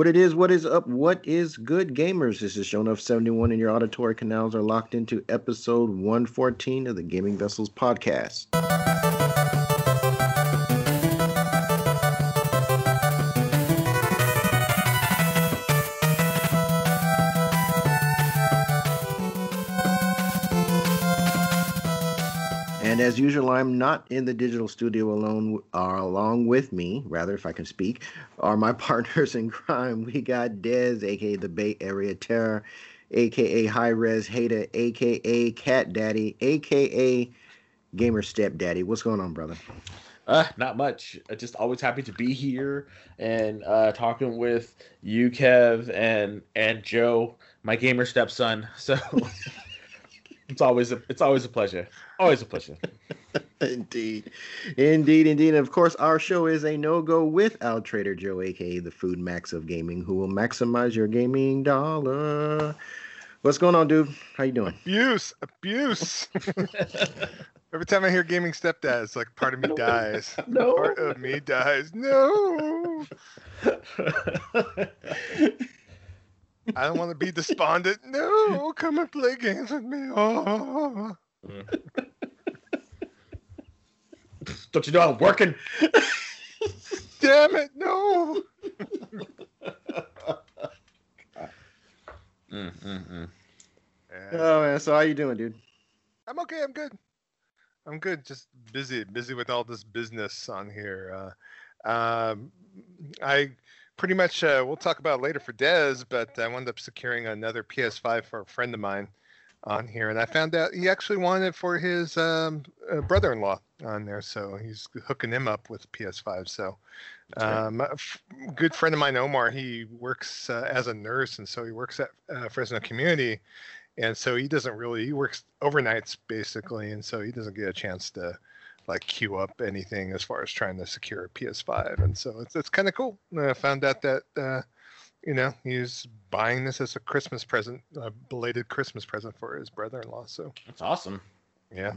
What it is, what is up, what is good, gamers? This is Shonuff 71, and your auditory canals are locked into episode 114 of the Gaming Vessels podcast. As usual, I'm not in the digital studio alone. Are along with me, rather, if I can speak, are my partners in crime. We got Dez, aka the Bay Area Terror, aka High Res Hater, aka Cat Daddy, aka Gamer Step Daddy. What's going on, brother? Uh, not much. Uh, just always happy to be here and uh, talking with you, Kev, and and Joe, my gamer stepson. So it's always a it's always a pleasure. Always a pleasure. indeed, indeed, indeed. And of course, our show is a no go without Trader Joe, aka the Food Max of gaming, who will maximize your gaming dollar. What's going on, dude? How you doing? Abuse, abuse. Every time I hear gaming stepdad, it's like part of me dies. No. Part of me dies. No. I don't want to be despondent. No, come and play games with me. Oh. Don't you know I'm working? Damn it, no. Mm, mm, mm. Yeah. Oh man, so how you doing, dude? I'm okay. I'm good. I'm good. Just busy, busy with all this business on here. Uh, um, I pretty much uh, we'll talk about it later for Dez, but I wound up securing another PS5 for a friend of mine on here, and I found out he actually wanted it for his um, uh, brother-in-law on there, so he's hooking him up with PS5. So, um, a f- good friend of mine, Omar, he works uh, as a nurse, and so he works at uh, Fresno Community, and so he doesn't really he works overnights basically, and so he doesn't get a chance to like queue up anything as far as trying to secure a PS5, and so it's it's kind of cool. And I found out that uh, you know he's buying this as a Christmas present, a belated Christmas present for his brother-in-law. So That's awesome. yeah,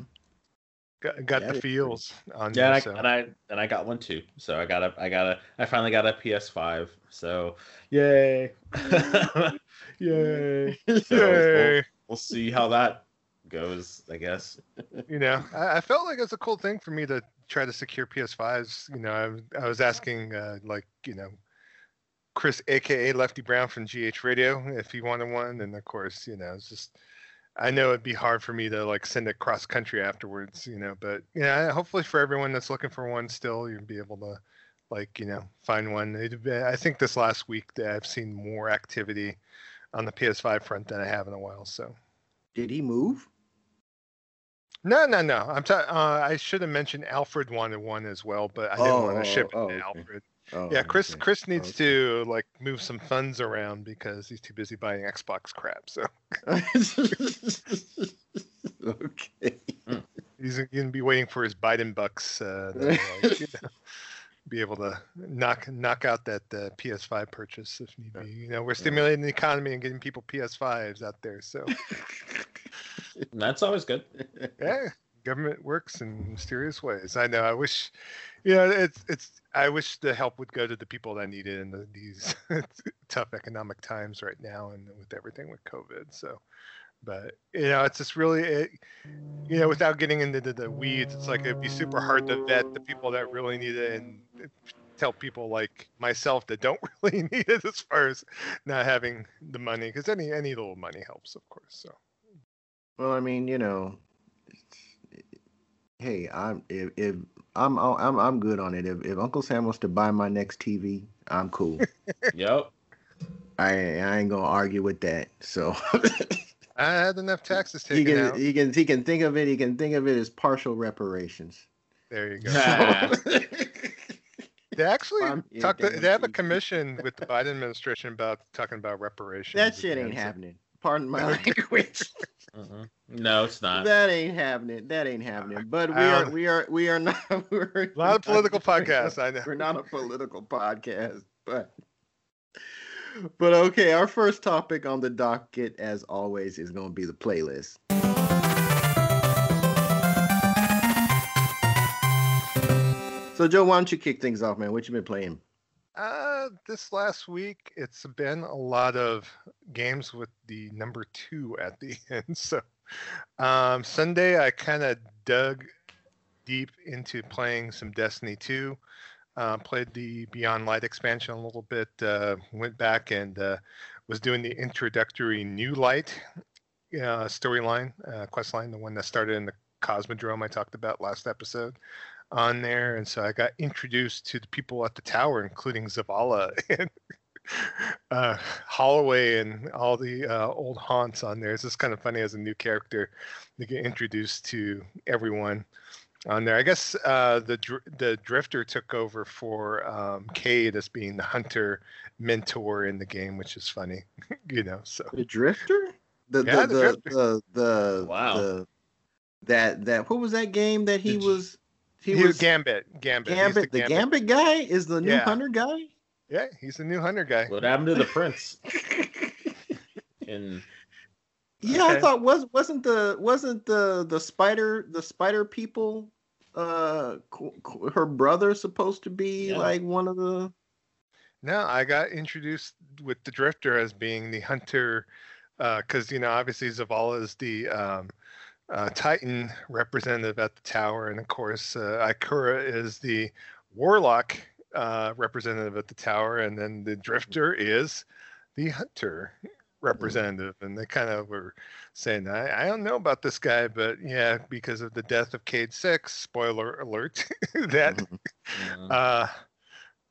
got, got Yeah, the feels on Yeah, there. and so. I, and I and I got one too. So I got a I got a I finally got a PS5. So yay, yay, So we'll, Yay. we'll see how that goes. I guess. you know, I, I felt like it's a cool thing for me to try to secure PS5s. You know, I, I was asking uh, like you know Chris, aka Lefty Brown from GH Radio, if he wanted one, and of course, you know, it's just I know it'd be hard for me to like send it cross country afterwards, you know, but yeah, hopefully for everyone that's looking for one, still you'll be able to like you know find one. It'd be- I think this last week that I've seen more activity on the PS5 front than I have in a while, so. Did he move? No, no, no. I'm ta- uh, I should have mentioned Alfred wanted one as well, but I didn't Oh, want oh, to ship it oh, to okay. Alfred. Oh, yeah, Chris. okay. Chris needs Okay. to like move some funds around because he's too busy buying Xbox crap. So okay. he's gonna be waiting for his Biden bucks uh, to, like, you know, be able to knock knock out that uh, PS5 purchase if need be. You know, we're stimulating the economy and getting people PS5s out there. So That's always good. yeah government works in mysterious ways i know i wish you know it's it's i wish the help would go to the people that need it in the, these tough economic times right now and with everything with covid so. But you know it's just really it, you know without getting into the, the weeds it's like it'd be super hard to vet the people that really need it and tell people like myself that don't really need it as far as not having the money because any any little money helps of course so. Well, I mean, you know, hey, I'm if, if I'm I'm I'm good on it. If if Uncle Sam wants to buy my next TV, I'm cool. Yep. I I ain't gonna argue with that. So i had enough taxes he can out he can he can think of it. He can think of it as partial reparations. There you go. Ah. They actually Farm- yeah. To, they have a commission with the Biden administration about talking about reparations. that shit ain't happening. Pardon my language. Mhm. No, it's not. that ain't happening. That ain't happening. But we are we are we are not we're Not a political podcast. I know. We're not a political podcast, but but okay. Our first topic on the docket, as always, is going to be the playlist. So, Joe, why don't you kick things off, man? What you been playing? Uh, this last week, it's been a lot of games with the number two at the end. So, um, Sunday, I kind of dug deep into playing some Destiny 2. Uh, played the Beyond Light expansion a little bit. Uh, went back and uh, was doing the introductory New Light uh, storyline, uh, quest line, the one that started in the Cosmodrome I talked about last episode on there, and so I got introduced to the people at the tower, including Zavala and uh, Holloway and all the uh, old haunts on there. It's just kind of funny as a new character to get introduced to everyone on there. I guess uh, the the Drifter took over for um, Cayde as being the hunter mentor in the game, which is funny, you know. So the Drifter, the yeah, the, the, the, the, the wow. The, that that what was that game that he was he, he was Gambit. Gambit. Gambit. The, the Gambit. Gambit. guy is the new yeah. hunter guy. Yeah, he's the new hunter guy. What happened to the prince? In yeah, okay. I thought was wasn't the wasn't the the spider the spider people uh her brother supposed to be yeah. like one of the no i got introduced with the drifter as being the hunter because uh, you know obviously zavala is the um uh, Titan representative at the tower, and of course uh, Ikora is the Warlock uh, representative at the tower, and then the Drifter is the Hunter representative. And they kind of were saying, I, I don't know about this guy, but yeah, because of the death of Cayde Six, spoiler alert, that. Mm-hmm. uh,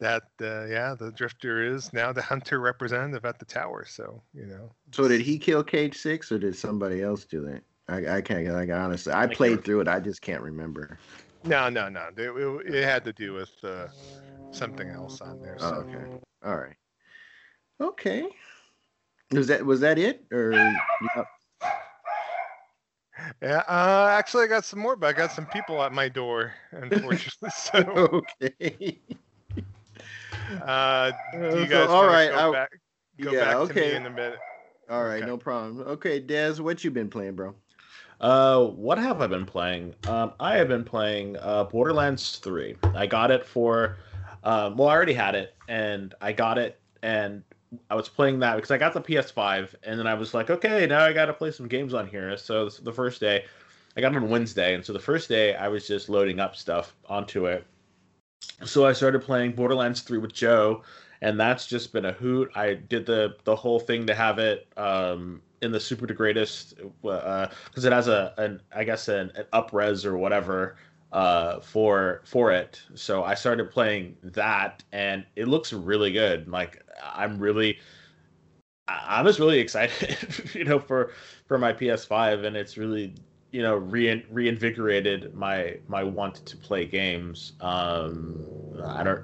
that uh, yeah, the Drifter is now the Hunter representative at the tower. So you know. So did he kill Cayde Six, or did somebody else do that? I, I can't like honestly. I played through it. I just can't remember. No, no, no. It, it, it had to do with uh, something else on there. So. Oh, okay. All right. Okay. Was that was that it or? Yeah. Yeah, uh, actually, I got some more, but I got some people at my door, unfortunately. So okay. Uh, do you guys so, all right? Go, I, back, go yeah, back okay. in a minute? All right, okay. no problem. Okay, Dez, what you been playing, bro? Uh, what have I been playing? Um, I have been playing uh, Borderlands 3. I got it for, um, well, I already had it, and I got it, and I was playing that because I got the PS5, and then I was like, okay, now I got to play some games on here. So the first day, I got it on Wednesday, and so the first day I was just loading up stuff onto it. So I started playing Borderlands 3 with Joe, and that's just been a hoot. I did the the whole thing to have it um, in the super the greatest because uh, it has a an I guess an, an upres or whatever uh, for for it. So I started playing that, and it looks really good. Like I'm really, I'm just really excited, you know, for for my PS5, and it's really you know re- reinvigorated my my want to play games. Um, I don't.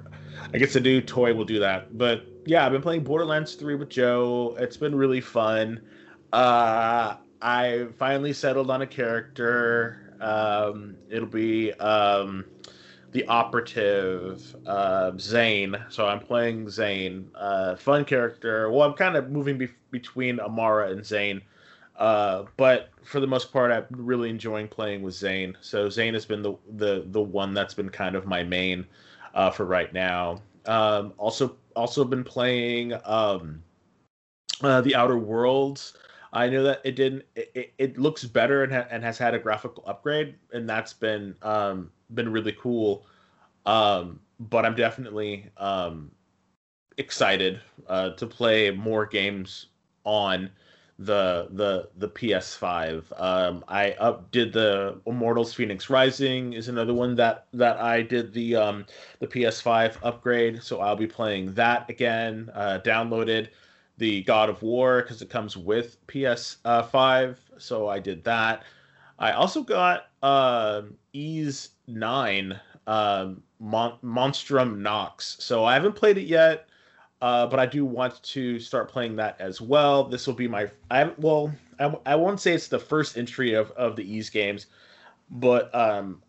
I guess a new toy will do that, but yeah, I've been playing Borderlands 3 with Joe. It's been really fun. Uh, I finally settled on a character. Um, it'll be um, the operative uh, Zane. So I'm playing Zane. Uh, fun character. Well, I'm kind of moving be- between Amara and Zane. Uh, but for the most part, I'm really enjoying playing with Zane. So Zane has been the the the one that's been kind of my main uh, for right now. Um, also also been playing um, uh, the Outer Worlds. I know that it didn't. It, it looks better and, ha- and has had a graphical upgrade, and that's been um, been really cool. Um, but I'm definitely um, excited uh, to play more games on the the the PS5. Um, I up did the Immortals Fenyx Rising is another one that that I did the um, the PS5 upgrade, so I'll be playing that again. Uh, downloaded the God of War because it comes with PS5. So I did that. I also got uh, Ys 9 um, Mon- Monstrum Nox. So I haven't played it yet, uh, but I do want to start playing that as well. This will be my I well I, I won't say it's the first entry of of the Ys games, but um,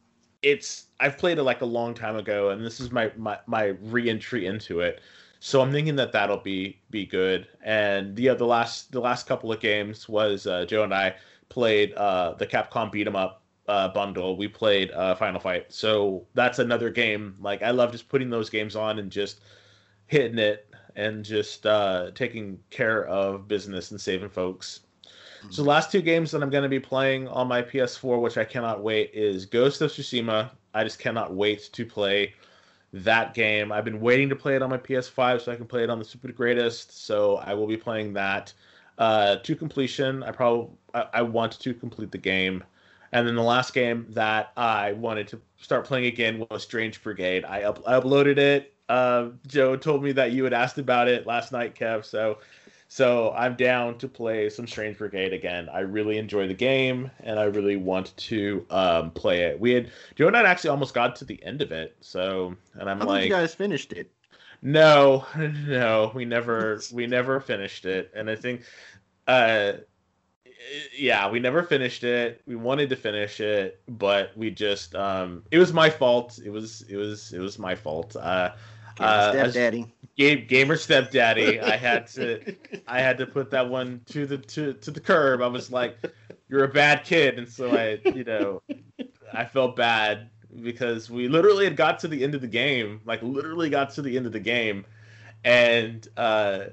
it's I've played it like a long time ago, and this is my my my re-entry into it. So I'm thinking that that'll be be good. And the the last the last couple of games was uh, Joe and I played uh, the Capcom beat 'em up uh, bundle. We played uh, Final Fight. So that's another game. Like I love just putting those games on and just hitting it and just uh, taking care of business and saving folks. Mm-hmm. So the last two games that I'm going to be playing on my PS4, which I cannot wait, is Ghost of Tsushima. I just cannot wait to play that game. I've been waiting to play it on my PS5 so I can play it on the Super Greatest. So I will be playing that uh, to completion. I probably I, I want to complete the game. And then the last game that I wanted to start playing again was Strange Brigade. I, up, I uploaded it. Uh, Joe told me that you had asked about it last night, Kev. So, so I'm down to play some Strange Brigade again. I really enjoy the game, and I really want to um, play it. We had Joe and I actually almost got to the end of it. So, and I'm How like, you guys finished it? No, no, we never, we never finished it, and I think, uh, yeah, we never finished it. We wanted to finish it, but we just um it was my fault. It was it was it was my fault. Uh uh, stepdaddy. Game, gamer stepdaddy. I had to I had to put that one to the to, to the curb. I was like, You're a bad kid and so I you know I felt bad because we literally had got to the end of the game, like literally got to the end of the game and uh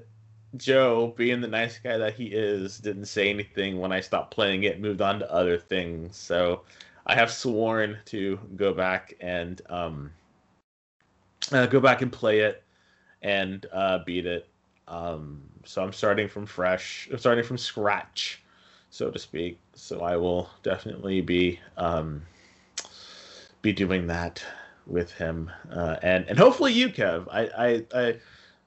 Joe, being the nice guy that he is, didn't say anything when I stopped playing it, moved on to other things. So I have sworn to go back and um, uh, go back and play it and uh, beat it. Um, so I'm starting from fresh, I'm starting from scratch, so to speak. So I will definitely be um, be doing that with him, uh, and and hopefully you, Kev. I I,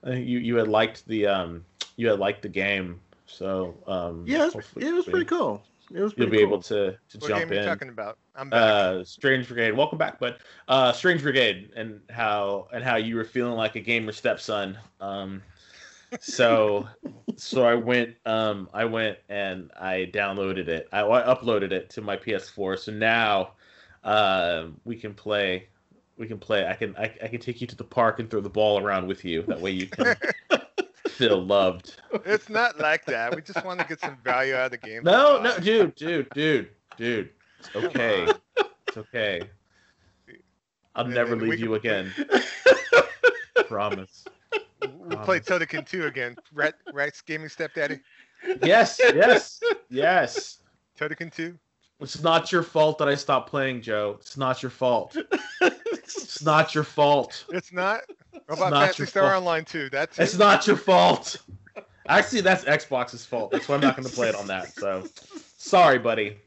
I you you had liked the um you had liked the game, so um yeah, it was, it was pretty cool. It was you'll be cool. able to to what jump game are you talking about? I'm back. Uh, Strange Brigade, welcome back, but uh, Strange Brigade and how and how you were feeling like a gamer stepson. Um, so so I went um I went and I downloaded it. I, I uploaded it to my PS4. So now uh, we can play we can play. I can I, I can take you to the park and throw the ball around with you. That way you can feel loved. it's not like that. We just want to get some value out of the game. No, no, dude, dude, dude, dude. It's okay. It's okay. I'll And never leave you again. Promise. We'll play Toukiden 2 again. Right, right, gaming stepdaddy. Yes, yes, yes. Toukiden 2. It's not your fault that I stopped playing, Joe. It's not your fault. It's not your fault. It's not. What about not Phantasy Star fault. Online 2? That's It's not your fault. Actually, that's Xbox's fault. That's why I'm not going to play it on that. So, sorry, buddy.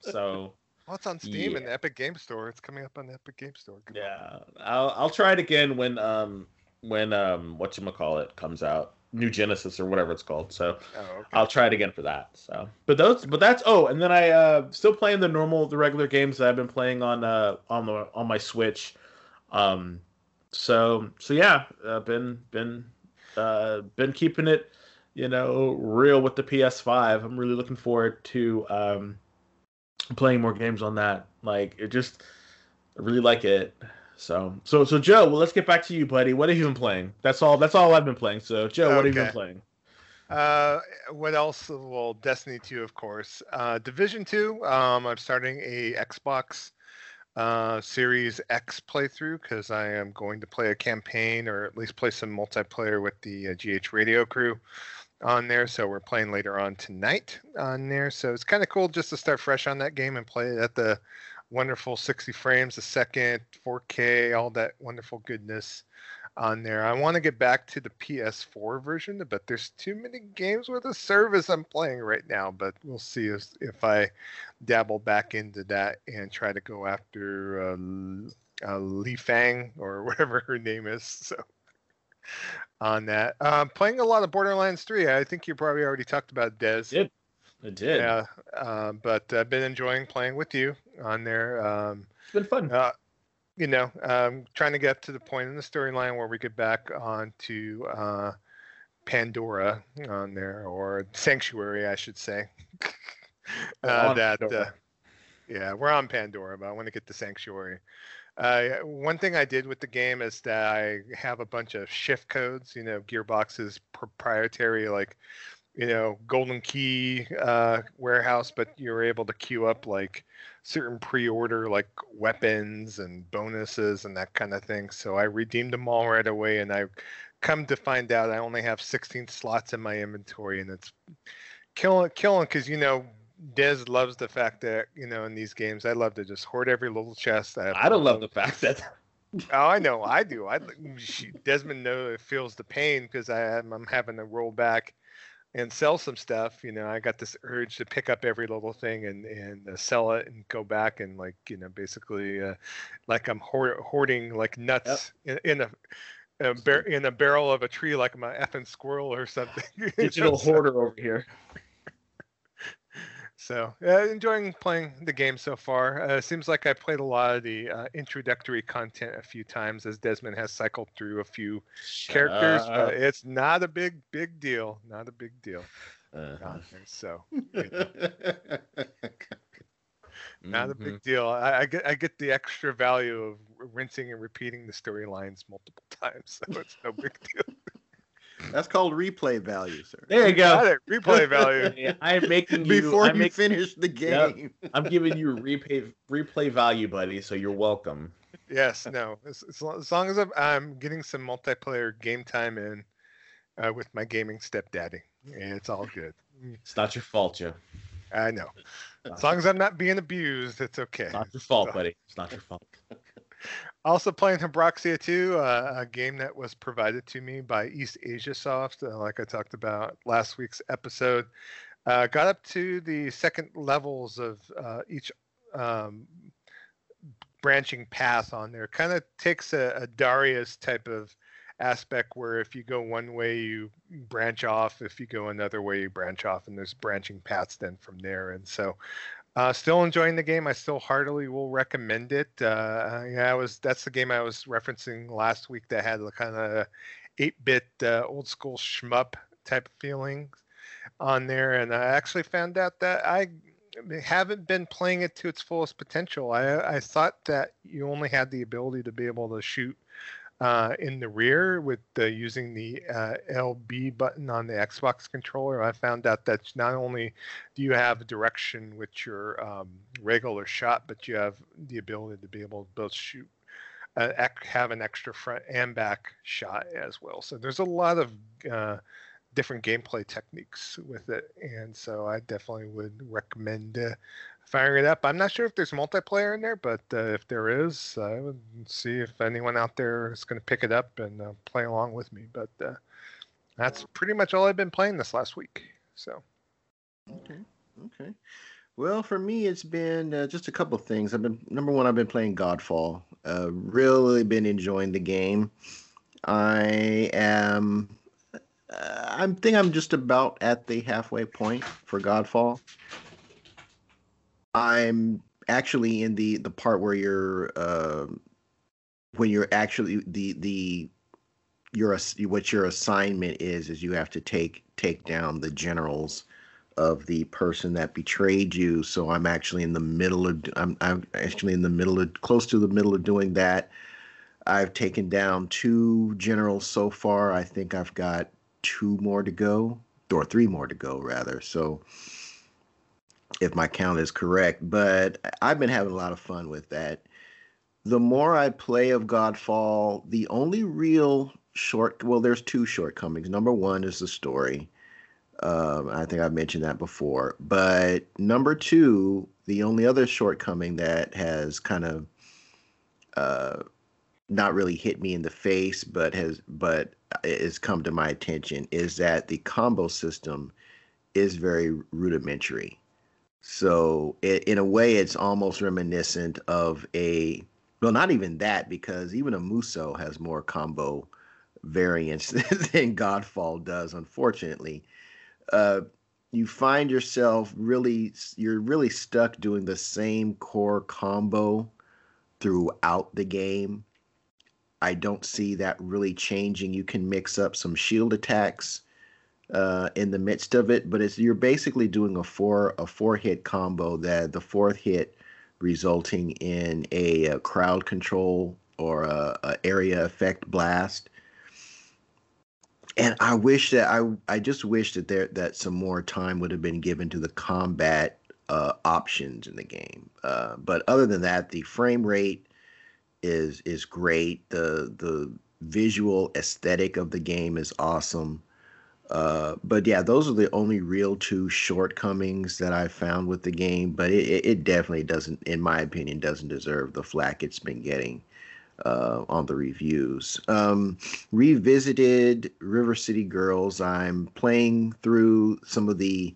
So, Well, it's on Steam and Yeah. the Epic Game Store. It's coming up on the Epic Game Store. Come on. yeah, I'll I'll try it again when um when um what you call it comes out, New Genesis or whatever it's called. So, Oh, okay. I'll try it again for that. So, but those, but that's oh, and then I uh still playing the normal, the regular games that I've been playing on uh on the on my Switch. Um, so so yeah, uh, been been uh been keeping it, you know, real with the PS5. I'm really looking forward to um playing more games on that. Like it just, I really like it. So so so Joe, well let's get back to you, buddy. What have you been playing? That's all. That's all I've been playing. So Joe, what have you been playing? Uh, what else? Well, Destiny 2, of course. Uh, Division 2. Um, I'm starting a Xbox uh, Series X playthrough because I am going to play a campaign or at least play some multiplayer with the uh, GH Radio crew on there. So we're playing later on tonight on there. So it's kind of cool just to start fresh on that game and play it at the wonderful 60 frames a second, 4K, all that wonderful goodness on there. I want to get back to the PS4 version, but there's too many games with a service I'm playing right now. But we'll see if, if I dabble back into that and try to go after uh, uh, Li Fang or whatever her name is. So on that, um, playing a lot of Borderlands 3. I think you probably already talked about Dez. Did. I did. Yeah, uh, but I've been enjoying playing with you on there. Um, It's been fun. uh, you know, um, trying to get to the point in the storyline where we get back onto uh, Pandora on there, or Sanctuary, I should say. Uh, on that, uh, Pandora. yeah, we're on Pandora, but I want to get to Sanctuary. Uh, one thing I did with the game is that I have a bunch of shift codes, you know, Gearbox's proprietary, like, you know, Golden Key uh, warehouse, but you're able to queue up like certain pre-order like weapons and bonuses and that kind of thing. So I redeemed them all right away, and I come to find out, I only have 16 slots in my inventory, and it's killing killing because you know Dez loves the fact that you know in these games I love to just hoard every little chest. I, I don't love the fact that. oh, I know, I do. I Desmond know it feels the pain because I'm, I'm having to roll back and sell some stuff. You know, I got this urge to pick up every little thing and and uh, sell it and go back and like you know basically uh, like I'm hoard, hoarding like nuts yep. in, in a a bar- in a barrel of a tree like a effing squirrel or something. Digital hoarder over here. So, uh, enjoying playing the game so far. Uh, seems like I played a lot of the uh, introductory content a few times as Desmond has cycled through a few Shut characters, up. but it's not a big, big deal. Not a big deal. Uh-huh. So, not a big mm-hmm. deal. I, I, get I get the extra value of rinsing and repeating the storylines multiple times, so it's no big deal. That's called replay value, sir. There you go. Replay value. I'm making you before I'm you make, finish the game. Yep, I'm giving you replay replay value, buddy. So you're welcome. Yes. No. As, as long as I'm, I'm, getting some multiplayer game time in uh, with my gaming stepdaddy, it's all good. It's not your fault, Joe. I know. As long as I'm not being abused, it's okay. It's not your fault, so. buddy. It's not your fault. Also playing Habroxia 2, uh, a game that was provided to me by East Asia Soft, uh, like I talked about last week's episode. Uh, got up to the second levels of uh, each um, branching path on there. Kind of takes a, a Darius type of aspect where if you go one way you branch off if you go another way you branch off and there's branching paths then from there and so uh, still enjoying the game. I still heartily will recommend it. Uh, yeah, I was that's the game I was referencing last week that had the kind of 8-bit uh, old school shmup type of feelings on there, and I actually found out that I haven't been playing it to its fullest potential. I I thought that you only had the ability to be able to shoot uh, in the rear with the, using the uh, LB button on the Xbox controller. I found out that not only do you have direction with your um, regular shot, but you have the ability to be able to both shoot, uh, have an extra front and back shot as well. So there's a lot of uh, different gameplay techniques with it, and so I definitely would recommend uh, firing it up. I'm not sure if there's multiplayer in there, but uh, if there is, I would see if anyone out there is going to pick it up and uh, play along with me. But uh, that's pretty much all I've been playing this last week. So. Okay. Okay. Well, for me, it's been uh, just a couple things. I've been number one. I've been playing Godfall. Uh, really been enjoying the game. I am. Uh, I think I'm just about at the halfway point for Godfall. I'm actually in the the part where you're uh, when you're actually the the your what your assignment is is you have to take take down the generals of the person that betrayed you. So I'm actually in the middle of I'm I'm actually in the middle of close to the middle of doing that. I've taken down two generals so far. I think I've got two more to go, or three more to go rather. So if my count is correct. But I've been having a lot of fun with that. The more I play of Godfall, the only real short well, there's two shortcomings. Number one is the story. Um, I think I've mentioned that before. But number two, the only other shortcoming that has kind of uh, not really hit me in the face, but has but has come to my attention is that the combo system is very rudimentary. So it, in a way, it's almost reminiscent of a well, not even that because even a Musou has more combo variants than Godfall does. Unfortunately, uh, you find yourself really you're really stuck doing the same core combo throughout the game. I don't see that really changing. You can mix up some shield attacks uh, in the midst of it, but it's you're basically doing a four a four hit combo that the fourth hit resulting in a, a crowd control or a, a, area effect blast. And I wish that I I just wish that there that some more time would have been given to the combat uh, options in the game. Uh, but other than that, the frame rate is is great. The the visual aesthetic of the game is awesome. Uh, but yeah, those are the only real two shortcomings that I found with the game. But it, it definitely doesn't, in my opinion, doesn't deserve the flack it's been getting uh, on the reviews. Um, revisited River City Girls. I'm playing through some of the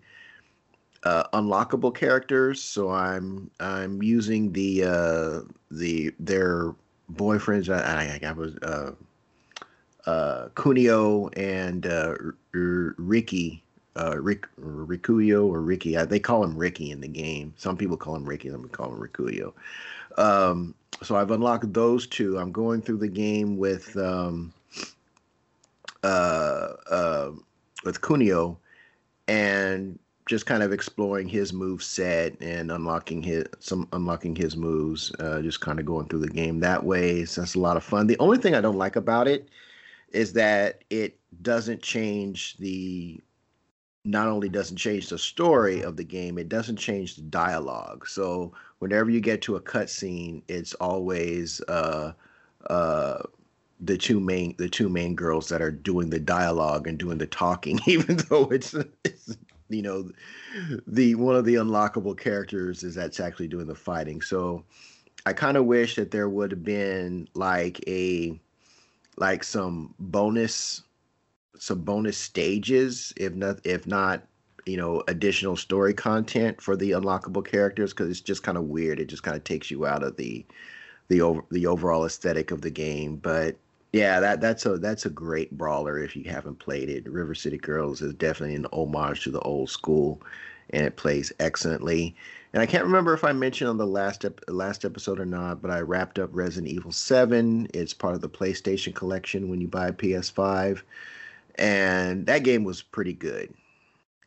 uh, unlockable characters, so I'm I'm using the uh, the their boyfriends. I, I, I was uh, uh, and uh, Ricky, uh, Rick, Rikuyo or Ricky. they call him Ricky in the game. Some people call him Ricky. Some call him Rikuyo. Um, so I've unlocked those two. I'm going through the game with um, uh, uh, with Kunio, and just kind of exploring his move set and unlocking his some unlocking his moves. Uh, just kind of going through the game that way. So that's a lot of fun. The only thing I don't like about it is that it doesn't change the not only doesn't change the story of the game, it doesn't change the dialogue. So whenever you get to a cutscene, it's always uh, uh, the two main the two main girls that are doing the dialogue and doing the talking, even though it's, it's you know the one of the unlockable characters is that's actually doing the fighting. So I kind of wish that there would have been like a like some bonus some bonus stages if not if not you know additional story content for the unlockable characters because it's just kind of weird. It just kind of takes you out of the the over the overall aesthetic of the game. But yeah that that's a that's a great brawler if you haven't played it. River city girls is definitely an homage to the old school and it plays excellently and I can't remember if I mentioned on the last ep- last episode or not, but I wrapped up Resident Evil 7. It's part of the PlayStation collection when you buy a PS5. And that game was pretty good.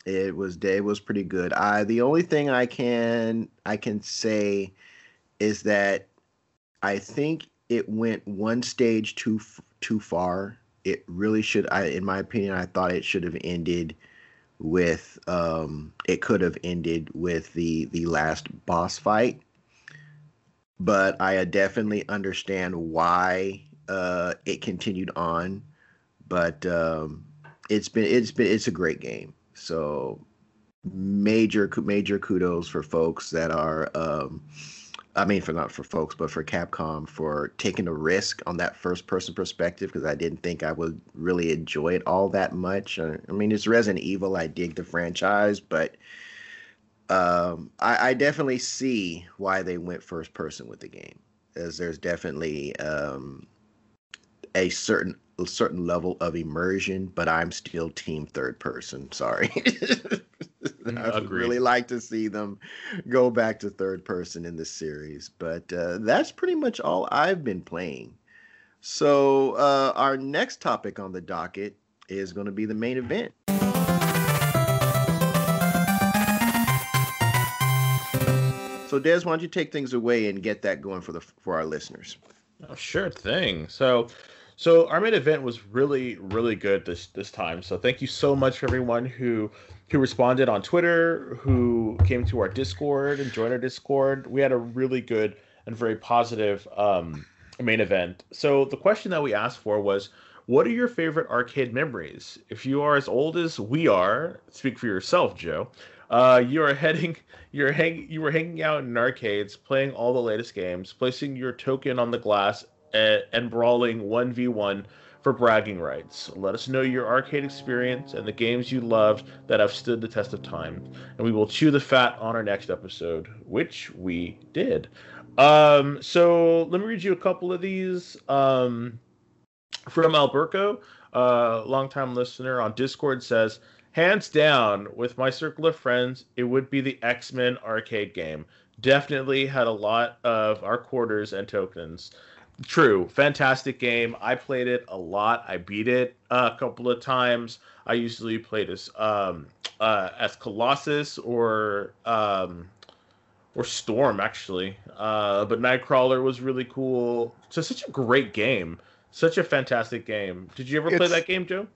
It was it was pretty good. I the only thing I can I can say is that I think it went one stage too too far. It really should I in my opinion I thought it should have ended with um it could have ended with the the last boss fight. But i definitely understand why uh it continued on. But um it's been it's been it's a great game. So major major kudos for folks that are um I mean, for not for folks, but for Capcom for taking a risk on that first person perspective because I didn't think I would really enjoy it all that much. Uh, I mean, it's Resident Evil. I dig the franchise, but um, I, I, definitely see why they went first person with the game, as there's definitely um, a certain a certain level of immersion, but I'm still team third person. Sorry. I would really like to see them go back to third person in the series, but uh, that's pretty much all I've been playing. So, uh, our next topic on the docket is going to be the main event. So, Dez, why don't you take things away and get that going for the for our listeners? Oh, sure thing. So, so our main event was really, really good this this time. So thank you so much for everyone who who responded on Twitter, who came to our Discord and joined our Discord. We had a really good and very positive um, main event. So the question that we asked for was, what are your favorite arcade memories? If you are as old as we are, speak for yourself, Joe. Uh, you are heading, you're hang, you were hanging out in arcades, playing all the latest games, placing your token on the glass, and, and brawling 1v1 for bragging rights. Let us know your arcade experience and the games you loved that have stood the test of time, and we will chew the fat on our next episode, which we did. Um, so let me read you a couple of these. Um, from Alberto, a uh, longtime listener on Discord says, hands down, with my circle of friends, it would be the X Men arcade game. Definitely had a lot of our quarters and tokens. True, fantastic game. I played it a lot. I beat it a couple of times. I usually played as um, uh, as Colossus or um, or Storm actually. Uh, but Nightcrawler was really cool. So such a great game, such a fantastic game. Did you ever it's, play that game, Joe?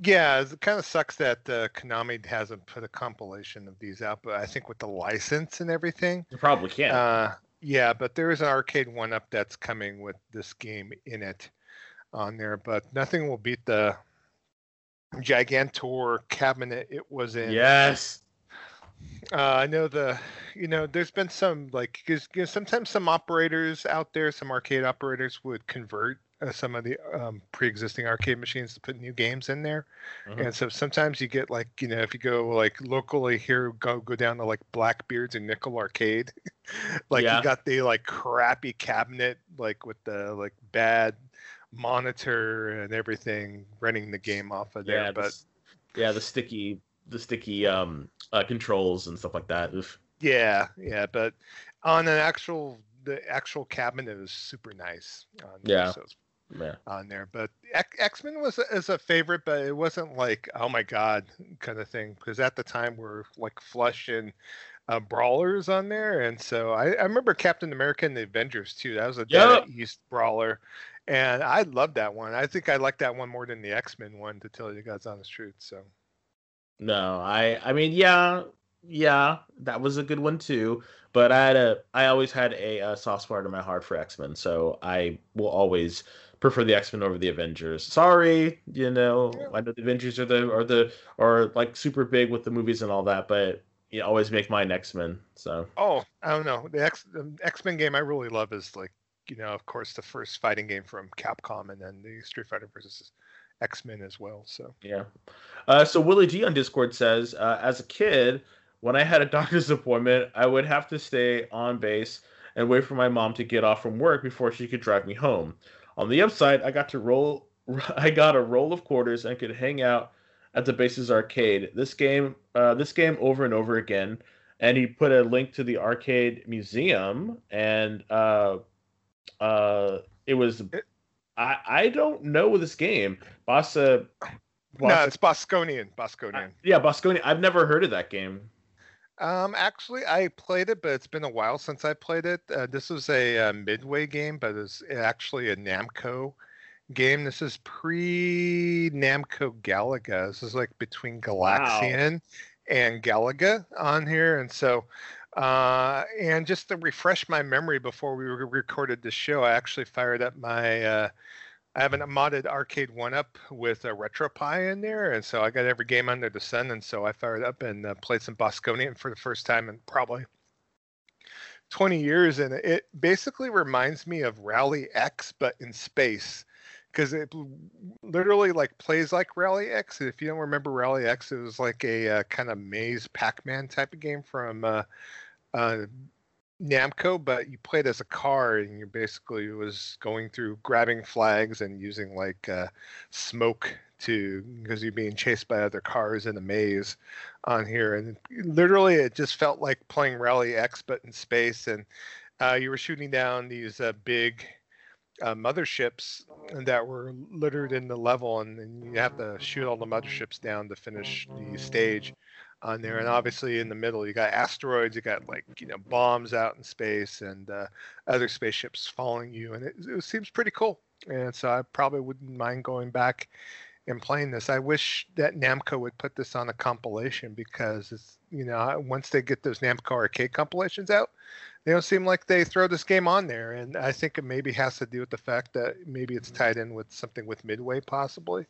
Yeah, it kind of sucks that uh, Konami hasn't put a compilation of these out, but I think with the license and everything, you probably can. Uh, yeah, but there is an arcade one up that's coming with this game in it. on there, but nothing will beat the Gigantor cabinet it was in. Yes. Uh, I know the, you know, there's been some like, because you know, sometimes some operators out there, some arcade operators would convert some of the um, pre-existing arcade machines to put new games in there, Mhm. and so sometimes you get like, you know, if you go like locally here, go go down to like Blackbeards and Nickel Arcade, like Yeah. you got the like crappy cabinet, like with the like bad monitor and everything running the game off of there, Yeah, but. the, yeah, the sticky, the sticky um uh, controls and stuff like that. Oof. Yeah, yeah, but on an actual the actual cabinet is super nice. On there, Yeah. so it's Yeah. on there. But X Men was a, is a favorite, but it wasn't like oh my god kind of thing because at the time we're like flush and uh, brawlers on there, and so I, I remember Captain America and the Avengers too. That was a Yep. East brawler, and I loved that one. I think I liked that one more than the X Men one, to tell you guys honest truth. So No, I I mean yeah, yeah, that was a good one too. But I had a I always had a, uh soft spot in my heart for X Men, so I will always prefer the X Men over the Avengers. Sorry, you know. I know the Avengers are the are the are like super big with the movies and all that, but you always make mine X Men. So Oh, I don't know. The X X Men game I really love is like you know, of course, the first fighting game from Capcom, and then the Street Fighter versus X Men as well. So Yeah. Uh, so Willie G on Discord says, uh, as a kid, when I had a doctor's appointment, I would have to stay on base and wait for my mom to get off from work before she could drive me home. On the upside, I got to roll. I got a roll of quarters and could hang out at the base's arcade. This game, uh, this game over and over again. And he put a link to the arcade museum, and uh, uh, it was. I I don't know this game. Bossa. no, it's Bosconian. Bosconian. yeah, Bosconi. I've never heard of that game. Um, actually, I played it, but it's been a while since I played it. Uh, this was a uh, Midway game, but it's actually a Namco game. This is pre Namco Galaga. This is like between Galaxian and Galaga on here, and so. Uh, and just to refresh my memory before we re- recorded the show, I actually fired up my. I have a modded arcade one up with a RetroPie in there, and so I got every game under the sun, and so I fired up and uh, played some Bosconian for the first time in probably 20 years, and it basically reminds me of Rally X but in space, because it literally like plays like Rally X. And if you don't remember Rally X, it was like a uh, kind of maze Pac-Man type of game from uh, uh, Namco, but you played as a car and you basically was going through grabbing flags and using like uh, smoke to because you're being chased by other cars in a maze on here and literally it just felt like playing Rally X but in space and uh, you were shooting down these uh, big uh, motherships that were littered in the level and, and you have to shoot all the motherships down to finish the stage on there. And obviously in the middle you got asteroids you got like you know bombs out in space and uh, other spaceships following you. And it, it seems pretty cool. And so i probably wouldn't mind going back and playing this. I wish that namco would put this on a compilation because it's you know once they get those namco arcade compilations out they don't seem like they throw this game on there. And i think it maybe has to do with the fact that maybe it's tied in with something with midway possibly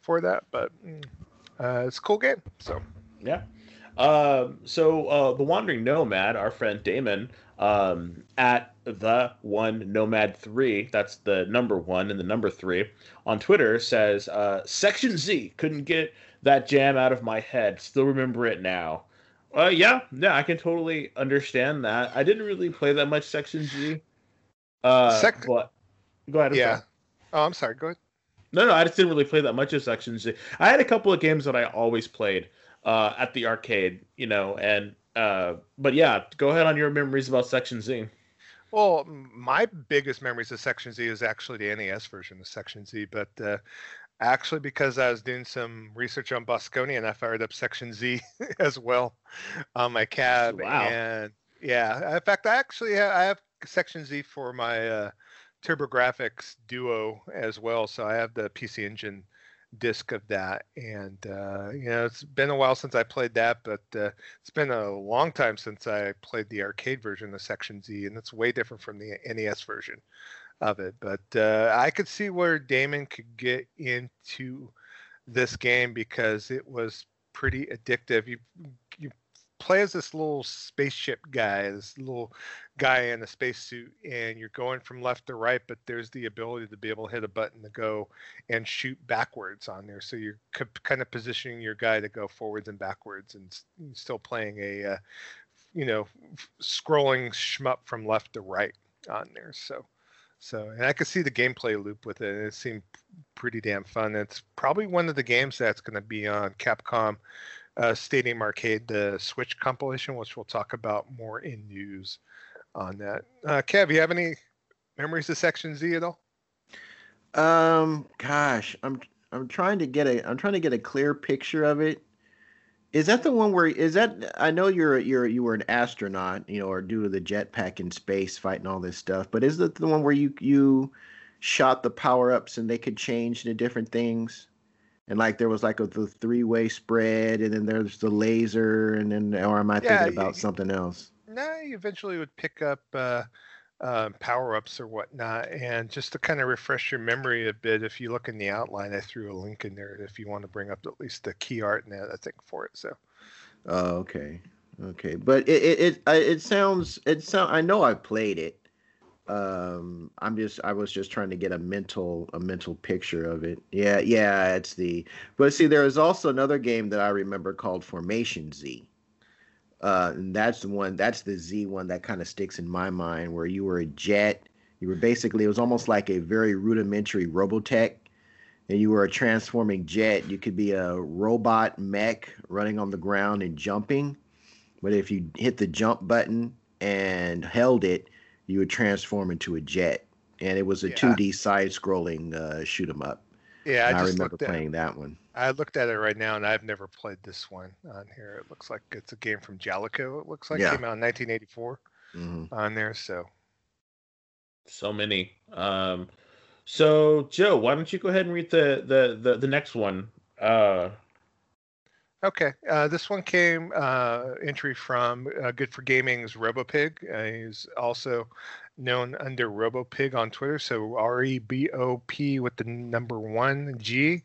for that. But mm, uh, it's a cool game. So Yeah. Um, so uh, the Wandering Nomad, our friend Damon, um, at the one Nomad three, that's the number one and the number three on Twitter says uh, Section Z couldn't get that jam out of my head. Still remember it now. Uh, yeah, yeah, I can totally understand that. I didn't really play that much Section Z. Uh, Sec- but go ahead. I'm yeah sorry. oh i'm sorry go ahead No, no, I just didn't really play that much of Section Z. I had a couple of games that I always played uh, at the arcade, you know, and uh, but yeah, go ahead on your memories about Section Z. Well, my biggest memories of Section Z is actually the NES version of Section Z, but uh, actually because I was doing some research on Bosconian, I fired up Section Z as well on my cab. Wow. And yeah, in fact, I actually ha- I have Section Z for my uh, TurboGrafx Duo as well, so I have the PC Engine disc of that and uh you know it's been a while since i played that but uh it's been a long time since I played the arcade version of Section Z, and it's way different from the NES version of it. But uh, I could see where Damon could get into this game because it was pretty addictive. You you play as this little spaceship guy, this little guy in a spacesuit, and you're going from left to right, but there's the ability to be able to hit a button to go and shoot backwards on there. So you're c- kind of positioning your guy to go forwards and backwards, and s- still playing a, uh, you know, f- scrolling shmup from left to right on there. So. So, and I could see the gameplay loop with it. And It seemed pretty damn fun. It's probably one of the games that's going to be on Capcom uh, Stadium Arcade, the Switch compilation, which we'll talk about more in news on that. Uh, Kev, you have any memories of Section Z at all? Um, gosh, I'm I'm trying to get a I'm trying to get a clear picture of it. Is that the one where is that? I know you're you're you were an astronaut, you know, or due to the jetpack in space fighting all this stuff. But is that the one where you you shot the power ups and they could change into different things? And like there was like a the three way spread, and then there's the laser, and then or am I Yeah, thinking about y- something else? You eventually would pick up uh, uh, power ups or whatnot. And just to kind of refresh your memory a bit, if you look in the outline, I threw a link in there if you want to bring up at least the key art and that, I think, for it. So, Oh, okay, okay. But it it it, I- it sounds it sound. I know I played it. Um, I'm just I was just trying to get a mental a mental picture of it. Yeah, yeah. It's the but see, there is also another game that I remember called Formation Z. Uh, and that's the one. That's the Z one that kind of sticks in my mind, where you were a jet. You were basically it was almost like a very rudimentary Robotech, and you were a transforming jet. You could be a robot mech running on the ground and jumping, but if you hit the jump button and held it, you would transform into a jet. And it was a Yeah. 2D side-scrolling uh, shoot 'em up. yeah, I And I, just remember playing that one. I looked at it right now, and I've never played this one on here. It looks like it's a game from Jaleco. It looks like Yeah. came out in 1984 hmm on there. So, So many. Um, so Joe, why don't you go ahead and read the the the, the next one? Uh, okay, uh, this one came uh, entry from uh, Good for Gaming's RoboPig. Uh, he's also known under RoboPig on Twitter. So R E B O P with the number one G.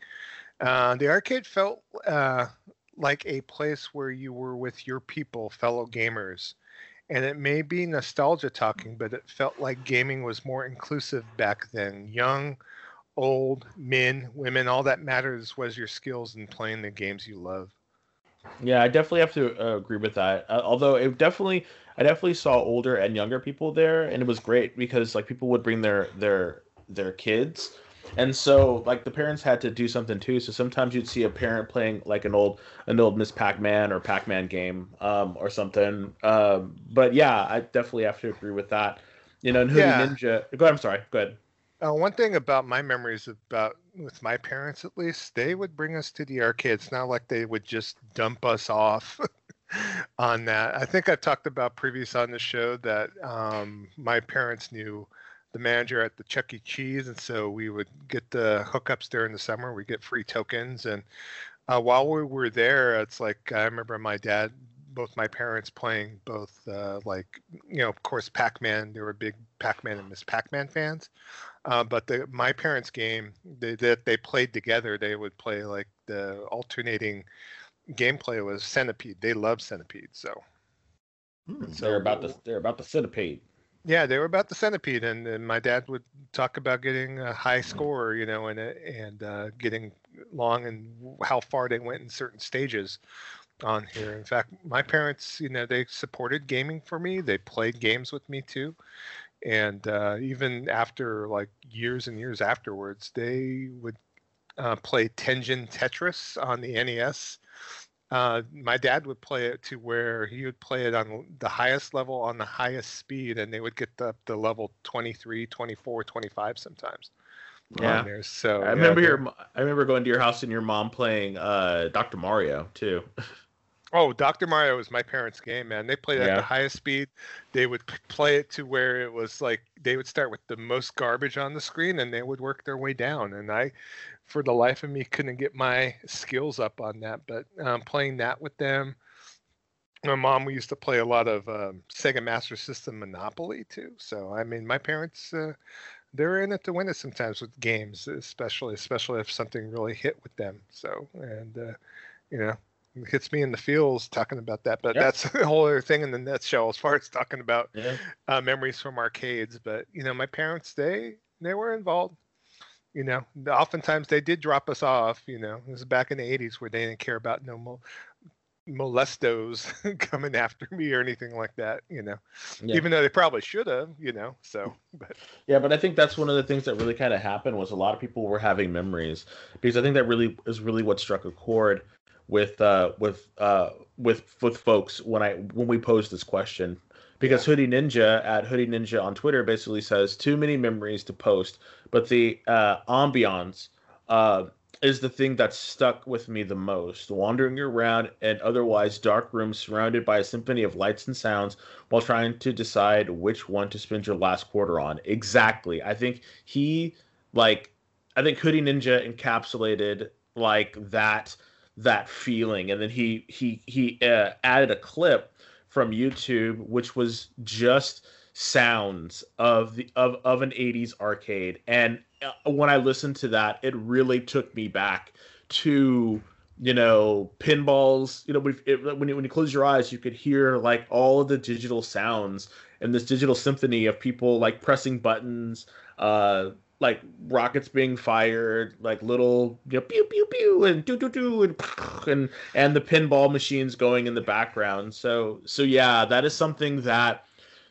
Uh, the arcade felt uh, like a place where you were with your people, fellow gamers. And it may be nostalgia talking, but it felt like gaming was more inclusive back then. Young, old, men, women, all that matters was your skills in playing the games you love. yeah, I definitely have to uh, agree with that. Uh, although it definitely, I definitely saw older and younger people there, and it was great because like people would bring their their their kids, and so like the parents had to do something too. So sometimes you'd see a parent playing like an old an old Miss Pac-Man or Pac-Man game um, or something. Um, but yeah, I definitely have to agree with that. You know, and Hoodie Yeah. Ninja. Go ahead. I'm sorry. Go ahead. Uh, one thing about my memories about with my parents at least, they would bring us to the arcade. It's not like they would just dump us off on that. I think I've talked about previous on the show that um, my parents knew the manager at the Chuck E. Cheese, and so we would get the hookups during the summer. We get free tokens, and uh, while we were there, it's like I remember my dad, both my parents playing both, uh, like you know, of course, Pac-Man. They were big Pac-Man and Miss Pac-Man fans. Uh, but the my parents' game they, that they played together, they would play like the alternating gameplay was Centipede. They love Centipede, so Hmm. So- they're about the they're about the centipede. Yeah, they were about the Centipede, and, and my dad would talk about getting a high score, you know, and and uh, getting long and how far they went in certain stages on here. In fact, my parents, you know, they supported gaming for me. They played games with me too. And uh, even after like years and years afterwards, they would uh, play Tengen Tetris on the NES. Uh, my dad would play it to where he would play it on the highest level on the highest speed, and they would get up to level 23, 24, 25 sometimes. Yeah. there. So I yeah, remember they're- your I remember going to your house and your mom playing uh Dr. Mario too. Oh, Dr. Mario was my parents' game, man. They played at Yeah. the highest speed. They would play it to where it was like they would start with the most garbage on the screen and they would work their way down. And I, for the life of me, couldn't get my skills up on that. But um, playing that with them, my mom, we used to play a lot of um, Sega Master System Monopoly too. So, I mean, my parents, uh, they're in it to win it sometimes with games, especially especially if something really hit with them. So and uh, you know it hits me in the feels talking about that. But that's a whole other thing in the nutshell as far as talking about yeah. uh, memories from arcades. But you know, my parents they they were involved. You know, oftentimes they did drop us off. You know, this is back in the '80s where they didn't care about no molestos coming after me or anything like that, you know. Yeah. Even though they probably should have, you know. So, but yeah, but I think that's one of the things that really kind of happened was a lot of people were having memories because I think that really is really what struck a chord with uh with uh with with folks when I when we pose this question because. Hoodie Ninja at Hoodie Ninja on Twitter basically says too many memories to post, but the uh ambiance uh is the thing that stuck with me the most. Wandering around an otherwise dark room surrounded by a symphony of lights and sounds while trying to decide which one to spend your last quarter on. Exactly. I think he like I think Hoodie Ninja encapsulated like that that feeling and then he he he uh, added a clip from YouTube which was just sounds of the of of an 80s arcade and uh, when I listened to that, it really took me back to you know pinballs. You know, it, when you, when you close your eyes, you could hear like all of the digital sounds and this digital symphony of people like pressing buttons, uh, like rockets being fired, like little you know, pew pew pew and do do do and and and the pinball machines going in the background. So so yeah, that is something that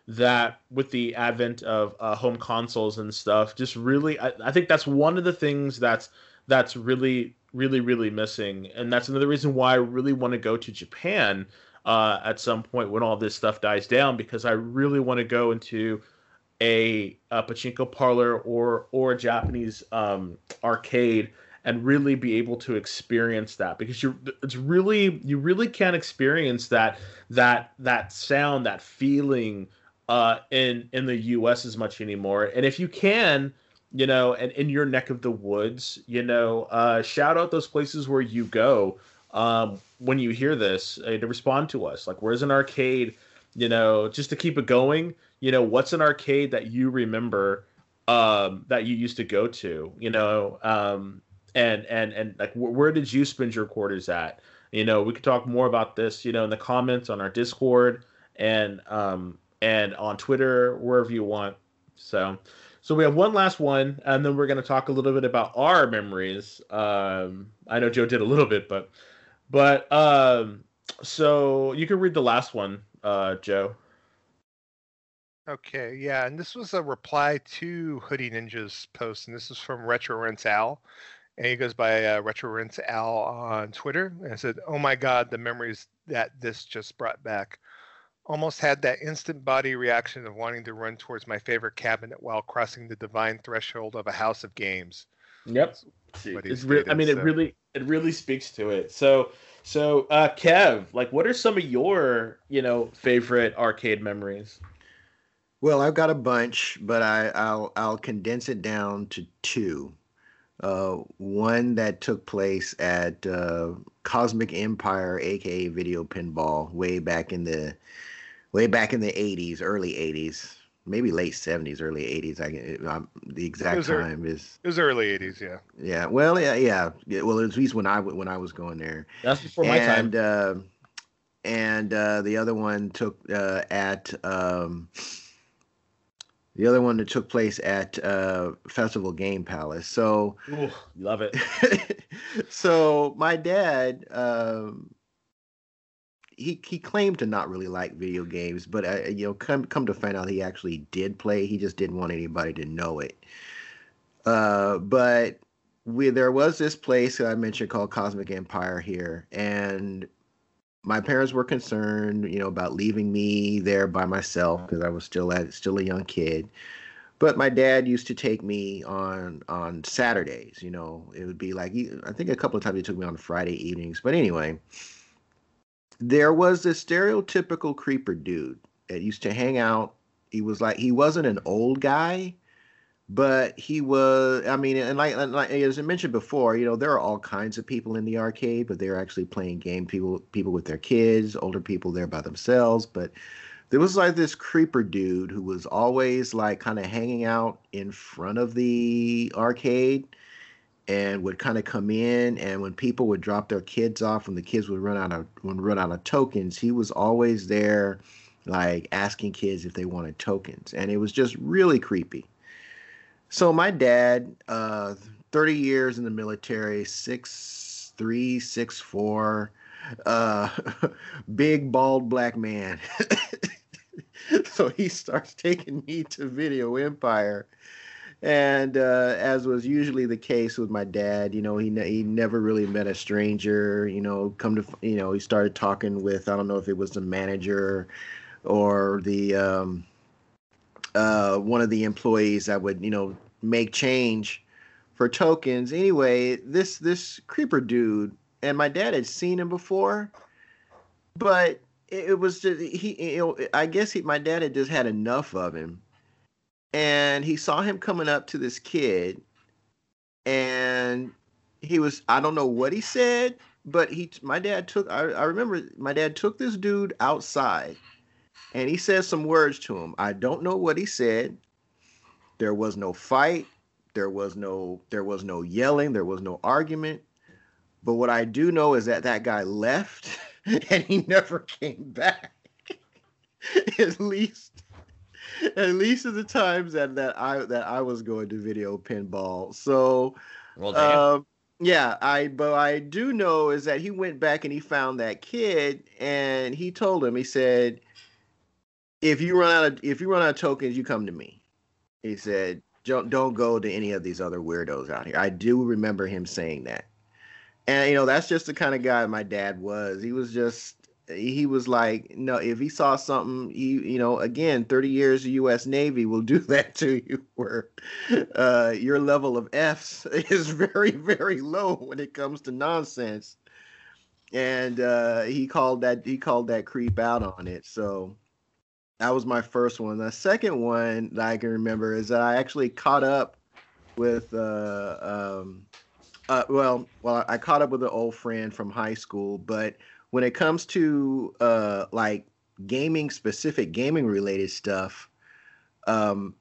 that with the advent of uh, home consoles and stuff, just really, I, I think that's one of the things that's that's really, really, really missing, and that's another reason why I really want to go to Japan uh, at some point when all this stuff dies down, because I really want to go into a, a pachinko parlor or or a Japanese um, arcade and really be able to experience that because you it's really you really can't experience that that that sound that feeling uh, in in the U.S. as much anymore. And if you can, you know, and in your neck of the woods, you know, uh, shout out those places where you go um, when you hear this uh, to respond to us. Like, where's an arcade? You know, just to keep it going. You know, what's an arcade that you remember um, that you used to go to? You know, um, and and and like, wh- where did you spend your quarters at? You know, we could talk more about this. You know, in the comments on our Discord and um, and on Twitter, wherever you want. So, so we have one last one, and then we're going to talk a little bit about our memories. Um, I know Joe did a little bit, but, but um, so you can read the last one, uh, Joe. Okay, yeah, and this was a reply to Hoodie Ninja's post, and this is from Retro Rinse Al, and he goes by uh, Retro Rinse Al on Twitter, and said, "Oh my God, the memories that this just brought back." almost had that instant body reaction of wanting to run towards my favorite cabinet while crossing the divine threshold of a house of games. Yep. It's re- I mean, so. it really it really speaks to it. So so uh, Kev, like, what are some of your you know favorite arcade memories? Well, I've got a bunch, but I, I'll I'll condense it down to two. Uh, one that took place at uh, Cosmic Empire, aka Video Pinball, way back in the way back in the 80s, early 80s, maybe late 70s, early 80s. I um, the exact time er, is it was early 80s, yeah. Yeah, well, yeah, yeah. Well, at least when I when I was going there. That's before my and, time. Uh, and uh, the other one took uh, at um, the other one that took place at uh, Festival Game Palace. So Ooh, love it. so my dad. Um, he he claimed to not really like video games, but uh, you know, come come to find out, he actually did play. He just didn't want anybody to know it. Uh, but we there was this place that I mentioned called Cosmic Empire here, and my parents were concerned, you know, about leaving me there by myself because I was still at still a young kid. But my dad used to take me on on Saturdays. You know, it would be like I think a couple of times he took me on Friday evenings. But anyway, there was this stereotypical creeper dude that used to hang out. He was like he wasn't an old guy, but he was. I mean, and like, and like as I mentioned before, you know, there are all kinds of people in the arcade, but they're actually playing game. People, people with their kids, older people there by themselves, but there was like this creeper dude who was always like kind of hanging out in front of the arcade and would kind of come in and when people would drop their kids off when the kids would run out of would run out of tokens he was always there like asking kids if they wanted tokens and it was just really creepy so my dad uh 30 years in the military six three six four uh big bald black man so he starts taking me to video empire and uh, as was usually the case with my dad, you know, he ne- he never really met a stranger. You know, come to you know, he started talking with I don't know if it was the manager or the um, uh, one of the employees that would you know make change for tokens. Anyway, this this creeper dude and my dad had seen him before, but it, was just he. You know, I guess he, my dad had just had enough of him and he saw him coming up to this kid and he was i don't know what he said but he my dad took I, I remember my dad took this dude outside and he said some words to him. I don't know what he said. There was no fight. There was no there was no yelling. There was no argument. But what i do know is that that guy left and he never came back. At least at least at the times that that I that I was going to video pinball. So, well, um, yeah, I but I do know is that he went back and he found that kid and he told him he said, if you run out of if you run out of tokens, you come to me. He said, don't don't go to any of these other weirdos out here. I do remember him saying that. And you know, that's just the kind of guy my dad was. He was just he was like, no, if he saw something, you you know, again, 30 years of U.S. Navy will do that to you, where uh, your level of F's is very very low when it comes to nonsense. And uh, he called that he called that creep out on it. So that was my first one. The second one that I can remember is that I actually caught up with. Uh, um, uh, well, well, I caught up with an old friend from high school, but when it comes to uh like gaming specific gaming related stuff um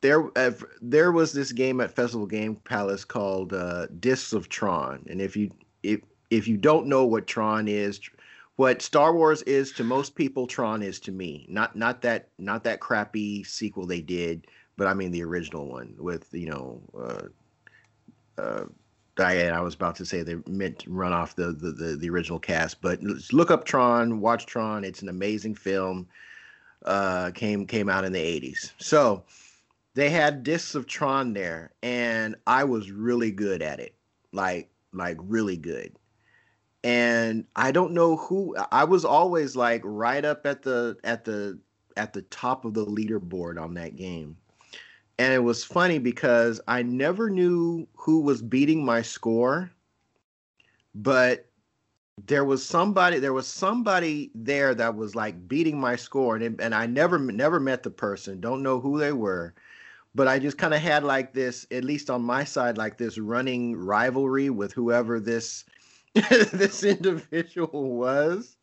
there uh, there was this game at Festival Game Palace called uh Discs of Tron and if you if if you don't know what Tron is what Star Wars is to most people Tron is to me not not that not that crappy sequel they did but I mean the original one with you know uh uh I, I was about to say they meant to run off the, the, the, the, original cast, but look up Tron, watch Tron. It's an amazing film. Uh, came came out in the 80s. So they had discs of Tron there, and I was really good at it. Like like really good. And I don't know who I was always like right up at the at the at the top of the leaderboard on that game. And it was funny because I never knew who was beating my score, but there was somebody there was somebody there that was like beating my score and and I never never met the person don't know who they were but I just kind of had like this at least on my side like this running rivalry with whoever this this individual was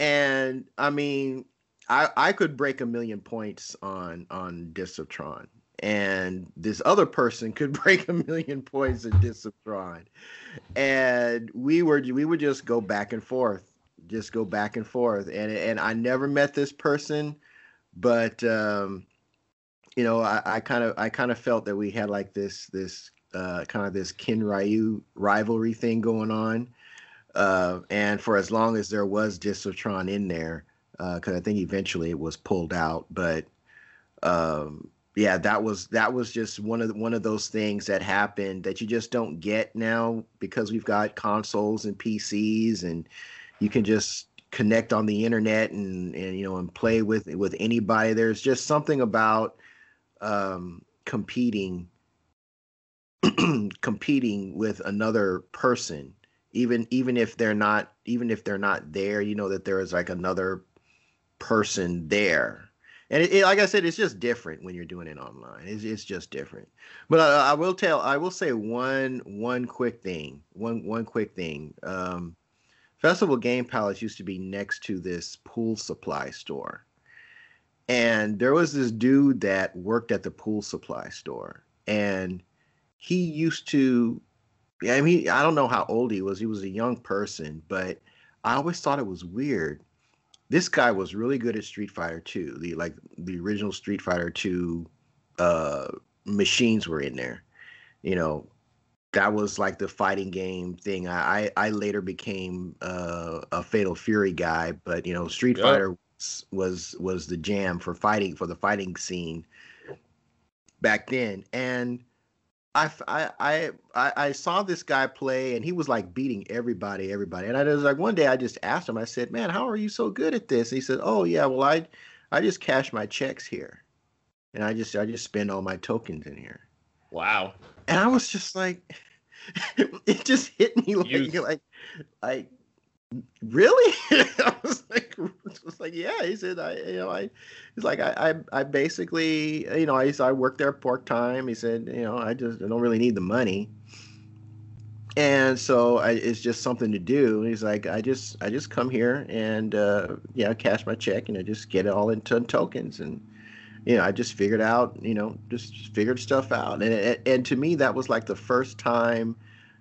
and I mean I I could break a million points on on Tron and this other person could break a million points in Discs of. And we were we would just go back and forth, just go back and forth. And and I never met this person, but um, you know, I I kind of I kind of felt that we had like this this uh, kind of this Ken Ryu rivalry thing going on. Uh, and for as long as there was Discs of Tron in there, because uh, I think eventually it was pulled out, but um, yeah, that was that was just one of the, one of those things that happened that you just don't get now because we've got consoles and PCs and you can just connect on the internet and and you know and play with with anybody. There's just something about um, competing competing with another person even even if they're not even if they're not there you know that there is like another person there and it, it, like I said, it's just different when you're doing it online. It's, it's just different. But I, I, will tell, I will say one one quick thing, one one quick thing. Um, Festival Game Palace used to be next to this pool supply store, and there was this dude that worked at the pool supply store, and he used to. I mean, I don't know how old he was. He was a young person, but I always thought it was weird. This guy was really good at Street Fighter 2. The like the original Street Fighter 2 uh machines were in there. You know, that was like the fighting game thing. I I, I later became uh, a Fatal Fury guy, but you know, Street yep. Fighter was, was was the jam for fighting for the fighting scene back then, and. I, I I I saw this guy play and he was like beating everybody, everybody. And I was like one day I just asked him, I said, Man, how are you so good at this? And he said, Oh yeah, well I I just cash my checks here. And I just I just spend all my tokens in here. Wow. And I was just like it just hit me like like like really? I was like was like yeah he said i you know i he's like I, I i basically you know i i work there part time he said you know i just I don't really need the money. And so I, it's just something to do. He's like i just i just come here and uh yeah cash my check and i just get it all into tokens. And you know, I just figured out, you know, just, figured stuff out. And, and to me, that was like the first time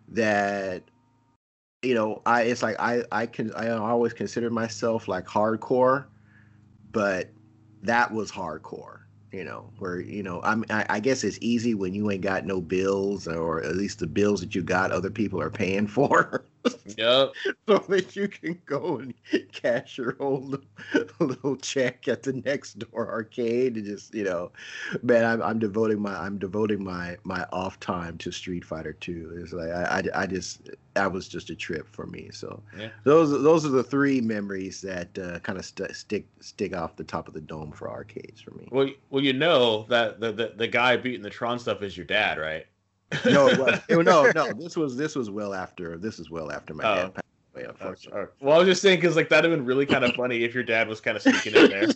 that, you know, I, it's like, I, I can, I always considered myself like hardcore, but that was hardcore you know, where you know, I'm, I, I guess it's easy when you ain't got no bills, or at least the bills that you got, other people are paying for. Yep. so that you can go and cash your old little check at the next door arcade and just, you know, man, I'm, I'm devoting my, I'm devoting my, my off time to Street Fighter 2. It's like I, I, I just, that was just a trip for me. So yeah. those, those are the three memories that uh, kind of st- stick, stick off the top of the dome for arcades for me. Well, well, you know that the, the, the guy beating the Tron stuff is your dad, right? No, it was, it, no, no. This was this was well after this is well after my oh. dad passed away. Unfortunately. Oh, well, I was just saying because like that'd have been really kind of funny if your dad was kind of sneaking in there.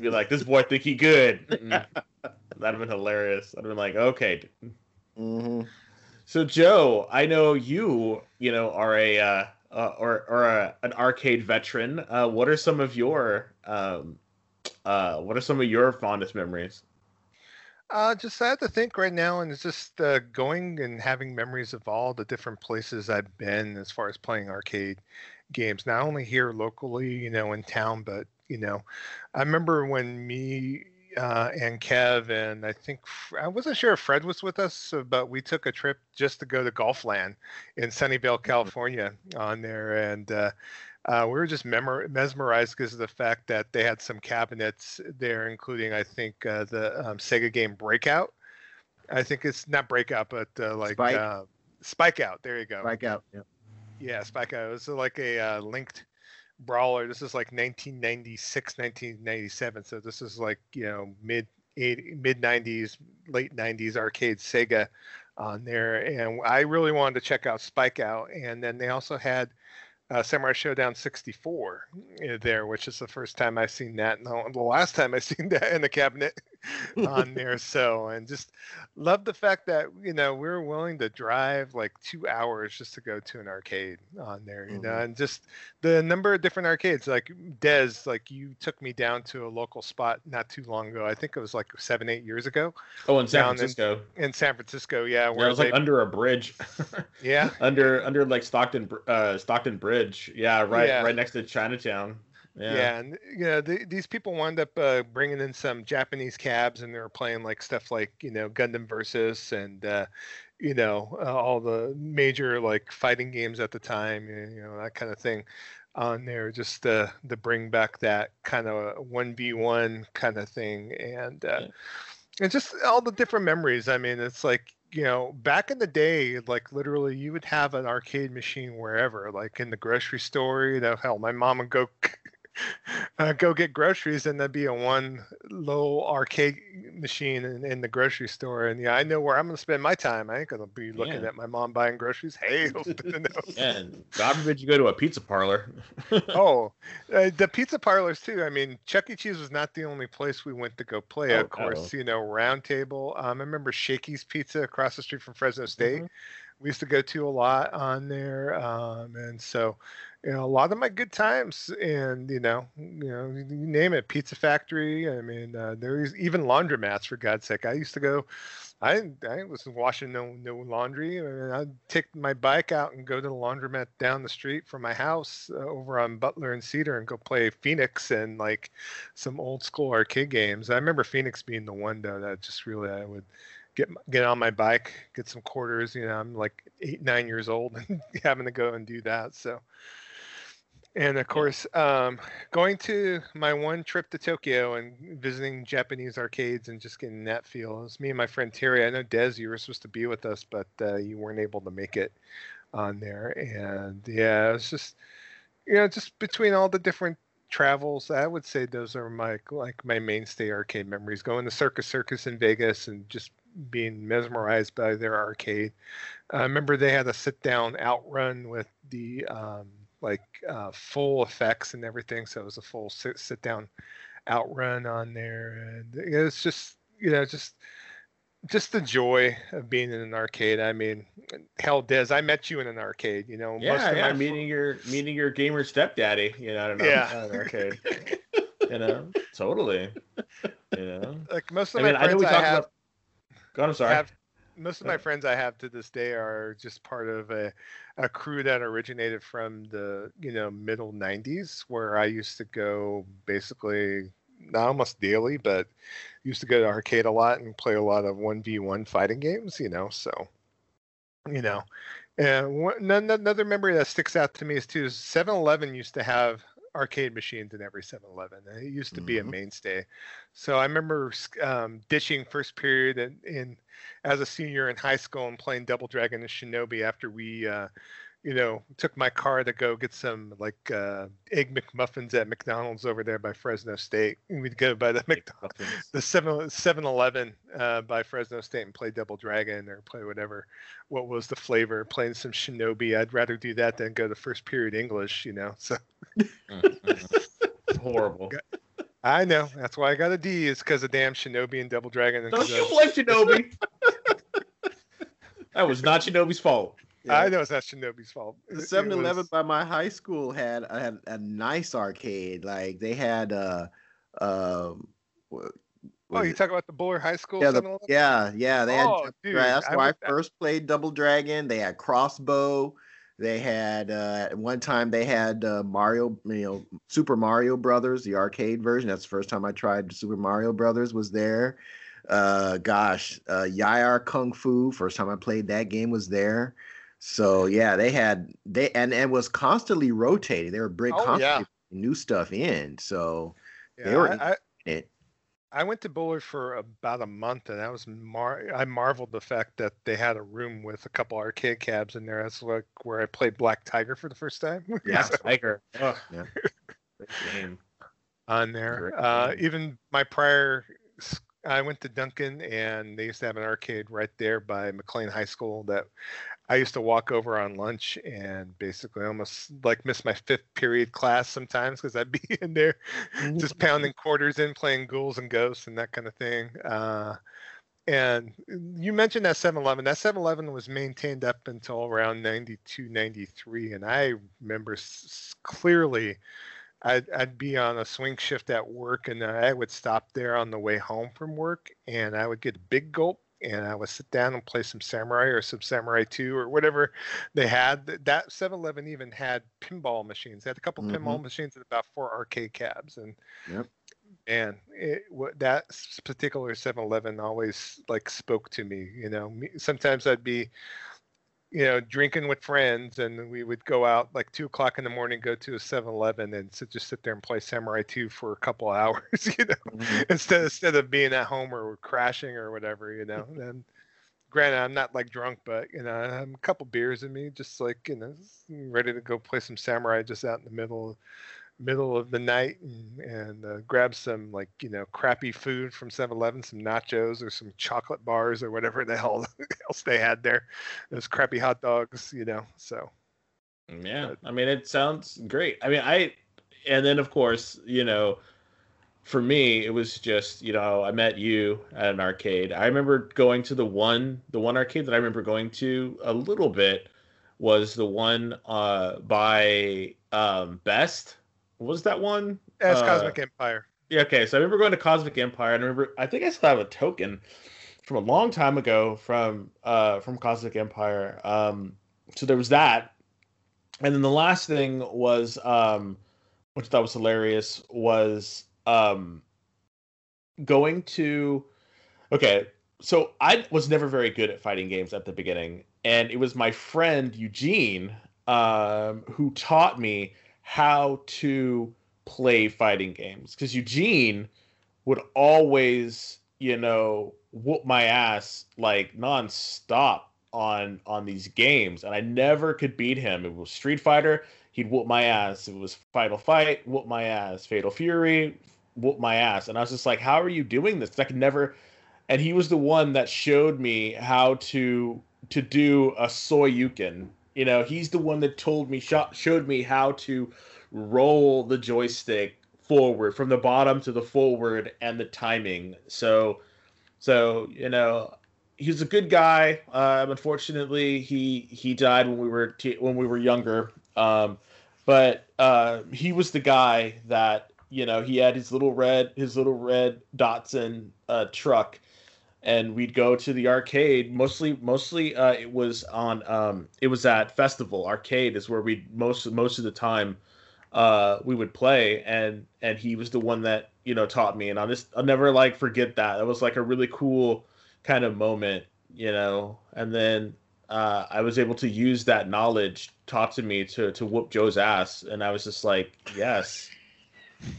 Be like, this boy think he good. Mm-hmm. That'd have been hilarious. I'd have been like, okay. Mm-hmm. So Joe, I know you, you know, are a uh, uh, or or a, an arcade veteran. Uh, what are some of your um, uh, what are some of your fondest memories? Uh, just I to think right now, and it's just uh, going and having memories of all the different places I've been as far as playing arcade games. Not only here locally, you know, in town, but you know, I remember when me uh, and Kev and I think I wasn't sure if Fred was with us, but we took a trip just to go to Golfland in Sunnyvale, mm-hmm. California, on there, and uh, uh, we were just memor- mesmerized because of the fact that they had some cabinets there, including I think uh, the um, Sega game Breakout. I think it's not Breakout, but uh, like Spike. Uh, Spike Out. There you go. Spike Out. Yeah. Yeah, Spike Out. It was like a uh, linked brawler. This is like 1996, 1997. So this is like you know mid mid 90s, late 90s arcade Sega on there, and I really wanted to check out Spike Out. And then they also had uh, Samurai Shodown 64 eh, there, which is the first time I've seen that. No, the last time I've seen that in the cabinet on there. So, and just love the fact that you know we are willing to drive like two hours just to go to an arcade on there. You mm-hmm. know, and just the number of different arcades. Like Dez, like you took me down to a local spot not too long ago. I think it was like seven, eight years ago. Oh, in San Francisco. In, in, San Francisco, yeah. Where yeah, it was they, like under a bridge. yeah. under under like Stockton uh Stockton Bridge. Yeah, right yeah. right next to Chinatown. Yeah. yeah, and you know the, these people wound up uh, bringing in some Japanese cabs, and they were playing like stuff like you know Gundam Versus and uh, you know uh, all the major like fighting games at the time, you know that kind of thing on there, just to to bring back that kind of one v one kind of thing, and uh, yeah. and just all the different memories. I mean, it's like you know, back in the day, like literally, you would have an arcade machine wherever, like in the grocery store. You know, hell, my mom would go uh, go get groceries and there'd be a one low arcade machine in, in, the grocery store. And yeah i know where i'm going to spend my time. I ain't going to be looking yeah. at my mom buying groceries. Hey yeah, and god forbid you go to a pizza parlor. Oh uh, the pizza parlors too. I mean chuck e. Cheese was not the only place we went to go play. Oh, of course oh. you know round table um, i remember shakey's pizza across the street from fresno state. Mm-hmm we used to go to a lot on there, um, and so you know a lot of my good times, and you know, you know, you name it, Pizza Factory. I mean, uh, there's even laundromats for God's sake. I used to go. I I was washing no no laundry, I and I'd take my bike out and go to the laundromat down the street from my house uh, over on Butler and Cedar and go play Phoenix and like some old school arcade games. I remember Phoenix being the one though that just really I would get get on my bike, get some quarters. You know, I'm like eight nine years old and having to go and do that. So and of course, um, going to my one trip to Tokyo and visiting Japanese arcades and just getting that feel. It was me and my friend Terry. I know Dez, you were supposed to be with us, but uh, you weren't able to make it on there. And yeah, it's just you know, just between all the different travels, I would say those are my like my mainstay arcade memories. Going to Circus Circus in Vegas and just being mesmerized by their arcade. I remember they had a sit down outrun with the um, like uh, full effects and everything. So it was a full sit, sit down outrun on there, and it's just you know just just the joy of being in an arcade. I mean, hell, Dez, I met you in an arcade. You know, yeah, yeah, meeting your meeting your gamer stepdaddy. You know, yeah, an arcade. you know, totally. You know, like most of I my mean, friends I, know we I have. About... God, I'm sorry. Have, most of my friends I have to this day are just part of a, a crew that originated from the you know middle 90s where I used to go basically not almost daily but used to go to arcade a lot and play a lot of 1v1 fighting games you know so you know and one, another memory that sticks out to me is too 7-Eleven used to have arcade machines in every 7-Eleven. It used to mm-hmm. be a mm-hmm. mainstay. So I remember um, ditching first period in, in, as a senior in high school and playing Double Dragon and Shinobi after we uh, you know, took my car to go get some like uh, egg McMuffins at McDonald's over there by Fresno State. And we'd go by the McDonald's, the 7 7 Eleven uh, by Fresno State and play Double Dragon or play whatever, what was the flavor, playing some Shinobi. I'd rather do that than go to first period English, you know. So mm-hmm. horrible. I know. That's why I got a D, is because of damn Shinobi and Double Dragon. Don't you blame Shinobi? that was not Shinobi's fault. Yeah. I know it's not Shinobi's fault. The 7 Eleven by my high school had had a nice arcade. Like they had uh um Oh, you talk about the Bullard High School? Yeah, the, yeah, yeah. They oh, had dude, that's where I, I first played Double Dragon. They had Crossbow. They had uh, at one time they had uh, Mario, you know, Super Mario Brothers, the arcade version. That's the first time I tried Super Mario Brothers. Was there? Uh, gosh, uh, Yie-Ar Kung Fu. First time I played that game was there. So yeah, they had they and it was constantly rotating. They were bringing oh, constantly yeah. new stuff in. So yeah, they were I, I, it. I went to Bullard for about a month, and I was mar- I marveled the fact that they had a room with a couple arcade cabs in there. That's like where I played Black Tiger for the first time. Yeah, Tiger. Oh, yeah. game. On there, uh, even my prior I went to Duncan, and they used to have an arcade right there by McLane High School that I used to walk over on lunch and basically almost like miss my fifth period class sometimes because I'd be in there just pounding quarters in, playing ghouls and ghosts and that kind of thing. Uh, and you mentioned that 7-Eleven. That 7-Eleven was maintained up until around 92, 93. And I remember s- clearly I'd, I'd be on a swing shift at work and I would stop there on the way home from work and I would get a big gulp and I would sit down and play some Samurai or some Samurai 2 or whatever they had. That 7 Eleven even had pinball machines. They had a couple mm-hmm. pinball machines and about four arcade cabs. And yep. and it, that particular 7 Eleven always like spoke to me. You know, sometimes I'd be you know, drinking with friends, and we would go out like two o'clock in the morning, go to a 7-Eleven, and sit, just sit there and play Samurai Two for a couple hours, you know, mm-hmm. instead instead of being at home or crashing or whatever, you know. And granted, I'm not like drunk, but you know, I have a couple beers in me, just like you know, ready to go play some Samurai, just out in the middle middle of the night and, and uh, grab some like you know crappy food from 7-Eleven, some nachos or some chocolate bars or whatever the hell else they had there. Those crappy hot dogs, you know. So yeah, but, I mean it sounds great. I mean I and then of course you know for me, it was just you know I met you at an arcade. I remember going to the one the one arcade that I remember going to a little bit was the one uh, by um, Best. What was that one? As Uh, Cosmic Empire. Yeah, okay. So I remember going to Cosmic Empire, and I remember I think I still have a token from a long time ago from uh from Cosmic Empire. Um, so there was that, and then the last thing was um, which I thought was hilarious was um, going to. Okay, so I was never very good at fighting games at the beginning, and it was my friend Eugene um, who taught me how to play fighting games because Eugene would always, you know, whoop my ass like nonstop on on these games, and I never could beat him. It was Street Fighter, he'd whoop my ass. It was Final Fight, whoop my ass. Fatal Fury, whoop my ass. And I was just like, how are you doing this? I could never. And he was the one that showed me how to to do a Shoryuken. You know, he's the one that told me sho- showed me how to roll the joystick forward from the bottom to the forward and the timing. So, so you know, he was a good guy. Um, unfortunately, he he died when we were t- when we were younger. Um, but uh, he was the guy that you know he had his little red his little red Datsun uh, truck, and we'd go to the arcade. Mostly, mostly uh, it was on um, it was at festival arcade is where we most most of the time uh, we would play, and and he was the one that you know taught me, and I'll just I'll never like forget that. It was like a really cool kind of moment, you know. And then uh, I was able to use that knowledge taught to me to to whoop Joe's ass, and I was just like, yes,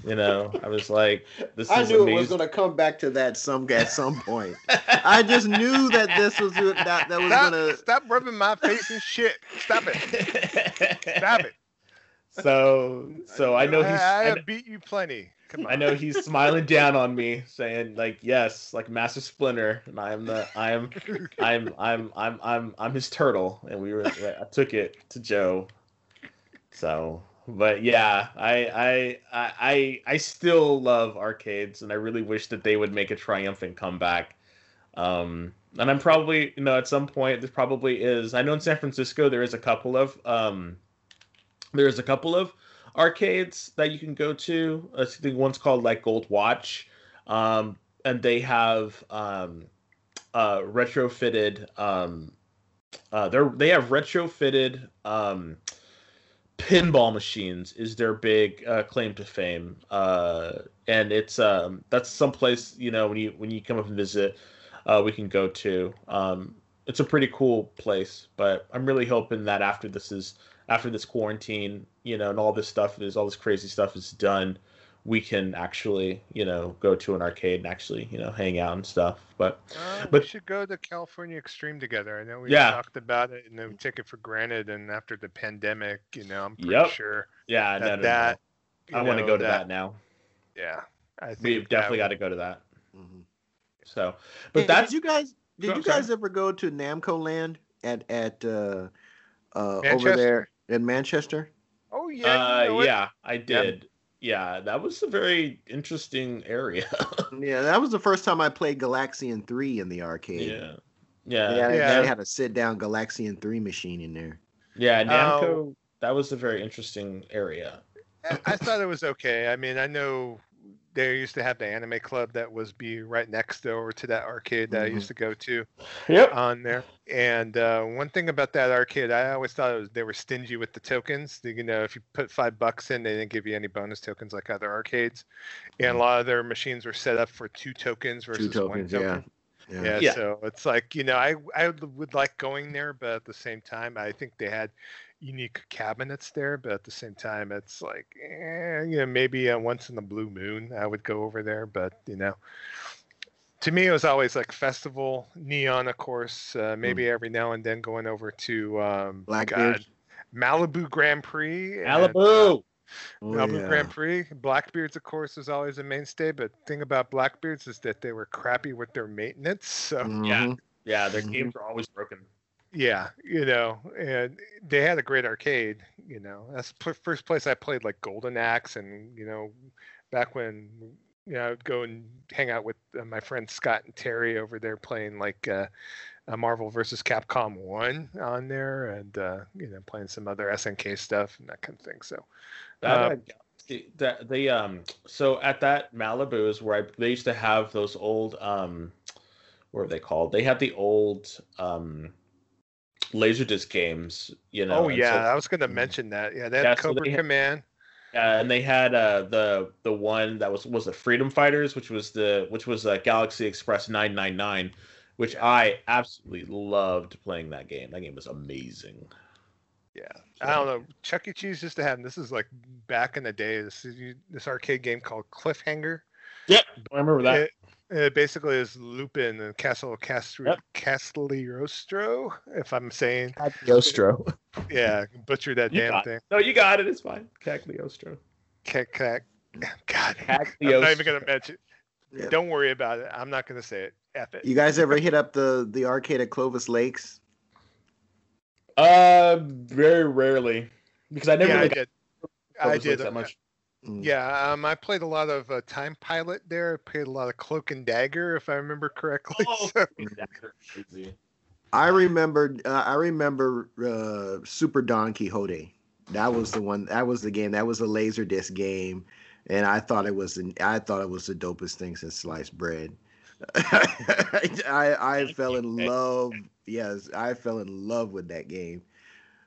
you know. I was like, this I is knew amazing. it was going to come back to that some at some point. I just knew that this was that that was going to. stop rubbing my face and shit. Stop it. Stop it. so so I know he's I, I I, have beat you plenty. Come on. I know he's smiling down on me, saying like, "Yes, like Master Splinter," and I am the I am I'm I'm I'm I'm I'm his turtle, and we were I took it to Joe. So, but yeah, I I I I still love arcades, and I really wish that they would make a triumphant comeback. Um, and I'm probably you know at some point there probably is. I know in San Francisco there is a couple of um, there's a couple of arcades that you can go to. I think one's called like Gold Watch, um, and they have um, uh, retrofitted. Um, uh, they're they have retrofitted um, pinball machines is their big uh, claim to fame, uh, and it's um, that's someplace you know when you when you come up and visit, uh, we can go to. Um, it's a pretty cool place, but I'm really hoping that after this is after this quarantine, you know, and all this stuff is all this crazy stuff is done, we can actually, you know, go to an arcade and actually, you know, hang out and stuff. But Uh, But- we should go to California Extreme together. I know we Yeah. talked about it and then we take it for granted. And after the pandemic, you know, I'm pretty Yep. sure yeah, no, that, no, that no. I want to go to that, now. Yeah, I think We've that definitely got to go to that. Mhm. So, but Hey, that's did you guys did Go- you okay. guys ever go to Namco Land at at uh, uh, over there in Manchester? Oh yeah, you know uh, yeah, I did. Yeah, that was a very interesting area. Yeah, that was the first time I played Galaxian Three in the arcade. yeah. They Yeah. had, Yeah. they had a sit down Galaxian Three machine in there. Yeah, Namco, Oh. that was a very interesting area. I, I thought it was okay. I mean, I know they used to have the anime club that was be right next door to that arcade that I Mhm. used to go to Yep. on there. And uh, one thing about that arcade, I always thought it was they were stingy with the tokens. You know, if you put five bucks in, they didn't give you any bonus tokens like other arcades. And a lot of their machines were set up for two tokens versus Two tokens, one yeah. token. Yeah. Yeah, Yeah. so it's like you know, I I would would like going there, but at the same time, I think they had unique cabinets there. But at the same time, it's like, eh, you know, maybe uh, once in the blue moon, I would go over there. But you know, to me, it was always like festival, neon, of course. Uh, maybe every now and then going over to um, Blackbeard. God, Malibu Grand Prix. and, uh, Malibu. Oh, Malibu yeah. Grand Prix. Blackbeards, of course, was always a mainstay. But thing about Blackbeards is that they were crappy with their maintenance. So Yeah. Mhm. Yeah, their Mhm. games are always broken. Yeah, you know, and they had a great arcade. You know, that's the first place I played like Golden Axe, and you know, back when you know, I'd go and hang out with uh, my friends Scott and Terry over there playing like uh, uh, Marvel versus Capcom One on there, and uh, you know, playing some other SNK stuff and that kind of thing. So, That, Uh, the, um so at that Malibu is where I they used to have those old um what are they called? They had the old um laserdisc games, you know. oh yeah, so- I was going to mention that. Yeah, they had Yeah, Cobra they had- Command. Uh, and they had uh, the the one that was was the Freedom Fighters, which was the which was uh, Galaxy Express 999, which I absolutely loved playing that game. That game was amazing. Yeah, I don't know. Chuck E. Cheese used to have. This is like back in the day. This this arcade game called Cliffhanger. Yep, I remember that. It, it basically is Lupin and Castle Castro Yep. Cagliostro, if I'm saying. Cagliostro. Yeah, butcher that You damn got thing. No, you got it. It's fine. Cagliostro. Cac, cac. God, I'm not even gonna mention. Yeah. Don't worry about it. I'm not gonna say it. F it. You guys ever hit up the the arcade at Clovis Lakes? Uh, very rarely, because I never yeah, I really did. got I did. Lakes that much. Mm. Yeah, um, I played a lot of uh, Time Pilot there. I played a lot of Cloak and Dagger, if I remember correctly. Oh, So- crazy. I remember. Uh, I remember uh, Super Don Quixote. That was the one. That was the game. That was a laser disc game, and I thought it was. An, I thought it was the dopest thing since sliced bread. I I fell in love. Yes, I fell in love with that game.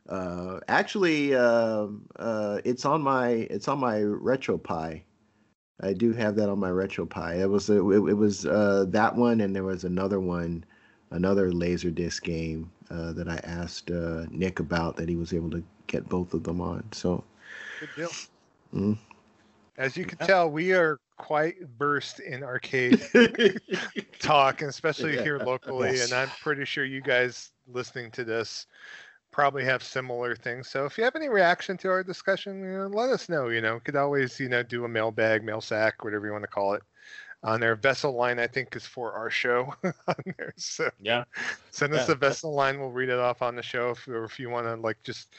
Uh, actually, um, uh, it's on my it's on my RetroPie. I do have that on my RetroPie. It was a, it, it was uh, that one, and there was another one, another Laserdisc game uh, that I asked uh, Nick about that he was able to get both of them on. So Good deal. Mm. As you can Yeah. tell, we are quite versed in arcade talk, and especially here locally. Yes. And I'm pretty sure you guys listening to this probably have similar things. So if you have any reaction to our discussion, you know, let us know. You know, could always you know do a mailbag, mail sack, whatever you want to call it. On their vessel line, I think is for our show on there. So Yeah. send us Yeah, the vessel line. We'll read it off on the show. If, or if you want to like just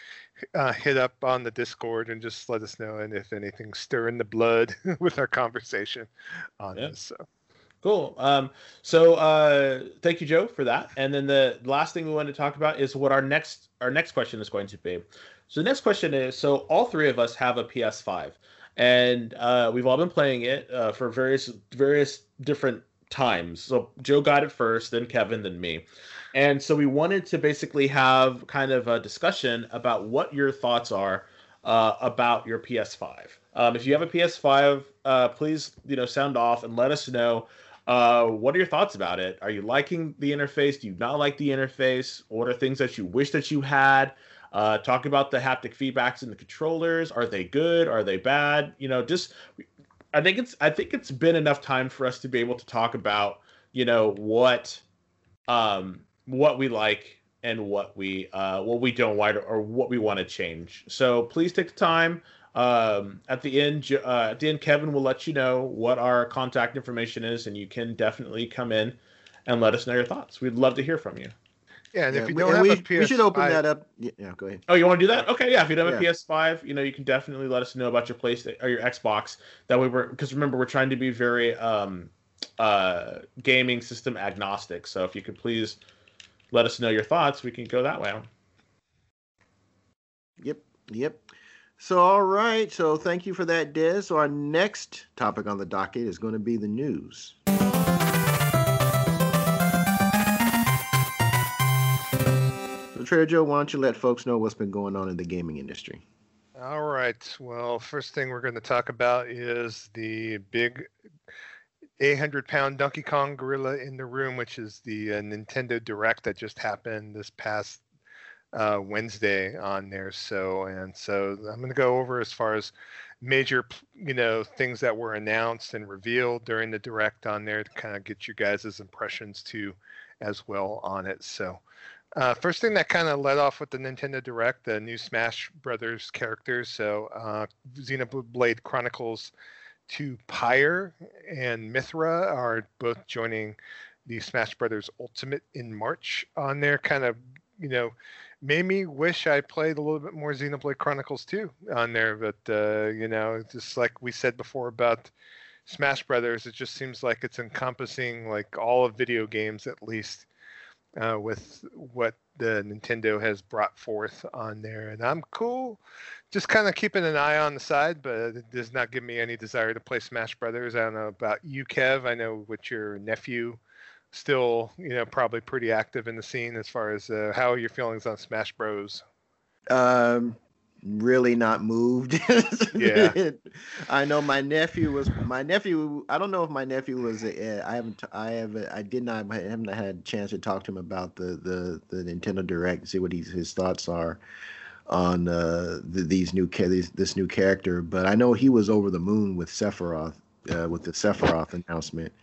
uh, hit up on the Discord and just let us know and if anything's stirring the blood with our conversation on Yeah. this. So Cool. Um, so uh, thank you, Joe, for that. And then the last thing we want to talk about is what our next our next question is going to be. So the next question is: so all three of us have a PS5, and uh, we've all been playing it uh, for various various different times. So Joe got it first, then Kevin, then me. And so we wanted to basically have kind of a discussion about what your thoughts are uh, about your PS5. Um, if you have a PS5, uh, please you know sound off and let us know uh, what are your thoughts about it? Are you liking the interface? Do you not like the interface? What are things that you wish that you had? Uh, talk about the haptic feedbacks in the controllers. Are they good? Are they bad? You know, just I think it's I think it's been enough time for us to be able to talk about you know what um what we like and what we uh what we don't like or what we want to change. So please take the time. Um, at the end, Jo- uh, at the end, Kevin will let you know what our contact information is, and you can definitely come in and let us know your thoughts. We'd love to hear from you. yeah, and Yeah, if you we- don't and have we, a PS5, we should open that up. Yeah, yeah, go ahead. Oh, you want to do that? Okay, yeah. If you don't have Yeah. a PS5, you know you can definitely let us know about your PlayStation or your Xbox. That way, we're because remember we're trying to be very um, uh, gaming system agnostic. So if you could please let us know your thoughts, we can go that way. Yep, yep. So, all right. So, thank you for that, Des. So, our next topic on the docket is going to be the news. So, Trader Joe, why don't you let folks know what's been going on in the gaming industry? All right. Well, first thing we're going to talk about is the big 800 pound Donkey Kong gorilla in the room, which is the uh, Nintendo Direct that just happened this past uh, Wednesday on there. So, and so I'm going to go over as far as major, you know, things that were announced and revealed during the Direct on there to kind of get you guys' impressions too as well on it. So, uh, first thing that kind of led off with the Nintendo Direct, the new Smash Brothers characters. So, uh, Xenoblade Chronicles 2 Pyra and Mythra are both joining the Smash Brothers Ultimate in March on there. Kind of, you know, made me wish I played a little bit more Xenoblade Chronicles 2 on there. But, uh, you know, just like we said before about Smash Brothers, it just seems like it's encompassing like all of video games at least uh, with what the Nintendo has brought forth on there, and I'm cool. Just kind of keeping an eye on the side, but it does not give me any desire to play Smash Brothers. I don't know about you, Kev. I know with your nephew, still you know probably pretty active in the scene as far as uh, how are your feelings on Smash Bros. Um, really not moved. Yeah. I know my nephew was my nephew. I don't know if my nephew was. Uh, I haven't. I have. I did not. I haven't had a chance to talk to him about the the the Nintendo Direct. And see what he's, his thoughts are on uh, the, these new these, this new character. But I know he was over the moon with Sephiroth. Uh, with the Sephiroth announcement.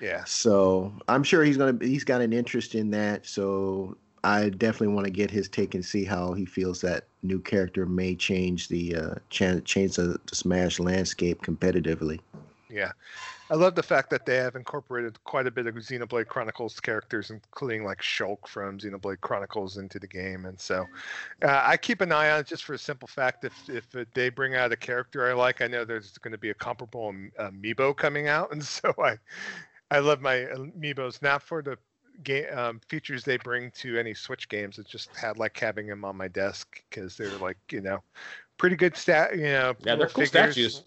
Yeah. So I'm sure he's gonna. He's got an interest in that. So I definitely want to get his take and see how he feels that new character may change the uh, cha- change the, the Smash landscape competitively. Yeah. I love the fact that they have incorporated quite a bit of Xenoblade Chronicles characters, including like Shulk from Xenoblade Chronicles into the game. And so uh, I keep an eye on it just for a simple fact. If, if they bring out a character I like, I know there's going to be a comparable am- amiibo coming out. And so I, I love my amiibos, not for the game um, features they bring to any Switch games. It's just had like having them on my desk because they're like, you know, pretty good stat, you know, Yeah, they're cool figures statues.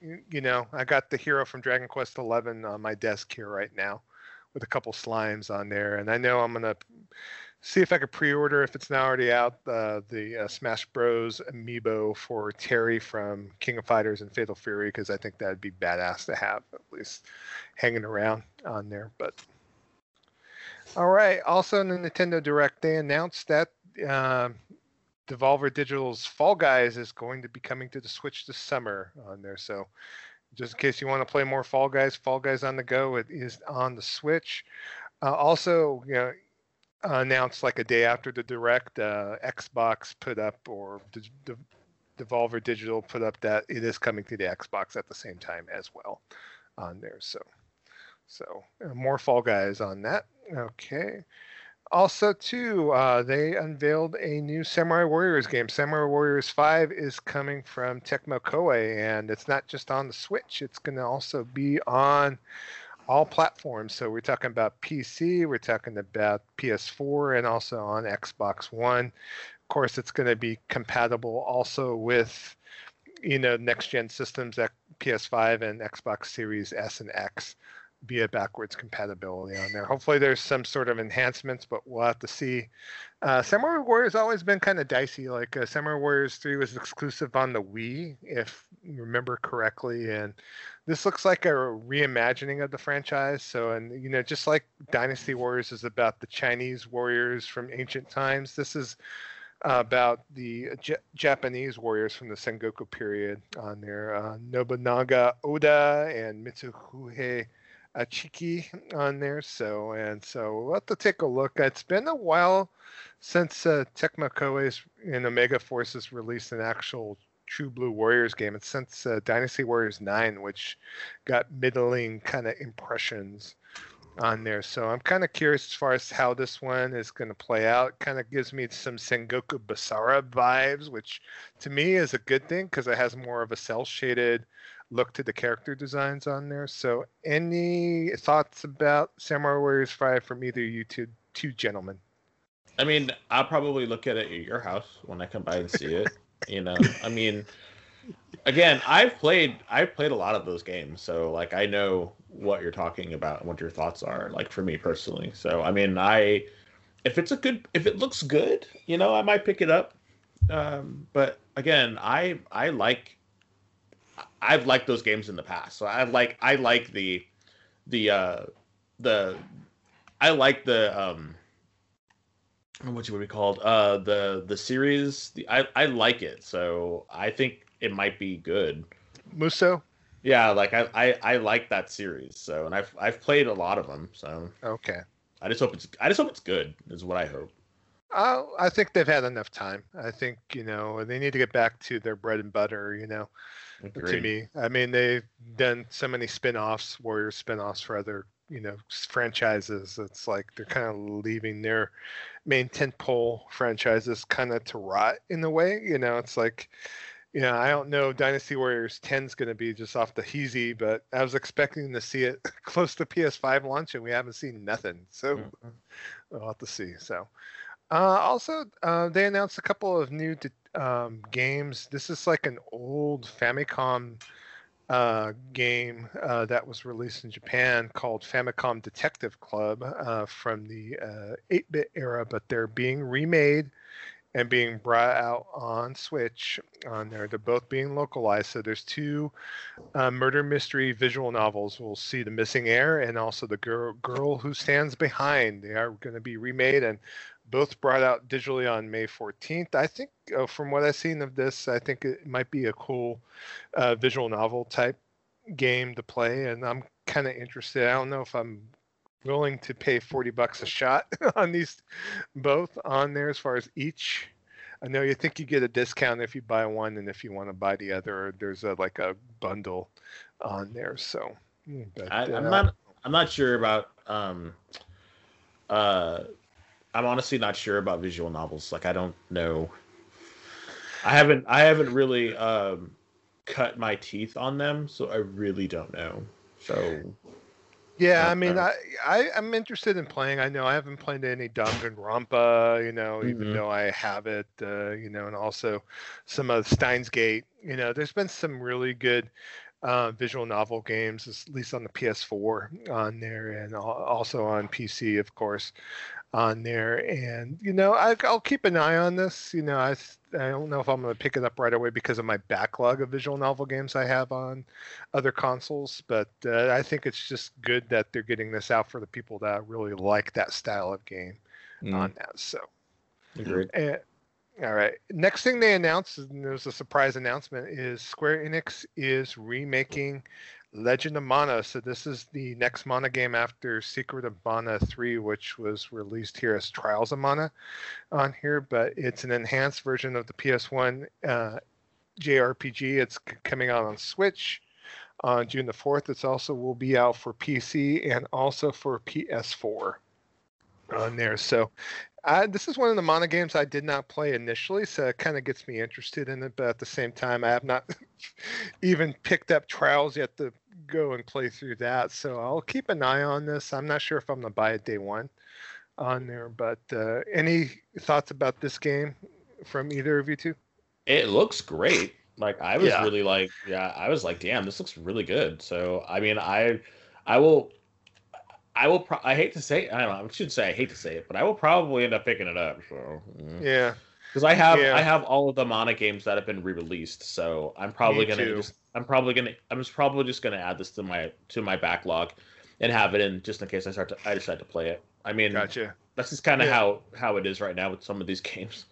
you you know, I got the hero from Dragon Quest XI on my desk here right now, with a couple slimes on there, and I know I'm gonna see if I could pre-order if it's not already out uh, the uh, Smash Bros. amiibo for Terry from King of Fighters and Fatal Fury because I think that'd be badass to have at least hanging around on there. But all right, also in the Nintendo Direct, they announced that. Uh, Devolver Digital's Fall Guys is going to be coming to the Switch this summer on there. So, just in case you want to play more Fall Guys, Fall Guys on the go, it is on the Switch. Uh, also, you know, announced like a day after the direct, uh, Xbox put up or D- D- Devolver Digital put up that it is coming to the Xbox at the same time as well on there. So, so uh, more Fall Guys on that. Okay. Also, too, uh, they unveiled a new Samurai Warriors game. Samurai Warriors 5 is coming from Tecmo Koei, and it's not just on the Switch, it's going to also be on all platforms. So, we're talking about PC, we're talking about PS4, and also on Xbox One. Of course, it's going to be compatible also with you know next gen systems like PS5 and Xbox Series S and X via backwards compatibility on there. Hopefully, there's some sort of enhancements, but we'll have to see. Uh, Samurai Warriors always been kind of dicey. Like uh, Samurai Warriors 3 was exclusive on the Wii, if remember correctly, and this looks like a reimagining of the franchise. So, and you know, just like Dynasty Warriors is about the Chinese warriors from ancient times, this is about the J- Japanese warriors from the Sengoku period on there. Uh, Nobunaga Oda and Mitsuhide Akechi on there. So and so we'll have to take a look. It's been a while since uh, Tecmo Koei's and Omega Forces released an actual True Blue Warriors game. It's since uh, Dynasty Warriors 9, which got middling kind of impressions on there. So I'm kind of curious as far as how this one is going to play out. Kind of gives me some Sengoku Basara vibes, which to me is a good thing because it has more of a cell shaded look to the character designs on there. So any thoughts about Samurai Warriors 5 from either you two, two gentlemen? I mean, I'll probably look at it at your house when I come by and see it. you know, I mean, again, I've played I've played a lot of those games, so like I know what you're talking about and what your thoughts are. Like for me personally, so I mean, I if it's a good if it looks good, you know, I might pick it up. Um, but again, I I like I've liked those games in the past, so I like I like the the uh the I like the um what you would be called uh the the series the, i i like it so i think it might be good Musou? yeah like I, I i like that series so and i've i've played a lot of them so Okay. i just hope it's i just hope it's good is what i hope Uh, I think they've had enough time. I think, you know, they need to get back to their bread and butter, you know, to me. I mean, they've done so many spin offs, Warriors spin offs for other, you know, franchises. It's like they're kind of leaving their main tentpole franchises kind of to rot in a way. You know, it's like Yeah, I don't know. Dynasty Warriors 10 is going to be just off the heezy, but I was expecting to see it close to PS5 launch, and we haven't seen nothing. So Mhm. we'll have to see. So, uh, also, uh, they announced a couple of new um, games. This is like an old Famicom uh, game uh, that was released in Japan called Famicom Detective Club uh, from the uh, 8-bit era, but they're being remade and being brought out on Switch on there. They're both being localized. So there's two uh, murder mystery visual novels. We'll see The Missing Heir and also The Girl, Girl Who Stands Behind. They are going to be remade and both brought out digitally on May 14th. I think, uh, from what I've seen of this, I think it might be a cool uh, visual novel type game to play, and I'm kind of interested. I don't know if I'm willing to pay 40 bucks a shot on these both on there as far as each. I know you think you get a discount if you buy one, and if you want to buy the other, there's a like a bundle on there. So, mm, but, I, I'm uh, not. I'm not sure about. Um, uh, I'm honestly not sure about visual novels. Like I don't know. I haven't. I haven't really um, cut my teeth on them, so I really don't know. So Yeah, Yeah, I mean, I, I I'm interested in playing. I know I haven't played any Danganronpa, you know, even Mhm. though I have it, uh, you know, and also some of Steins Gate. You know, there's been some really good uh, visual novel games, at least on the PS4 on there, and also on PC, of course, on there. And you know, I, I'll keep an eye on this. You know, I I don't know if I'm going to pick it up right away because of my backlog of visual novel games I have on other consoles, but uh, I think it's just good that they're getting this out for the people that really like that style of game Mm. on that. So, agreed. eh, all right. Next thing they announced, and there was a surprise announcement, is Square Enix is remaking Legend of Mana. So this is the next Mana game after Secret of Mana 3, which was released here as Trials of Mana on here, but it's an enhanced version of the PS1 uh, JRPG. It's c- coming out on Switch on June the 4th. It's also will be out for PC and also for PS4 on there. So I, this is one of the Mana games I did not play initially, so it kind of gets me interested in it. But at the same time, I have not even picked up Trials yet to go and play through that. So I'll keep an eye on this. I'm not sure if I'm going to buy it day one on there, but uh, any thoughts about this game from either of you two? It looks great. Like I was Yeah. really like, yeah, I was like, damn, this looks really good. So I mean, I, I will, I will. Pro- I hate to say, I don't know. I should say I hate to say it, but I will probably end up picking it up. So Yeah. because I have, Yeah. I have all of the Mana games that have been re-released. So I'm probably Me gonna too. just, I'm probably gonna, I'm just probably just gonna add this to my to my backlog, and have it in just in case I start to, I decide to play it. I mean, Gotcha. that's just kind of Yeah. how how it is right now with some of these games.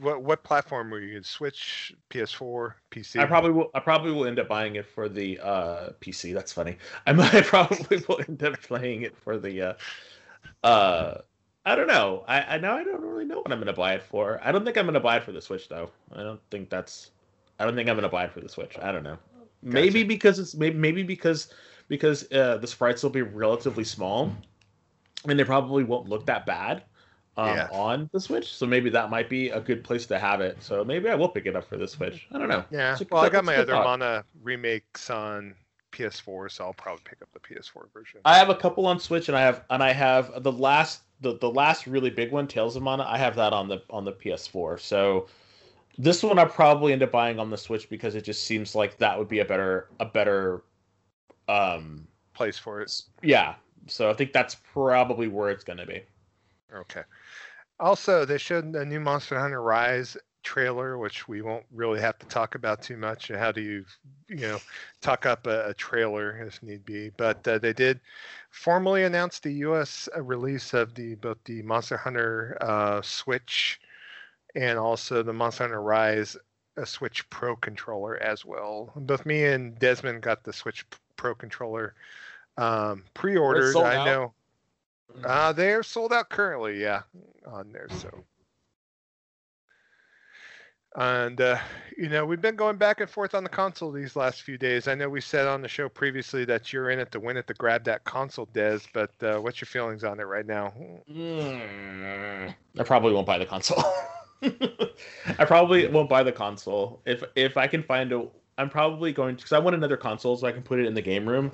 What what platform were you? Gonna switch, PS4, PC? I probably will. I probably will end up buying it for the uh, PC. That's funny. I might probably will end up playing it for the. Uh, uh, I don't know. I, I now I don't really know what I'm going to buy it for. I don't think I'm going to buy it for the Switch though. I don't think that's. I don't think I'm going to buy it for the Switch. I don't know. Maybe because it's maybe maybe because because uh, the sprites will be relatively small, and they probably won't look that bad. Um, Yeah. on the Switch, so maybe that might be a good place to have it. So maybe I will pick it up for the Switch. I don't know. Yeah. Well, I got my other thought. Mana remakes on PS4, so I'll probably pick up the PS4 version. I have a couple on Switch, and I have and I have the last the, the last really big one, Tales of Mana. I have that on the on the PS4. So this one I probably end up buying on the Switch because it just seems like that would be a better a better um Place for it. yeah. So I think that's probably where it's gonna be. Okay. Also, they showed a new Monster Hunter Rise trailer, which we won't really have to talk about too much. How do you, you know, talk up a, a trailer if need be? But uh, they did formally announce the U.S. release of the both the Monster Hunter uh, Switch and also the Monster Hunter Rise a Switch Pro controller as well. Both me and Desmond got the Switch Pro controller um, pre-ordered. I know. Uh, they're sold out currently, yeah, on there. So, and uh, you know, we've been going back and forth on the console these last few days. I know we said on the show previously that you're in it to win it to grab that console, Des. But uh, what's your feelings on it right now? Mm, I probably won't buy the console. I probably won't buy the console if if I can find a. I'm probably going to because I want another console so I can put it in the game room.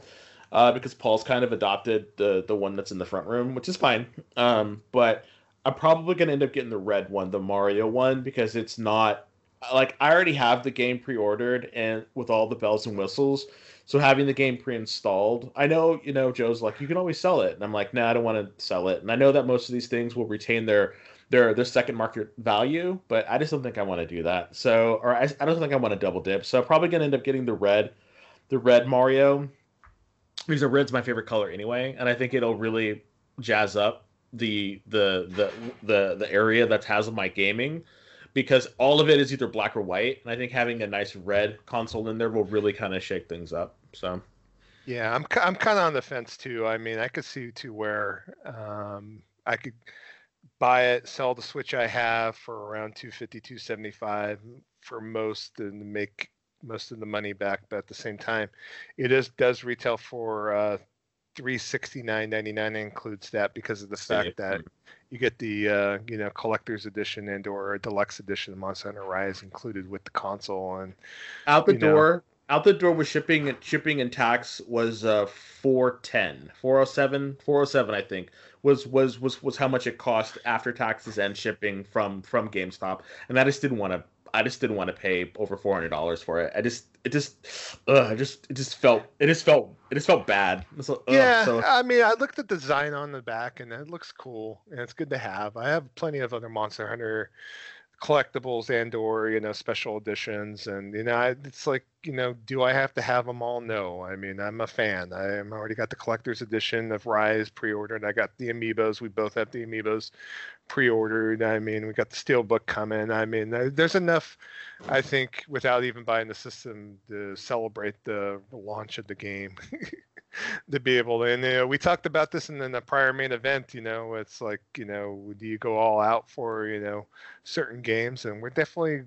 Uh, because Paul's kind of adopted the the one that's in the front room, which is fine. Um, but I'm probably gonna end up getting the red one, the Mario one, because it's not like I already have the game pre-ordered and with all the bells and whistles. So having the game pre-installed, I know you know Joe's like you can always sell it, and I'm like, no, nah, I don't want to sell it. And I know that most of these things will retain their their their second market value, but I just don't think I want to do that. So, or I, I don't think I want to double dip. So I'm probably gonna end up getting the red, the red Mario, because red's my favorite color anyway, and I think it'll really jazz up the the the the the area that has my gaming because all of it is either black or white, and I think having a nice red console in there will really kind of shake things up. So. Yeah, I'm I'm kind of on the fence too. I mean, I could see to where um, I could buy it, sell the Switch I have for around 250, 275 for most and make most of the money back. But at the same time, it is does retail for uh, 369.99 includes that because of the fact that you get the uh, you know collector's edition and or deluxe edition of Monster Hunter Rise included with the console and out the door know. out the door with shipping and shipping and tax was uh 410 407 407 I think was was was was how much it cost after taxes and shipping from from GameStop, and I just didn't want to. I just didn't want to pay over four hundred dollars for it. I just it just ugh, I just it just felt it just felt it just felt bad. So, ugh, yeah, so. I mean, I looked at the design on the back and it looks cool and it's good to have. I have plenty of other Monster Hunter collectibles and or you know special editions and you know it's like you know do i have to have them all no i mean i'm a fan i am already got the collector's edition of rise pre-ordered i got the amiibos we both have the amiibos pre-ordered i mean we got the steelbook coming i mean there's enough i think without even buying the system to celebrate the, launch of the game to be able to. And you know, we talked about this in, in the prior main event. You know, it's like you know, do you go all out for you know certain games? And we're definitely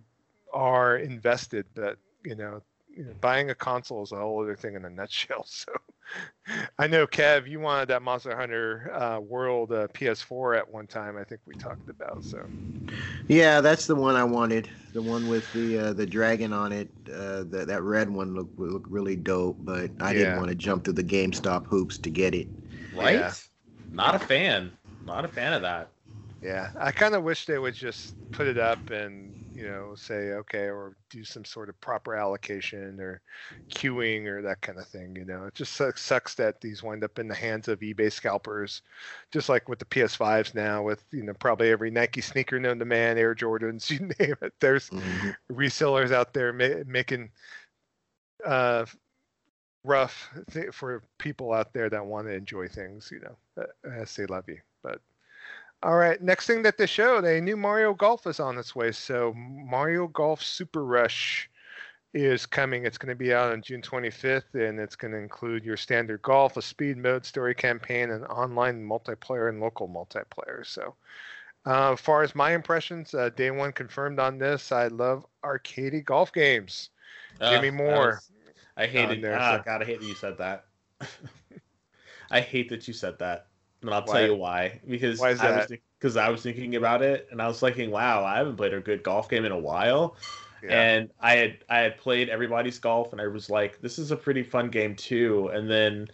are invested, but you know, you know, buying a console is a whole other thing in a nutshell. So I know Kev, you wanted that Monster Hunter uh, World uh, PS4 at one time. I think we talked about. So yeah, that's the one I wanted. The one with the uh, the dragon on it. Uh, that that red one looked looked really dope, but I yeah. didn't want to jump through the GameStop hoops to get it. Right? Yeah. Not a fan. Not a fan of that. Yeah, I kind of wish they would just put it up and you know say okay, or do some sort of proper allocation or queuing or that kind of thing. You know, it just sucks that these wind up in the hands of eBay scalpers, just like with the PS5s now. With you know probably every Nike sneaker known to man, Air Jordans, you name it. There's mm-hmm. resellers out there ma- making uh, rough th- for people out there that want to enjoy things. You know, as they love you. All right, next thing that they showed, a new Mario Golf is on its way. So Mario Golf Super Rush is coming. It's going to be out on June 25th, and it's going to include your standard golf, a speed mode, story campaign, and online multiplayer and local multiplayer. So, uh, as far as my impressions, uh, day one confirmed on this. I love arcadey golf games. Uh, Give me more. Was, I hated. There, ah, so. God, I hate that you said that. I hate that you said that and I'll why? tell you why. Because why I was because I was thinking about it, and I was thinking, wow, I haven't played a good golf game in a while. Yeah. And I had I had played everybody's golf, and I was like, this is a pretty fun game too. And then,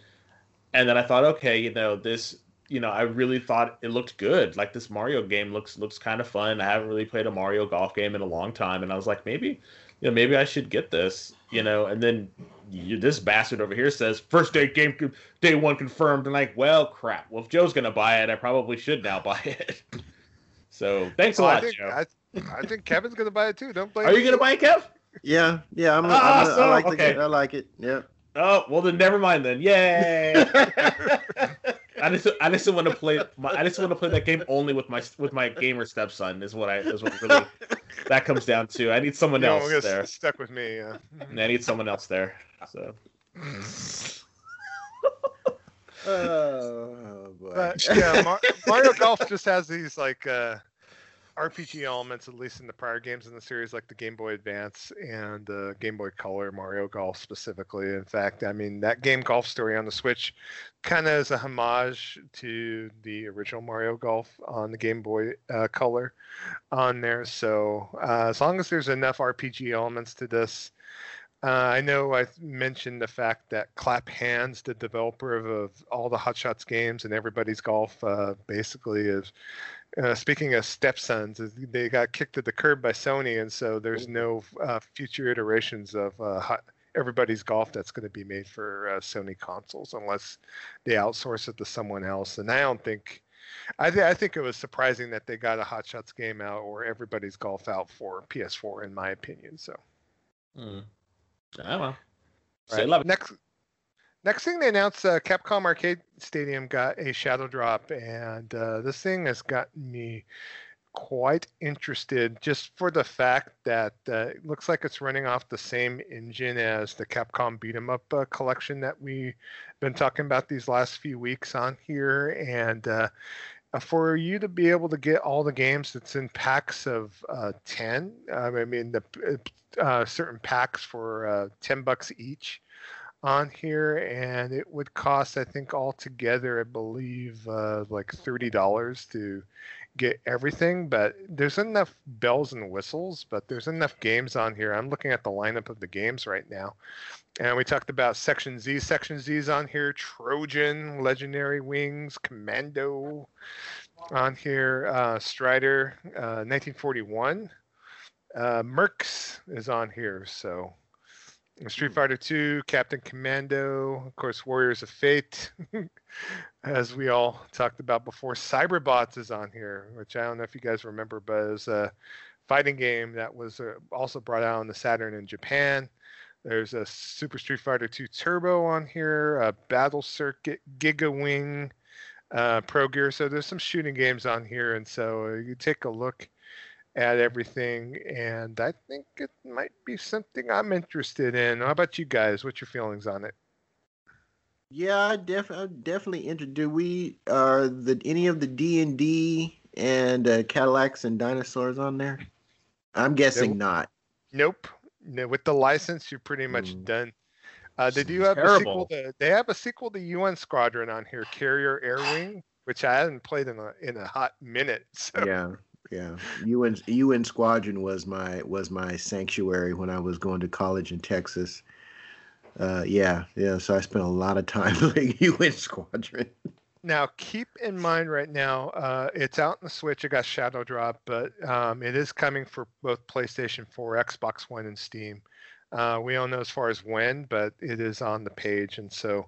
and then I thought, okay, you know, this, you know, I really thought it looked good. Like this Mario game looks looks kind of fun. I haven't really played a Mario golf game in a long time, and I was like, maybe, you know, maybe I should get this, you know. And then you, this bastard over here says first day game day one confirmed. And like well crap. Well if joe's gonna buy it i probably should now buy it. So thanks a lot I think, joe. I, I, think kevin's gonna buy it too. Don't blame are you gonna buy it kev? Yeah yeah i'm, ah, I'm gonna, i like okay. the i like it. Yeah. Oh well then never mind then. Yay I just I just want to play my, I just want to play that game only with my with my gamer stepson is what I is what really that comes down to. I need someone else there. Stuck with me. Yeah. I need someone else there. So. oh, boy. But, yeah, Mar- Mario Golf just has these like uh, RPG elements, at least in the prior games in the series, like the Game Boy Advance and the Game Boy Color, Mario Golf specifically. In fact, I mean that game Golf Story on the Switch kind of is a homage to the original Mario Golf on the Game Boy uh, Color on there. So uh, as long as there's enough RPG elements to this. Uh, I know I mentioned the fact that Clap Hanz, the developer of, of all the Hot Shots games and Everybody's Golf, uh, basically is uh, speaking of stepsons, they got kicked to the curb by Sony, and so there's no uh, future iterations of uh, hot, everybody's golf that's going to be made for uh, Sony consoles unless they outsource it to someone else. And I don't think, I, th- I think it was surprising that they got a Hot Shots game out or everybody's golf out for PS4, in my opinion. So, mm. I don't know. Right. Next, Next thing they announced, uh, Capcom Arcade Stadium got a shadow drop, and uh, this thing has gotten me quite interested just for the fact that uh, it looks like it's running off the same engine as the Capcom Beat 'em Up uh, collection that we've been talking about these last few weeks on here, and uh, for you to be able to get all the games that's in packs of uh, 10 um, i mean the uh, certain packs for uh, 10 bucks each on here, and it would cost, I think, altogether, I believe, uh, like thirty dollars to get everything. But there's enough bells and whistles, but there's enough games on here. I'm looking at the lineup of the games right now, and we talked about Section Z. Section Z's on here, Trojan, Legendary Wings, Commando, on here, uh, Strider, uh, 1941. Uh, Mercs is on here, so Street hmm. Fighter 2, Captain Commando, of course, Warriors of Fate, as we all talked about before. Cyberbots is on here, which I don't know if you guys remember, but it's a fighting game that was uh, also brought out on the Saturn in Japan. There's a Super Street Fighter 2 Turbo on here, a Battle Circuit, Giga Wing, uh, Pro Gear. So there's some shooting games on here, and so uh, you take a look at everything, and I think it might be something I'm interested in. How about you guys? What's your feelings on it? Yeah, I def- I'm definitely interested. Do we are the any of the D and D and uh, Cadillacs and dinosaurs on there? I'm guessing nope. not. Nope. No, with the license, you're pretty much mm. done. Uh, they do have terrible. a sequel. To, they have a sequel to UN Squadron on here, Carrier Air Wing, which I haven't played in a in a hot minute. So. Yeah yeah. UN UN Squadron was my was my sanctuary when I was going to college in Texas. Uh, yeah, yeah. So I spent a lot of time playing UN Squadron. Now, keep in mind right now, uh, it's out in the Switch. It got Shadow Drop, but um, it is coming for both PlayStation 4, Xbox One, and Steam. Uh, we don't know as far as when, but it is on the page, and so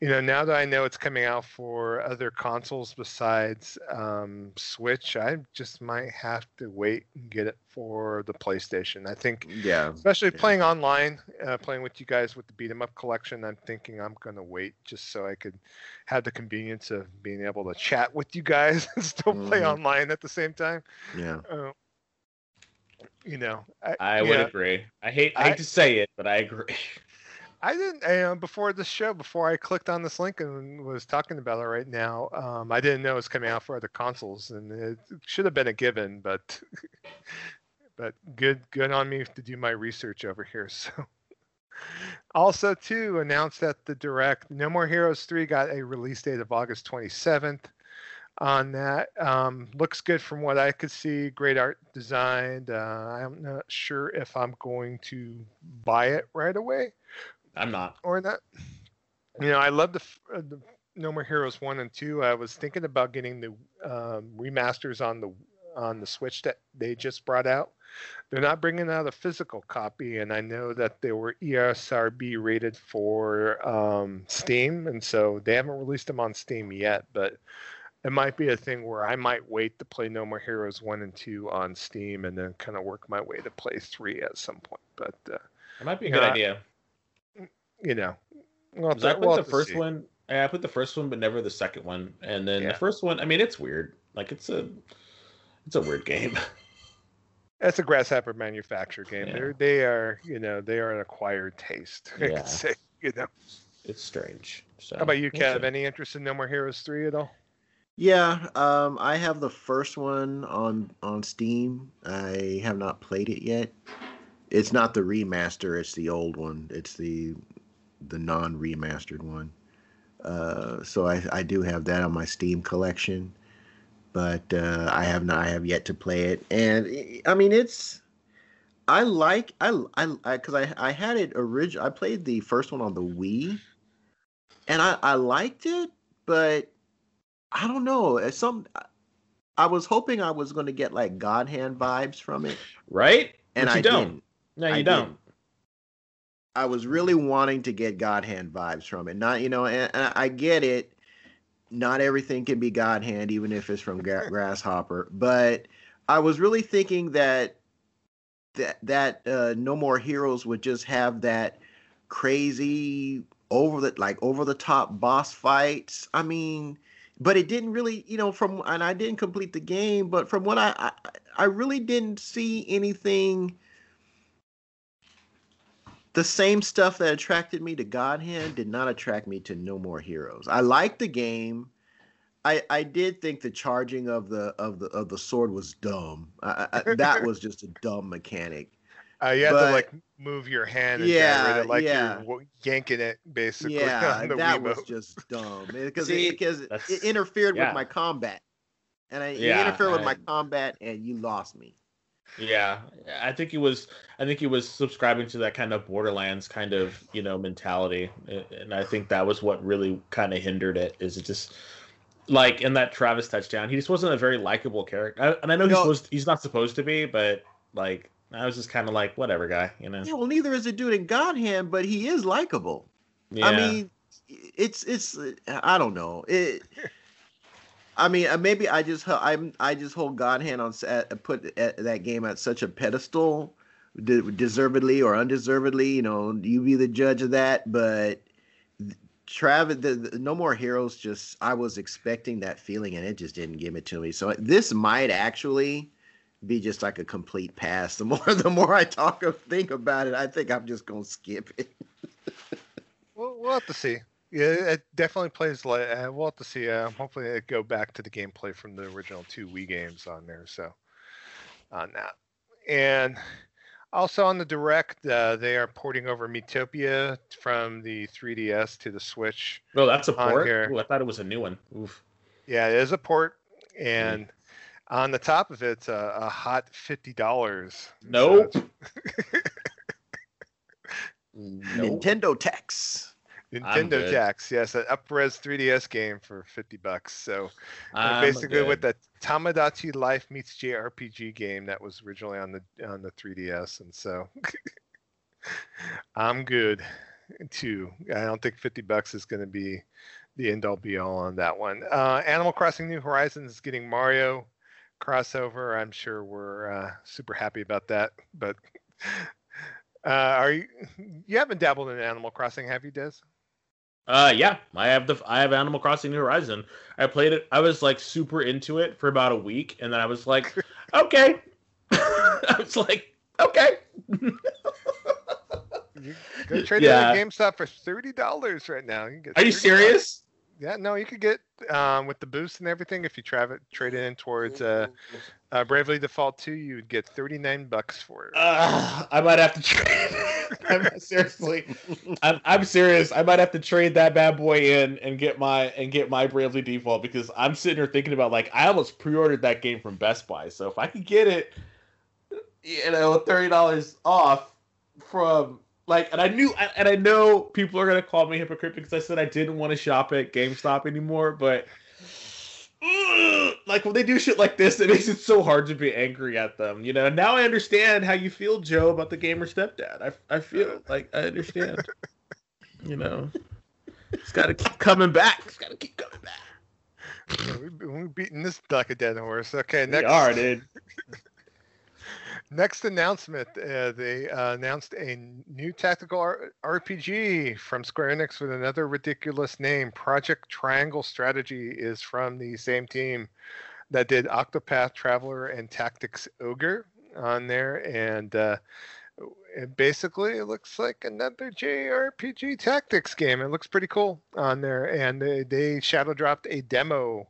you know, now that I know it's coming out for other consoles besides um, Switch, I just might have to wait and get it for the PlayStation. I think, yeah, especially yeah. playing online, uh, playing with you guys with the beat 'em up collection. I'm thinking I'm gonna wait just so I could have the convenience of being able to chat with you guys and still mm-hmm. play online at the same time. Yeah. Uh, you know, I, I would know, agree. I hate I hate to say it, but I agree. I didn't before the show. Before I clicked on this link and was talking about it right now, um, I didn't know it was coming out for other consoles, and it should have been a given. But but good good on me to do my research over here. So also too announced that the direct No More Heroes three got a release date of August twenty seventh. On that, um, looks good from what I could see. Great art designed. Uh, I'm not sure if I'm going to buy it right away I'm not. Or that. You know, I love the, uh, the No More Heroes one and two. I was thinking about getting the um, remasters on the on the Switch that they just brought out. They're not bringing out a physical copy, and I know that they were ESRB rated for um, Steam, and so they haven't released them on Steam yet. But it might be a thing where I might wait to play No More Heroes one and two on Steam, and then kind of work my way to play three at some point. But uh, it might be a good idea you know. We'll I put we'll the first see. one. I put the first one, but never the second one. And then yeah. the first one. I mean, it's weird. Like it's a, it's a weird game. It's a grasshopper manufacturer game. Yeah. They're they are you know they are an acquired taste. I yeah. say you know. It's strange. So, How about you, Kev? Any interest in No More Heroes three at all? Yeah, um, I have the first one on on Steam. I have not played it yet. It's not the remaster; it's the old one. It's the the non remastered one. Uh, so I, I do have that on my Steam collection, but uh, I have not I have yet to play it. And I mean, it's I like I I because I, I, I had it original. I played the first one on the Wii, and I I liked it, but I don't know. Some I was hoping I was going to get like God Hand vibes from it, right? And I don't. Didn't. No, you I don't. Didn't. I was really wanting to get God Hand vibes from it. Not, you know, and, and I get it. Not everything can be God Hand, even if it's from Gra- Grasshopper. But I was really thinking that that that uh, No More Heroes would just have that crazy over the like over the top boss fights. I mean, but it didn't really, you know, from and I didn't complete the game, but from what I I, I really didn't see anything the same stuff that attracted me to God Hand did not attract me to No More Heroes. I liked the game. I, I did think the charging of the of the of the sword was dumb. I, I, that was just a dumb mechanic. Uh, you had to like move your hand and yeah, it, like yeah. you're yanking it basically. Yeah, that Wiimote. was just dumb because See, it, because it interfered yeah. with my combat, and I, Yeah, it interfered with my combat, and you lost me. Yeah, I think he was. I think he was subscribing to that kind of Borderlands kind of you know mentality, and I think that was what really kind of hindered it. Is it just like in that Travis touchdown, he just wasn't a very likable character, I, and I know he's No. supposed he's not supposed to be, but like I was just kind of like whatever guy, you know. Yeah, well, neither is the dude in God Hand, but he is likable. Yeah. I mean, it's it's I don't know. It. I mean, uh, maybe I just I'm I just hold God hand on uh, put uh, that game at such a pedestal, de- deservedly or undeservedly. You know, you be the judge of that. But Travis, the, the No More Heroes, just I was expecting that feeling, and it just didn't give it to me. So this might actually be just like a complete pass. The more the more I talk of think about it, I think I'm just gonna skip it. We'll, we'll have to see. Yeah, it definitely plays like. Uh, we'll have to see. Uh, hopefully, it go back to the gameplay from the original two Wii games on there. So, on that, and also on the direct, uh, they are porting over Miitopia from the 3DS to the Switch. oh, that's a port. here. Ooh, I thought it was a new one. Oof. Yeah, it is a port, and on the top of it's a, a hot fifty dollars. Nope. Nope. Nintendo tax. Nintendo tax, yes, an upres 3DS game for 50 bucks. So uh, basically with good. the Tamagotchi Life meets JRPG game that was originally on the on the 3DS, and so I'm good too. I don't think 50 bucks is going to be the end all be all on that one. Uh, Animal Crossing New Horizons is getting Mario crossover. I'm sure we're uh, super happy about that. But uh, are you? You haven't dabbled in Animal Crossing, have you, Des? Uh, yeah, I have the I have Animal Crossing New Horizon. I played it. I was like super into it for about a week, and then I was like, okay. I was like, okay. You go trade Yeah. it at GameStop for thirty dollars right now. You can Are you serious? Yeah, no, you could get um, with the boost and everything. If you tra- trade it in towards uh, uh, Bravely Default Two, you would get thirty nine bucks for it. Uh, I might have to trade. I'm seriously, I'm, I'm serious. I might have to trade that bad boy in and get my and get my Bravely Default because I'm sitting here thinking about like I almost pre-ordered that game from Best Buy. So if I could get it, you know, thirty dollars off from like, and I knew, and I know people are gonna call me hypocrite because I said I didn't want to shop at GameStop anymore, but. Like when they do shit like this, it makes it so hard to be angry at them. You know. Now I understand how you feel, Joe, about the gamer stepdad. I I feel like I understand. you know, it's got to keep coming back. It's got to keep coming back. Yeah, we- We're beating this like a dead horse. Okay, We next are, dude. next announcement. Uh, they uh, announced a new tactical R- RPG from Square Enix with another ridiculous name. Project Triangle Strategy is from the same team that did Octopath Traveler and Tactics Ogre on there, and uh, it basically it looks like another JRPG tactics game. It looks pretty cool on there, and they, they shadow dropped a demo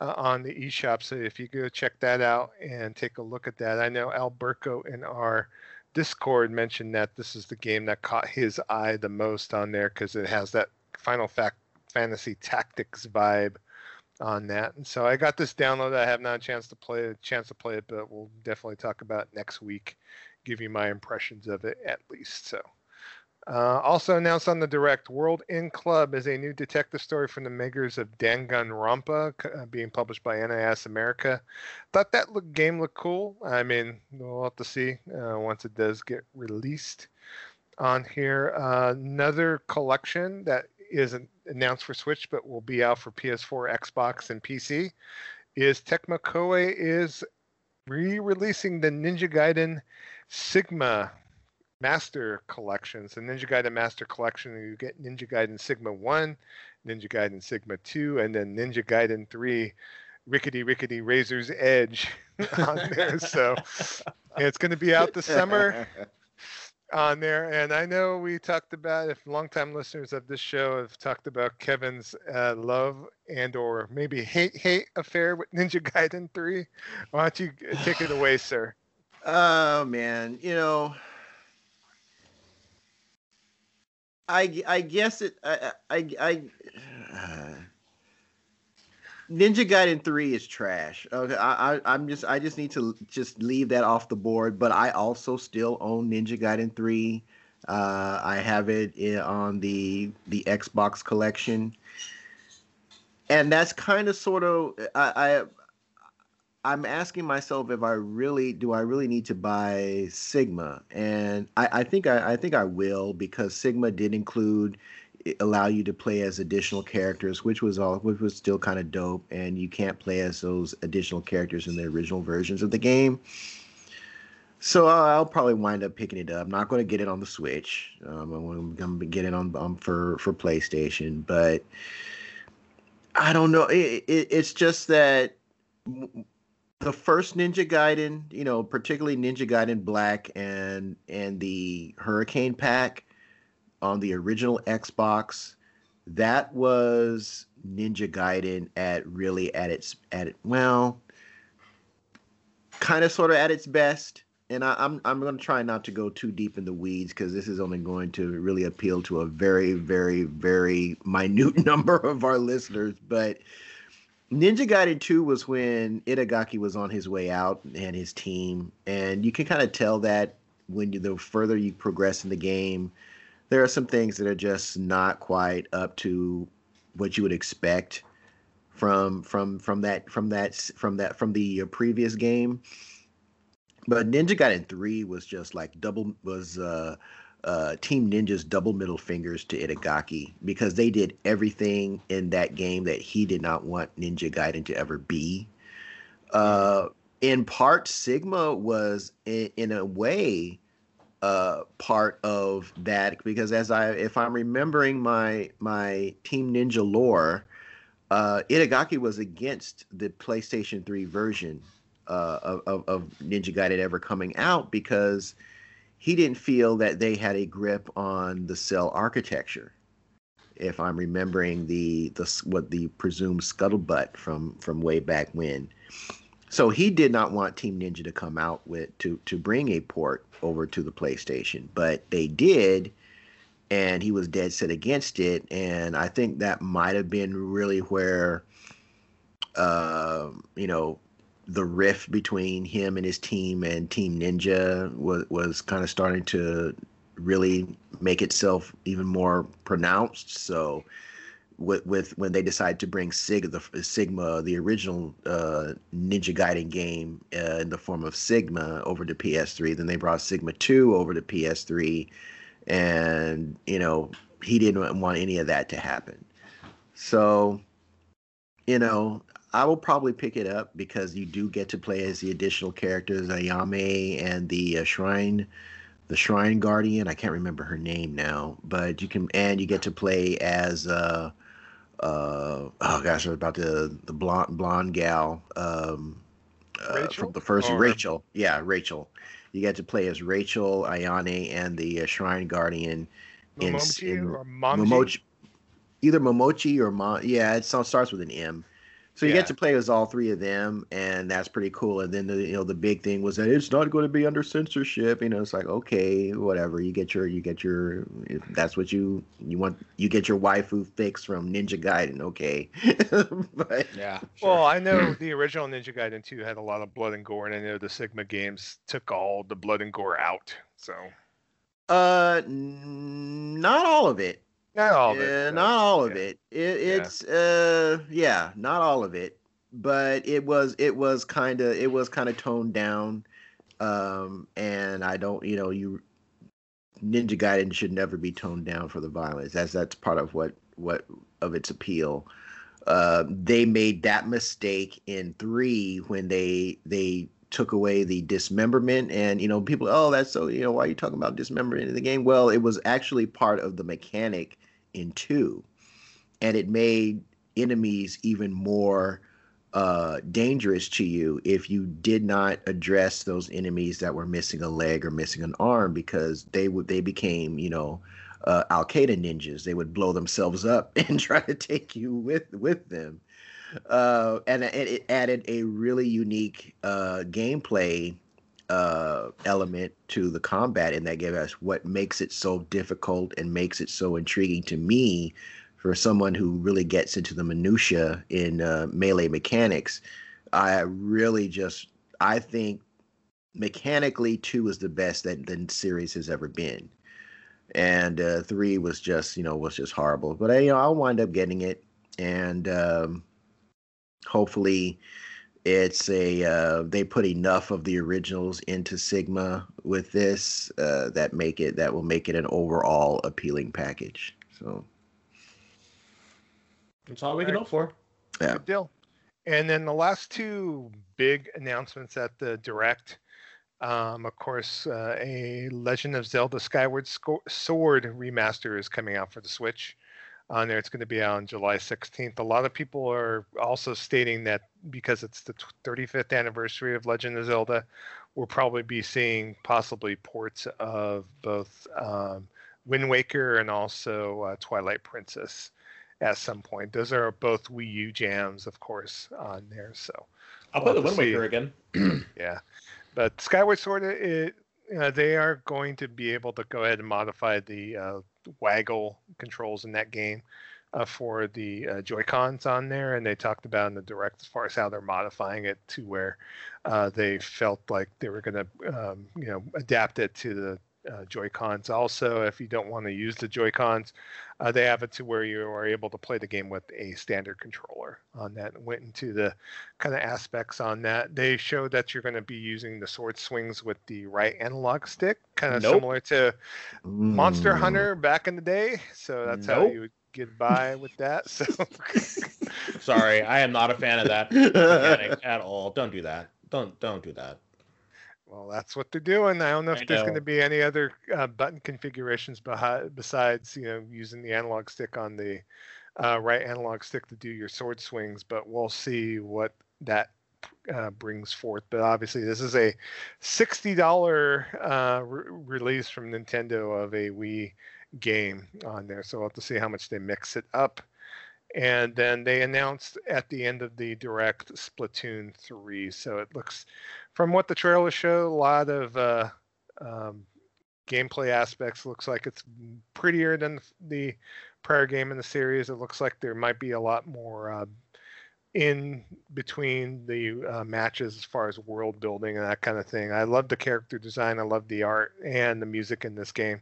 uh, on the eShop. So if you go check that out and take a look at that, I know Alberto in our Discord mentioned that this is the game that caught his eye the most on there because it has that Final Fact Fantasy Tactics vibe on that. And so I got this download. I have not a chance to play a chance to play it, but we'll definitely talk about next week. Give you my impressions of it at least. So uh, also announced on the direct, World's End Club is a new detective story from the makers of Danganronpa, uh, being published by NIS America. Thought that look, game looked cool. I mean, we'll have to see uh, once it does get released. On here, uh, another collection that isn't announced for Switch, but will be out for PS4, Xbox, and PC, is Tecmo Koei is re-releasing the Ninja Gaiden Sigma Master Collections. The Ninja Gaiden Master Collection, you get Ninja Gaiden Sigma 1, Ninja Gaiden Sigma 2, and then Ninja Gaiden 3, Rickety Rickety Razor's Edge on there. so it's going to be out this summer on there. And I know we talked about, if longtime listeners of this show have talked about Kevin's uh, love and or maybe hate hate affair with Ninja Gaiden 3. Why don't you take it away, sir? Oh man, you know, I I guess it I I, I uh, Ninja Gaiden three is trash. Okay, I, I I'm just I just need to just leave that off the board. But I also still own Ninja Gaiden three. Uh, I have it in, on the the Xbox collection, and that's kind of sort of I, I I'm asking myself if I really do I really need to buy Sigma, and I, I think I, I think I will because Sigma did include allow you to play as additional characters, which was all which was still kind of dope, and you can't play as those additional characters in the original versions of the game. So I'll probably wind up picking it up. I'm not going to get it on the Switch. Um, I'm going to get it on um, for for PlayStation, but I don't know. It, it, it's just that the first Ninja Gaiden, you know, particularly Ninja Gaiden Black and and the Hurricane Pack on the original Xbox, that was Ninja Gaiden at really at its at it well, kind of sort of at its best. And I, I'm I'm going to try not to go too deep in the weeds because this is only going to really appeal to a very very very minute number of our listeners, but Ninja Gaiden 2 was when Itagaki was on his way out and his team. And you can kind of tell that when you, the further you progress in the game, there are some things that are just not quite up to what you would expect from from from that from that from that from the uh, previous game. But Ninja Gaiden 3 was just like double was uh uh, Team Ninja's double middle fingers to Itagaki because they did everything in that game that he did not want Ninja Gaiden to ever be. Uh, in part, Sigma was in, in a way uh, part of that because as I, if I'm remembering my my Team Ninja lore, uh, Itagaki was against the PlayStation 3 version uh, of, of, of Ninja Gaiden ever coming out because he didn't feel that they had a grip on the cell architecture. If I'm remembering the the what the presumed scuttlebutt from from way back when, so he did not want Team Ninja to come out with to to bring a port over to the PlayStation, but they did, and he was dead set against it. And I think that might have been really where, uh, you know, the rift between him and his team and Team Ninja was was kind of starting to really make itself even more pronounced. So with with when they decided to bring Sig the Sigma, the original uh, Ninja Gaiden game uh, in the form of Sigma over to PS3, then they brought Sigma 2 over to PS3 and you know, he didn't want any of that to happen. So you know, I will probably pick it up because you do get to play as the additional characters, Ayane and the uh, Shrine, the Shrine Guardian. I can't remember her name now, but you can, and you get to play as, uh, uh, oh gosh, I was about the the blonde blonde gal, um, uh, from the first or... Rachel. Yeah, Rachel. You get to play as Rachel, Ayane, and the uh, Shrine Guardian. Momochi in, or Momji? Momochi, either Momochi or Mon. Yeah, it starts with an M So you Yeah. get to play as all three of them, and that's pretty cool. And then the you know the big thing was that it's not going to be under censorship. You know, it's like okay, whatever. You get your you get your if that's what you you want. You get your waifu fix from Ninja Gaiden. Okay, but Yeah. Well, I know the original Ninja Gaiden 2 had a lot of blood and gore, and I know the Sigma games took all the blood and gore out. So uh, n- not all of it. Not all of yeah, it. not all of yeah. it. it it's uh yeah, not all of it, but it was it was kind of it was kind of toned down. Um and I don't, you know, you Ninja Gaiden should never be toned down for the violence. That's that's part of what what of its appeal. Uh, they made that mistake in 3 when they they took away the dismemberment and you know people oh that's so you know why are you talking about dismemberment in the game well it was actually part of the mechanic in two, and it made enemies even more uh, dangerous to you if you did not address those enemies that were missing a leg or missing an arm because they would they became you know uh, Al Qaeda ninjas. They would blow themselves up and try to take you with with them. Uh, and it, it added a really unique uh, gameplay uh, element to the combat, and that gave us what makes it so difficult and makes it so intriguing to me for someone who really gets into the minutia in uh, melee mechanics. I really just I think mechanically two is the best that the series has ever been, and uh, three was just you know was just horrible. But I, you know I'll wind up getting it, and um, hopefully it's a uh, they put enough of the originals into Sigma with this uh, that make it that will make it an overall appealing package. So That's all we can hope for. Yeah. Good deal. And then the last two big announcements at the direct, um, of course, uh, a Legend of Zelda Skyward Sco- Sword remaster is coming out for the Switch. On there, it's going to be out on July 16th. A lot of people are also stating that because it's the 35th anniversary of Legend of Zelda, we'll probably be seeing possibly ports of both um, Wind Waker and also uh, Twilight Princess at some point. Those are both Wii U jams, of course, on there. So I'll play the We'll Wind Waker again. yeah, but Skyward Sword, it uh, they are going to be able to go ahead and modify the uh, waggle controls in that game uh, for the uh, Joy Cons on there, and they talked about in the direct as far as how they're modifying it to where uh, they felt like they were going to, um, you know, adapt it to the uh, Joy Cons. Also, if you don't want to use the Joy Cons, uh, they have it to where you are able to play the game with a standard controller on that. And went into the kind of aspects on that. They showed that you're going to be using the sword swings with the right analog stick, kind of Nope. similar to Monster Mm. Hunter back in the day. So that's how you would get by with that. So Sorry, I am not a fan of that at all. Don't do that. Don't don't do that. Well, that's what they're doing. I don't know if I there's going to be any other uh, button configurations behi- besides, you know, using the analog stick on the uh, right analog stick to do your sword swings. But we'll see what that uh, brings forth. But obviously, this is a sixty dollar uh, re- release from Nintendo of a Wii game on there. So we'll have to see how much they mix it up. And then they announced at the end of the direct Splatoon 3. So it looks, from what the trailer showed, a lot of uh, um, gameplay aspects. Looks like it's prettier than the prior game in the series. It looks like there might be a lot more uh, in between the uh, matches as far as world building and that kind of thing. I love the character design. I love the art and the music in this game.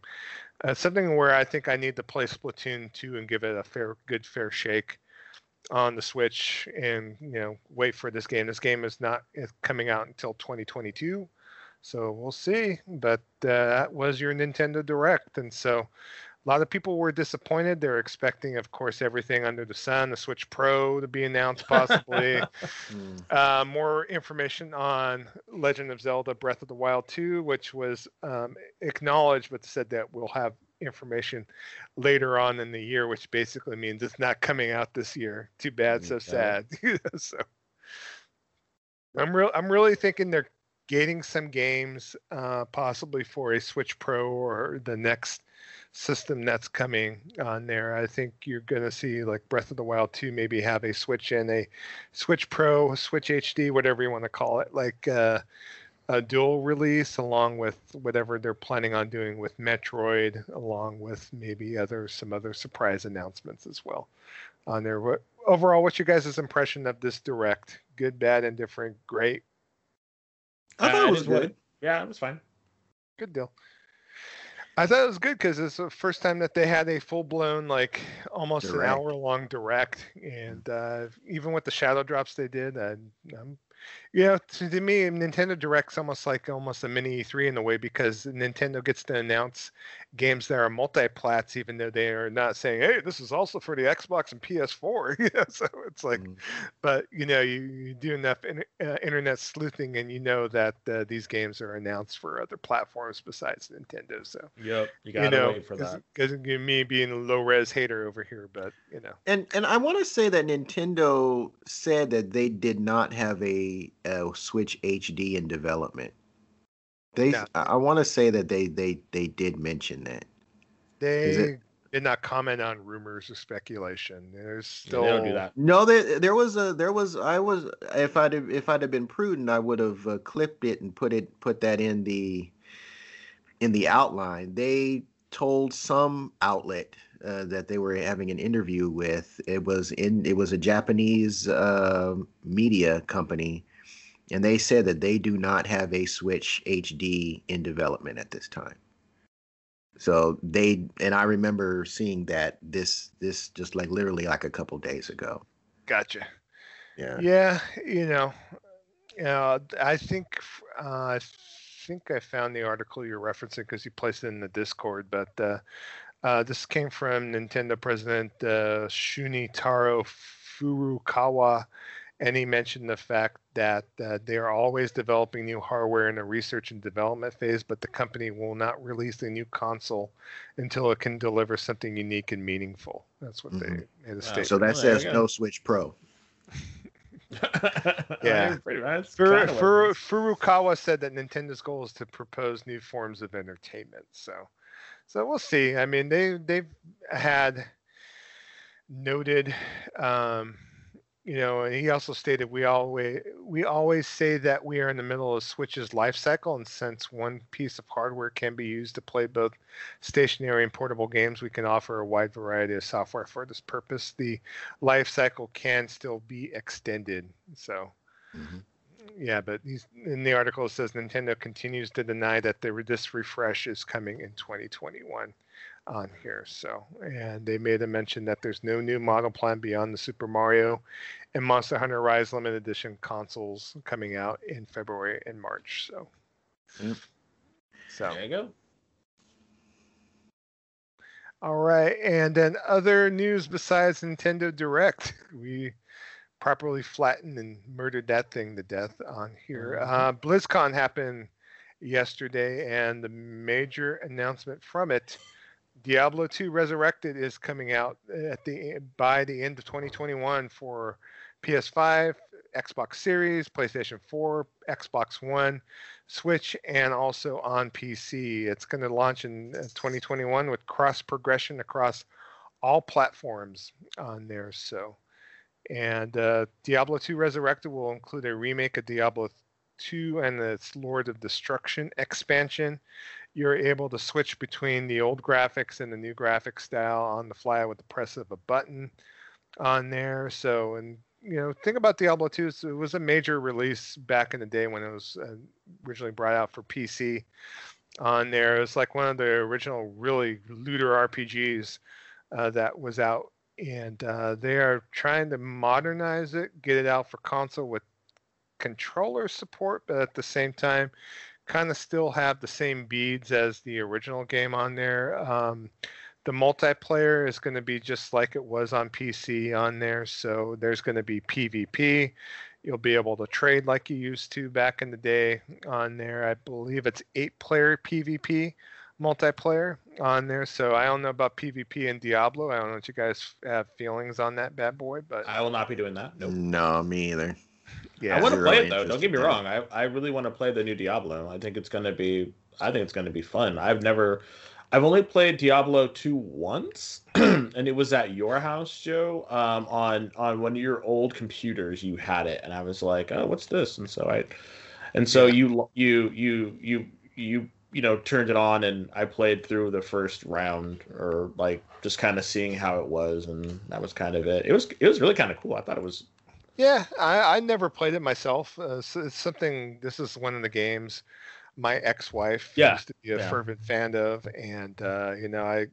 Uh, something where I think I need to play Splatoon 2 and give it a fair, good, fair shake on the Switch, and you know, wait for this game. This game is not coming out until 2022, so we'll see. But uh, that was your Nintendo Direct, and so a lot of people were disappointed. They're expecting, of course, everything under the sun, the Switch Pro to be announced, possibly. Mm. uh, more information on Legend of Zelda Breath of the Wild 2, which was um, acknowledged, but said that we'll have information later on in the year, which basically means it's not coming out this year. Too bad, so sad. so I'm real. I'm really thinking they're gating some games, uh, possibly for a Switch Pro or the next system that's coming on there. I think you're going to see like Breath of the Wild 2 maybe have a Switch and a Switch Pro, Switch HD, whatever you want to call it, like uh, a dual release along with whatever they're planning on doing with Metroid, along with maybe other some other surprise announcements as well on there. What overall, what's your guys' impression of this direct? Good, bad, indifferent, great. I thought Uh, it was just wanted- good. Yeah, it was fine. Good deal. I thought it was good because it's the first time that they had a full blown, like almost Direct. an hour long direct, and uh, even with the shadow drops they did, I, I'm, you know, to, to me, Nintendo Direct's almost like almost a mini E3 in a way because Nintendo gets to announce games that are multi-plats, even though they are not saying, "Hey, this is also for the Xbox and PS4." you know, so it's like Mhm. but you know you, you do enough in, uh, internet sleuthing and you know that uh, these games are announced for other platforms besides nintendo so Yep. You you gotta know wait for that. because me being a low res hater over here but you know And and I want to say that Nintendo said that they did not have a, a Switch HD in development. They, No. I, I want to say that they they they did mention that. they it- did not comment on rumors or speculation there's still they don't do that. No, there there was a there was I was if I'd have, if I'd have been prudent, I would have uh, clipped it and put it put that in the in the outline. They told some outlet uh, that they were having an interview with. It was in it was a Japanese uh, media company, and they said that they do not have a Switch HD in development at this time. So they and I remember seeing that this this just like literally like a couple days ago. gotcha Yeah. yeah you know uh, i think uh, i think i found the article you're referencing because you placed it in the discord but uh, uh, this came from nintendo president uh, Shuntaro Furukawa and he mentioned the fact that uh, they are always developing new hardware in a research and development phase but the company will not release a new console until it can deliver something unique and meaningful that's what Mhm. they made a Wow. So that Well, says no Switch Pro. Yeah. pretty much. Furu, kinda what it Furu, is. Furukawa said that Nintendo's goal is to propose new forms of entertainment. So, so we'll see. I mean, they they've had noted, um, you know, and he also stated we always we always say that we are in the middle of Switch's life cycle, and since one piece of hardware can be used to play both stationary and portable games, we can offer a wide variety of software for this purpose. The life cycle can still be extended. So. Mhm. Yeah, but in the article it says Nintendo continues to deny that the this refresh is coming in 2021 on here. So, and they made a mention that there's no new model plan beyond the Super Mario and Monster Hunter Rise limited edition consoles coming out in February and March. So, Yep. so There you go. all right, and then other news besides Nintendo Direct, we properly flattened and murdered that thing to death on here. Mhm. Uh, BlizzCon happened yesterday, and the major announcement from it, Diablo 2 Resurrected, is coming out at the by the end of 2021 for PS5, Xbox Series, PlayStation 4, Xbox One, Switch, and also on PC. It's going to launch in uh, 2021 with cross progression across all platforms on there. So, and uh, Diablo 2 Resurrected will include a remake of Diablo 2 and its Lord of Destruction expansion. You're able to switch between the old graphics and the new graphic style on the fly with the press of a button on there. So, and you know, think about Diablo 2. So it was a major release back in the day when it was uh, originally brought out for PC on there. It was like one of the original really looter RPGs uh, that was out. And uh, they are trying to modernize it, get it out for console with controller support, but at the same time, kind of still have the same beads as the original game on there. Um, the multiplayer is going to be just like it was on PC on there. So there's going to be PvP. You'll be able to trade like you used to back in the day on there. I believe it's eight player PvP multiplayer on there. So I don't know about PvP and Diablo. I don't know if you guys have feelings on that bad boy, but I will not be doing that. Nope. No, me either. Yeah. I want to play it though. Don't get me wrong. I, I really want to play the new Diablo. I think it's gonna be I think it's gonna be fun. I've never I've only played Diablo 2 once, and it was at your house, Joe. Um, on on one of your old computers, you had it, and I was like, "Oh, what's this?" And so I, and so you you you you you you know turned it on, and I played through the first round, or like just kind of seeing how it was, and that was kind of it. It was it was really kind of cool. I thought it was Yeah, I, I never played it myself. Uh, so it's something. This is one of the games my ex-wife Yeah, used to be a yeah. fervent fan of, and uh, you know, I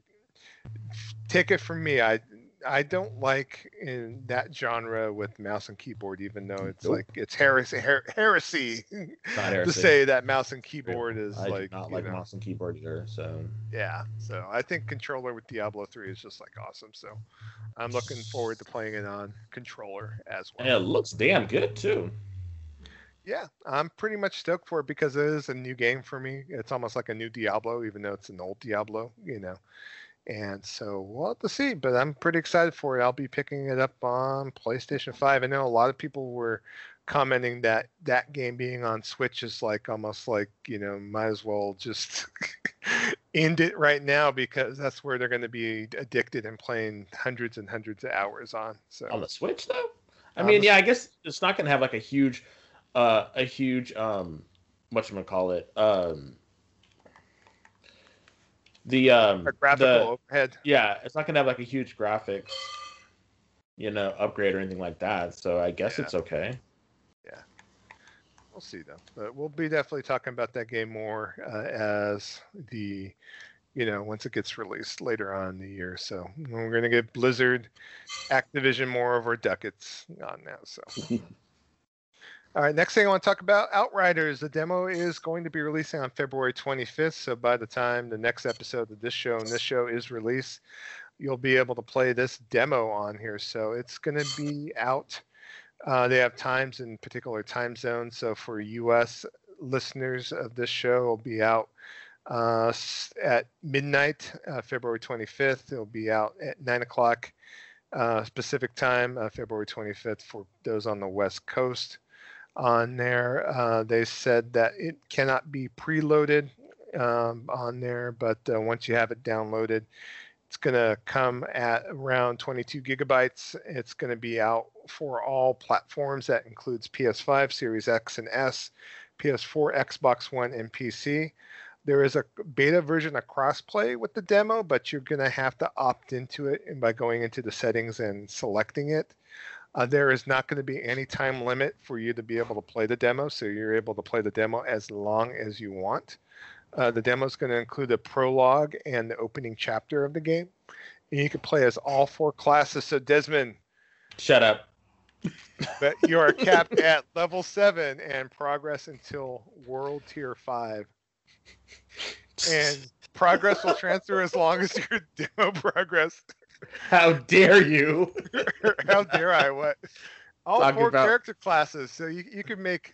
take it from me. I I don't like in that genre with mouse and keyboard, even though it's Nope. like it's heresy her- heresy not to say that mouse and keyboard is I like do not like know, mouse and keyboard either. So yeah. So I think controller with Diablo three is just like awesome. So I'm looking forward to playing it on controller as well. and it looks damn good too. Yeah, I'm pretty much stoked for it because it is a new game for me. It's almost like a new Diablo, even though it's an old Diablo, you know. And so we'll have to see, but I'm pretty excited for it. I'll be picking it up on PlayStation 5. I know a lot of people were commenting that that game being on Switch is like almost like, you know, might as well just end it right now because that's where they're going to be addicted and playing hundreds and hundreds of hours on. So on the Switch though. I mean, yeah, I guess it's not gonna have like a huge, uh, a huge um, what you call it, um, the um, graphical the, overhead. yeah, it's not gonna have like a huge graphics, you know, upgrade or anything like that. So I guess Yeah. it's okay. Yeah, we'll see though. But we'll be definitely talking about that game more uh, as the, you know, once it gets released later on in the year. So we're gonna get Blizzard, Activision more of our ducats on now. So. All right, next thing I want to talk about Outriders. The demo is going to be releasing on February 25th. So by the time the next episode of this show and this show is released, you'll be able to play this demo on here. So it's going to be out. Uh, they have times in particular time zones. So for U.S. listeners of this show, it'll be out uh, at midnight, uh, February 25th. It'll be out at nine o'clock uh, Pacific time, uh, February 25th for those on the West Coast. On there, uh, they said that it cannot be preloaded um, on there, but uh, once you have it downloaded, it's going to come at around 22 gigabytes. It's going to be out for all platforms. That includes PS5, Series X and S, PS4, Xbox One, and PC. There is a beta version of crossplay with the demo, but you're going to have to opt into it by going into the settings and selecting it. Uh, there is not going to be any time limit for you to be able to play the demo, so you're able to play the demo as long as you want. Uh, the demo is going to include a prologue and the opening chapter of the game. And you can play as all four classes. So, Desmond, Shut up. but you are capped at level seven and progress until world tier five. And progress will transfer as long as your demo progress. How dare you? How dare I? What? All Talk four about- character classes. So you you can make,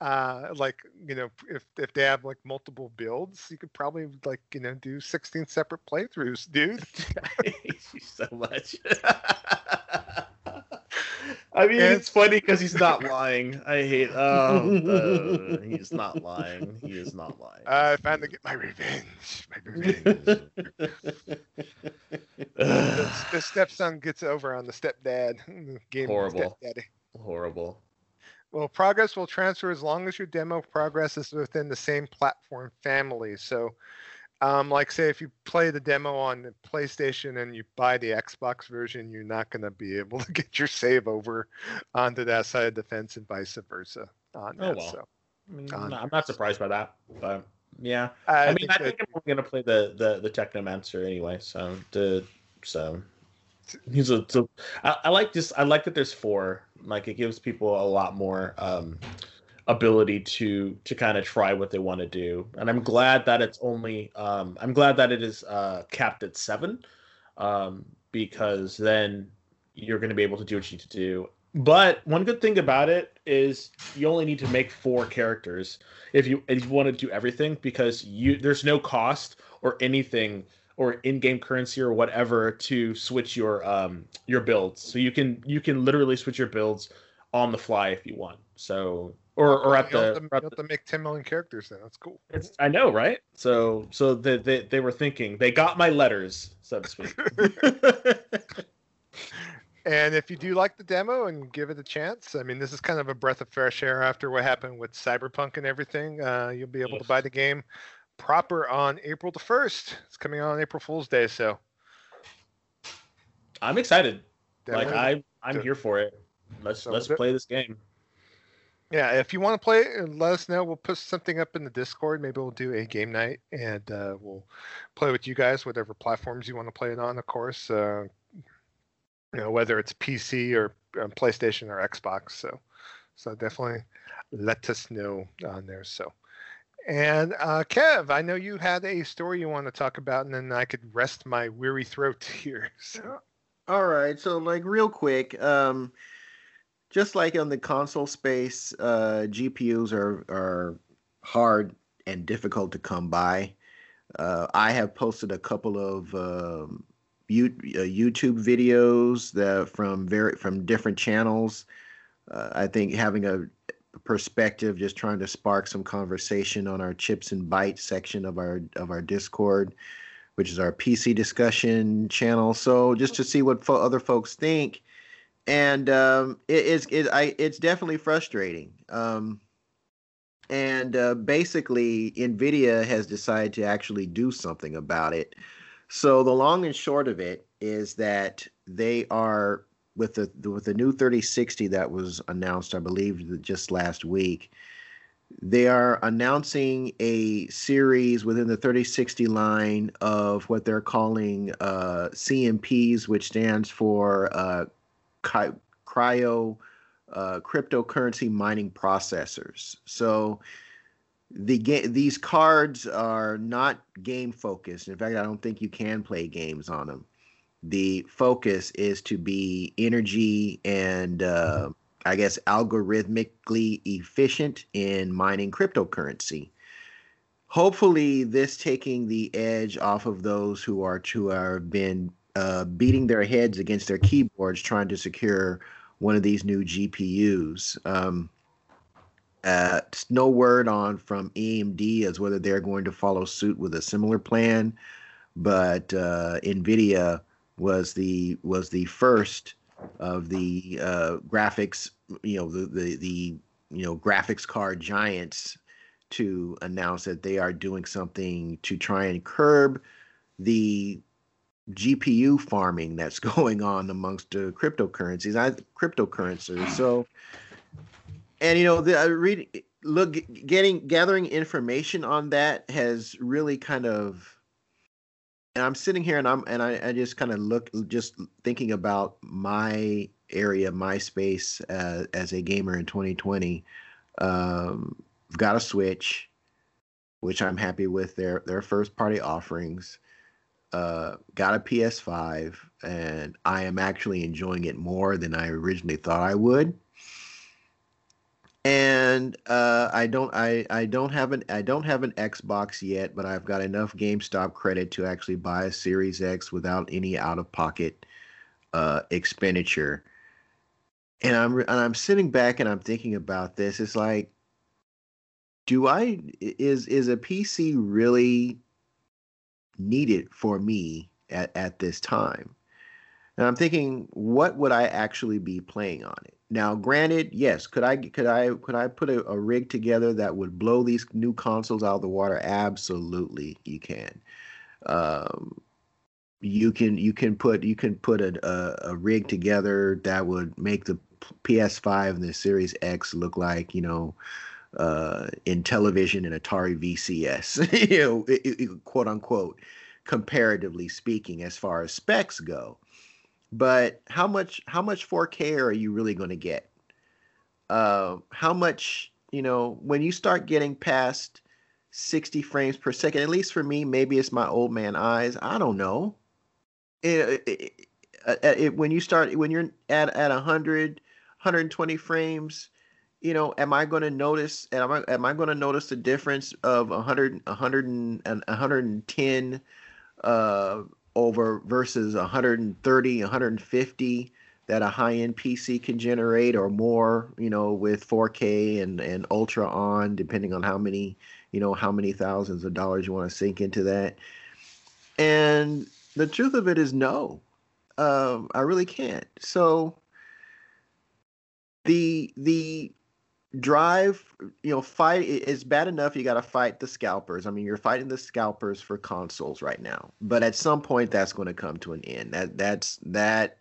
uh, like you know, if if they have like multiple builds, you could probably like you know do sixteen separate playthroughs, dude. I hate you so much. I mean, And- it's funny because he's not lying. I hate. Oh, uh, he's not lying. He is not lying. I finally get my revenge. My revenge. the, the stepson gets over on the stepdad. Game Horrible. Stepdaddy. Horrible. Well, progress will transfer as long as your demo progress is within the same platform family. So, um, like say if you play the demo on the PlayStation and you buy the Xbox version, you're not going to be able to get your save over onto that side of the fence and vice versa. On Oh, that. well. So, I mean, Gone. I'm not surprised by that, but yeah. I, I, mean, think I that- think I'm gonna play the the the Technomancer anyway. So so he's a so I, I like this. I like that there's four. Like it gives people a lot more um ability to to kind of try what they want to do, and I'm glad that it's only um I'm glad that it is uh capped at seven, um because then you're going to be able to do what you need to do. But one good thing about it is you only need to make four characters if you if you want to do everything because you there's no cost or anything or in-game currency or whatever to switch your um your builds. So you can you can literally switch your builds on the fly if you want. So or or at you the, have to, or at you have to make 10 million characters then. That's cool. It's, I know, right? So, so they, they they were thinking they got my letters, so to speak. And if you do like the demo and give it a chance, I mean, this is kind of a breath of fresh air after what happened with Cyberpunk and everything. Uh, you'll be able Yes. to buy the game proper on April the 1st. It's coming out on April Fool's Day, so I'm excited. Like I, I'm So- here for it. Let's so let's the- play this game. Yeah, if you want to play, it, let us know. We'll put something up in the Discord. Maybe we'll do a game night and uh, we'll play with you guys, whatever platforms you want to play it on, of course. Uh, you know, whether it's PC or um, PlayStation or Xbox. So, so definitely let us know on there. So, and uh, Kev, I know you had a story you want to talk about, and then I could rest my weary throat here. So, All right, so like real quick, um, just like on the console space, uh, GPUs are are hard and difficult to come by. Uh, I have posted a couple of um, you, uh, YouTube videos that from very from different channels. Uh, I think having a perspective, just trying to spark some conversation on our chips and bytes section of our of our Discord which is our PC discussion channel. So just to see what fo- other folks think, and um, it is it I it's definitely frustrating. Um, and uh, basically, Nvidia has decided to actually do something about it. So the long and short of it is that they are with the with the new 3060 that was announced, I believe, just last week they are announcing a series within the 3060 line of what they're calling uh, CMPs, which stands for uh, cry- cryo uh, cryptocurrency mining processors. So the ga- these cards are not game focused. In fact, I don't think you can play games on them. The focus is to be energy and uh, I guess, algorithmically efficient in mining cryptocurrency. Hopefully, this taking the edge off of those who are to have been uh, beating their heads against their keyboards trying to secure one of these new GPUs. Um, uh, no word on from AMD as whether they're going to follow suit with a similar plan, but uh, Nvidia was the was the first of the uh, graphics, you know, the, the the you know graphics card giants to announce that they are doing something to try and curb the GPU farming that's going on amongst the cryptocurrencies, I cryptocurrencies. So, and you know, the I read look getting gathering information on that has really kind of and I'm sitting here and I'm and I, I just kind of look just thinking about my area, my space uh, as a gamer in 2020. Um, got a Switch, which I'm happy with their their first party offerings. Uh, got a PS5, and I am actually enjoying it more than I originally thought I would and uh, I don't I, I don't have an I don't have an Xbox yet, but I've got enough GameStop credit to actually buy a Series X without any out of pocket uh, expenditure. And I'm and I'm sitting back and I'm thinking about this. It's like, do I is is a PC really needed for me at, at this time? And I'm thinking, what would I actually be playing on it? Now, granted, yes, could I could I could I put a, a rig together that would blow these new consoles out of the water? Absolutely, you can. Um, you can you can put you can put a, a, a rig together that would make the PS5 and the Series X look like you know uh, Intellivision and Atari VCS, you know, it, it, quote unquote, comparatively speaking, as far as specs go but how much how much 4K are you really going to get? Uh, how much you know when you start getting past 60 frames per second? At least for me, maybe it's my old man eyes. I don't know. It, it, it, it, when you start when you're at at 100 120 frames you know am i going to notice am i am i going to notice the difference of 100 100 and 110 uh over versus 130 150 that a high-end PC can generate or more, you know, with 4K and and ultra on depending on how many, you know, how many thousands of dollars you want to sink into that. And the truth of it is no. Um, I really can't. So the the drive you know fight is bad enough you got to fight the scalpers. I mean you're fighting the scalpers for consoles right now but at some point that's going to come to an end. That that's that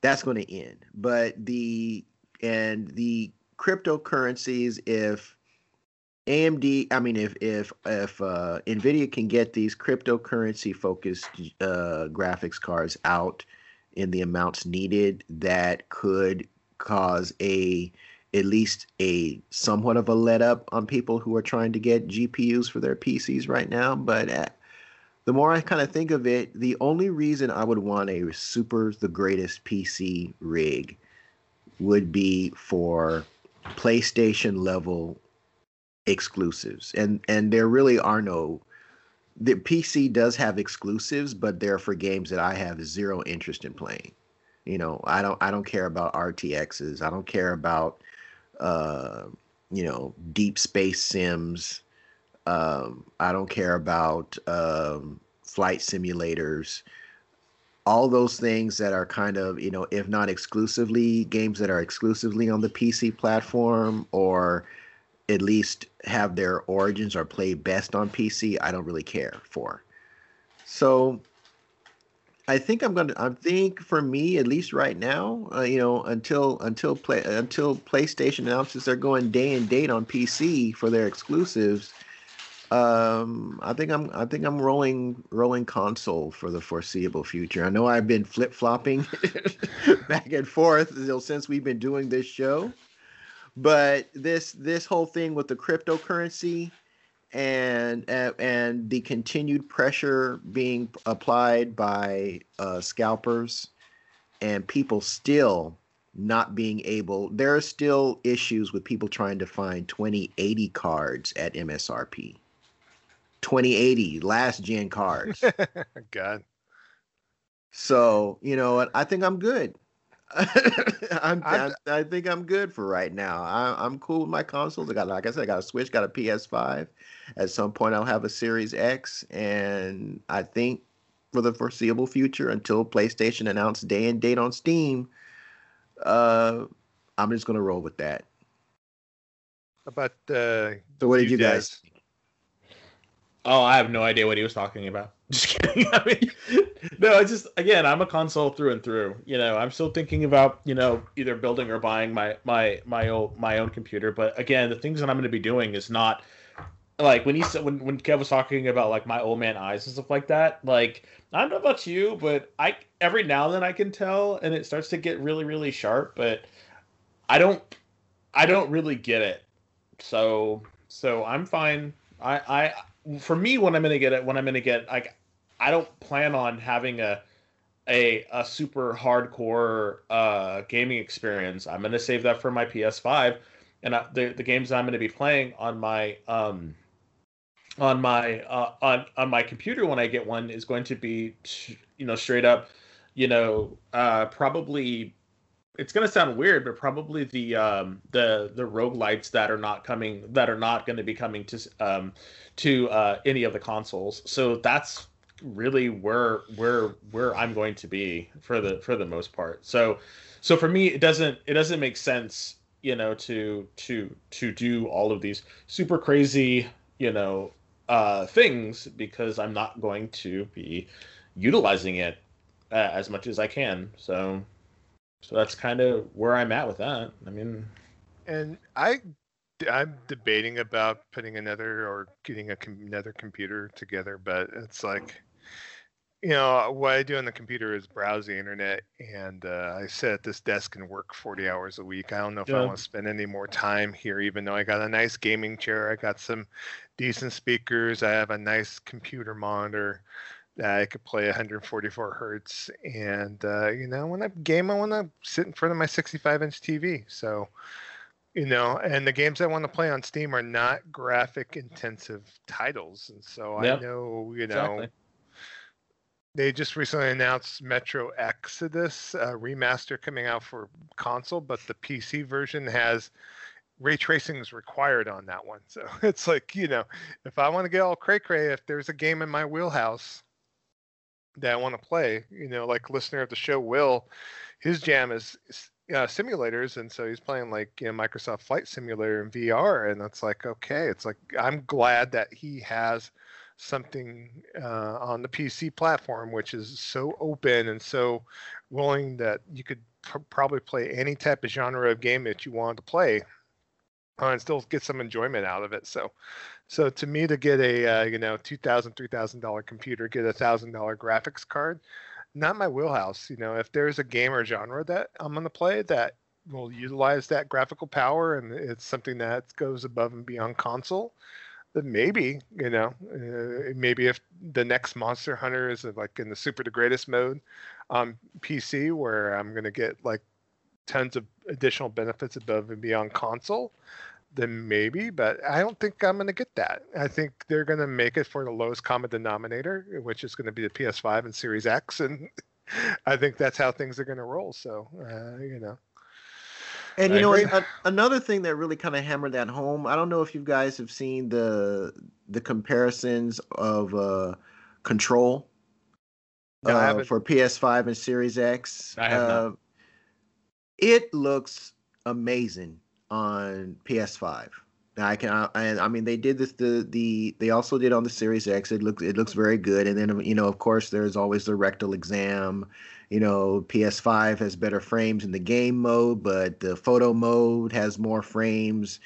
that's going to end. But the and the cryptocurrencies if amd i mean if if if uh, nvidia can get these cryptocurrency focused uh, graphics cards out in the amounts needed that could cause a at least a somewhat of a let up on people who are trying to get GPUs for their PCs right now. But uh, the more I kind of think of it, the only reason I would want a super the greatest PC rig would be for PlayStation level exclusives. And and there really are no the PC does have exclusives, but they're for games that I have zero interest in playing. You know, I don't I don't care about RTSs. I don't care about uh, you know, deep space sims. Um, I don't care about um, flight simulators. All those things that are kind of, you know, if not exclusively games that are exclusively on the PC platform or at least have their origins or play best on PC, I don't really care for. So I think I'm gonna. I think for me, at least right now, uh, you know, until until play until PlayStation announces they're going day and date on PC for their exclusives, um, I think I'm I think I'm rolling rolling console for the foreseeable future. I know I've been flip flopping back and forth since we've been doing this show, but this this whole thing with the cryptocurrency and and the continued pressure being applied by uh, scalpers and people still not being able there are still issues with people trying to find 2080 cards at msrp 2080 last gen cards. God. So you know i think i'm good I'm, I'm, i think I'm good for right now. I, am cool with my consoles. I got, like I said, I got a Switch, got a PS5. At some point, I'll have a Series X, and I think for the foreseeable future, until PlayStation announced day and date on Steam, uh, I'm just gonna roll with that. About uh, so, what did you, you guys? Oh, I have no idea what he was talking about. Just kidding. I mean, no, I just again, I'm a console through and through. You know, I'm still thinking about you know either building or buying my my my own my own computer. But again, the things that I'm going to be doing is not like when he said when when Kev was talking about like my old man eyes and stuff like that. Like I don't know about you, but I every now and then I can tell, and it starts to get really really sharp. But I don't I don't really get it. So so I'm fine. I I for me when I'm gonna get it when I'm gonna get like I don't plan on having a a a super hardcore uh, gaming experience. I'm gonna save that for my PS5, and I, the the games I'm gonna be playing on my um on my uh, on on my computer when I get one is going to be you know straight up you know uh probably it's going to sound weird, but probably the um, the the roguelites that are not coming that are not going to be coming to um, to uh, any of the consoles. So that's really where where where I'm going to be for the for the most part. So so for me, it doesn't it doesn't make sense, you know, to to to do all of these super crazy, you know, uh, things because I'm not going to be utilizing it uh, as much as I can. So so that's kind of where I'm at with that. I mean, and I I'm debating about putting another or getting a another computer together, but it's like, you know, what I do on the computer is browse the internet, and uh, I sit at this desk and work 40 hours a week. I don't know if yeah. I want to spend any more time here, even though I got a nice gaming chair, I got some decent speakers, I have a nice computer monitor. I could play 144 hertz, and uh, you know, when I game, I want to sit in front of my 65 inch TV. So, you know, and the games I want to play on Steam are not graphic intensive titles, and so yep. I know, you know, exactly. they just recently announced Metro Exodus remaster coming out for console, but the PC version has ray tracing is required on that one. So it's like you know, if I want to get all cray cray, if there's a game in my wheelhouse that I want to play, you know, like listener of the show Will, his jam is uh, simulators, and so he's playing like you know Microsoft Flight Simulator in VR, and it's like okay, it's like I'm glad that he has something uh, on the PC platform which is so open and so willing that you could pr- probably play any type of genre of game that you wanted to play uh, and still get some enjoyment out of it. So, so to me, to get a uh, you know two thousand, three thousand dollar computer, get a thousand dollar graphics card, not my wheelhouse. You know, if there's a game or genre that I'm gonna play that will utilize that graphical power and it's something that goes above and beyond console, then maybe you know, uh, maybe if the next Monster Hunter is like in the super the greatest mode on PC, where I'm gonna get like tons of additional benefits above and beyond console, then maybe, but I don't think I'm going to get that. I think they're going to make it for the lowest common denominator, which is going to be the PS5 and Series X, and I think that's how things are going to roll. So, uh, you know. And you know a, another thing that really kind of hammered that home. I don't know if you guys have seen the the comparisons of uh, Control no, uh, for PS5 and Series X. I have uh, not. It looks amazing on PS5. Now I can, I, I mean, they did this. The the they also did on the Series X. It looks it looks very good. And then you know, of course, there's always the rectal exam. You know, PS5 has better frames in the game mode, but the photo mode has more frames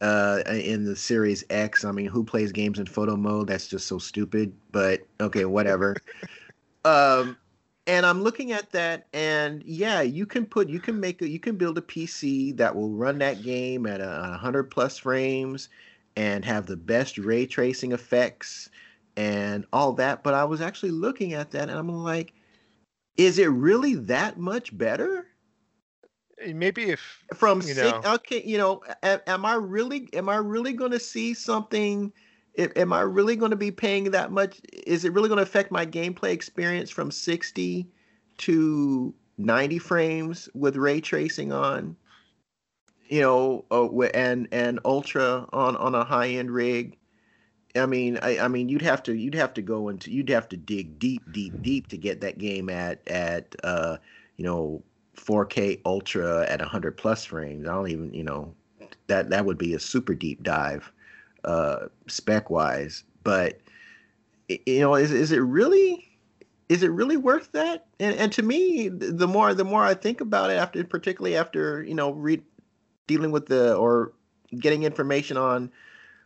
uh, in the Series X. I mean, who plays games in photo mode? That's just so stupid. But okay, whatever. um, and I'm looking at that, and yeah, you can put, you can make, a, you can build a PC that will run that game at a, hundred plus frames, and have the best ray tracing effects and all that. But I was actually looking at that, and I'm like, is it really that much better? Eh, maybe if from you know. Six, okay, you know, am I really, am I really going to see something? Am I really going to be paying that much? Is it really going to affect my gameplay experience from 60 to 90 frames with ray tracing on? You know, uh, and and ultra on on a high end rig. I mean, I, I mean, you'd have to you'd have to go into you'd have to dig deep, deep, deep to get that game at at uh, you know 4K ultra at 100 plus frames. I don't even you know that that would be a super deep dive uh, spec wise. But you know, is is it really is it really worth that? And and to me, the more the more I think about it, after particularly after you know re- dealing with the or getting information on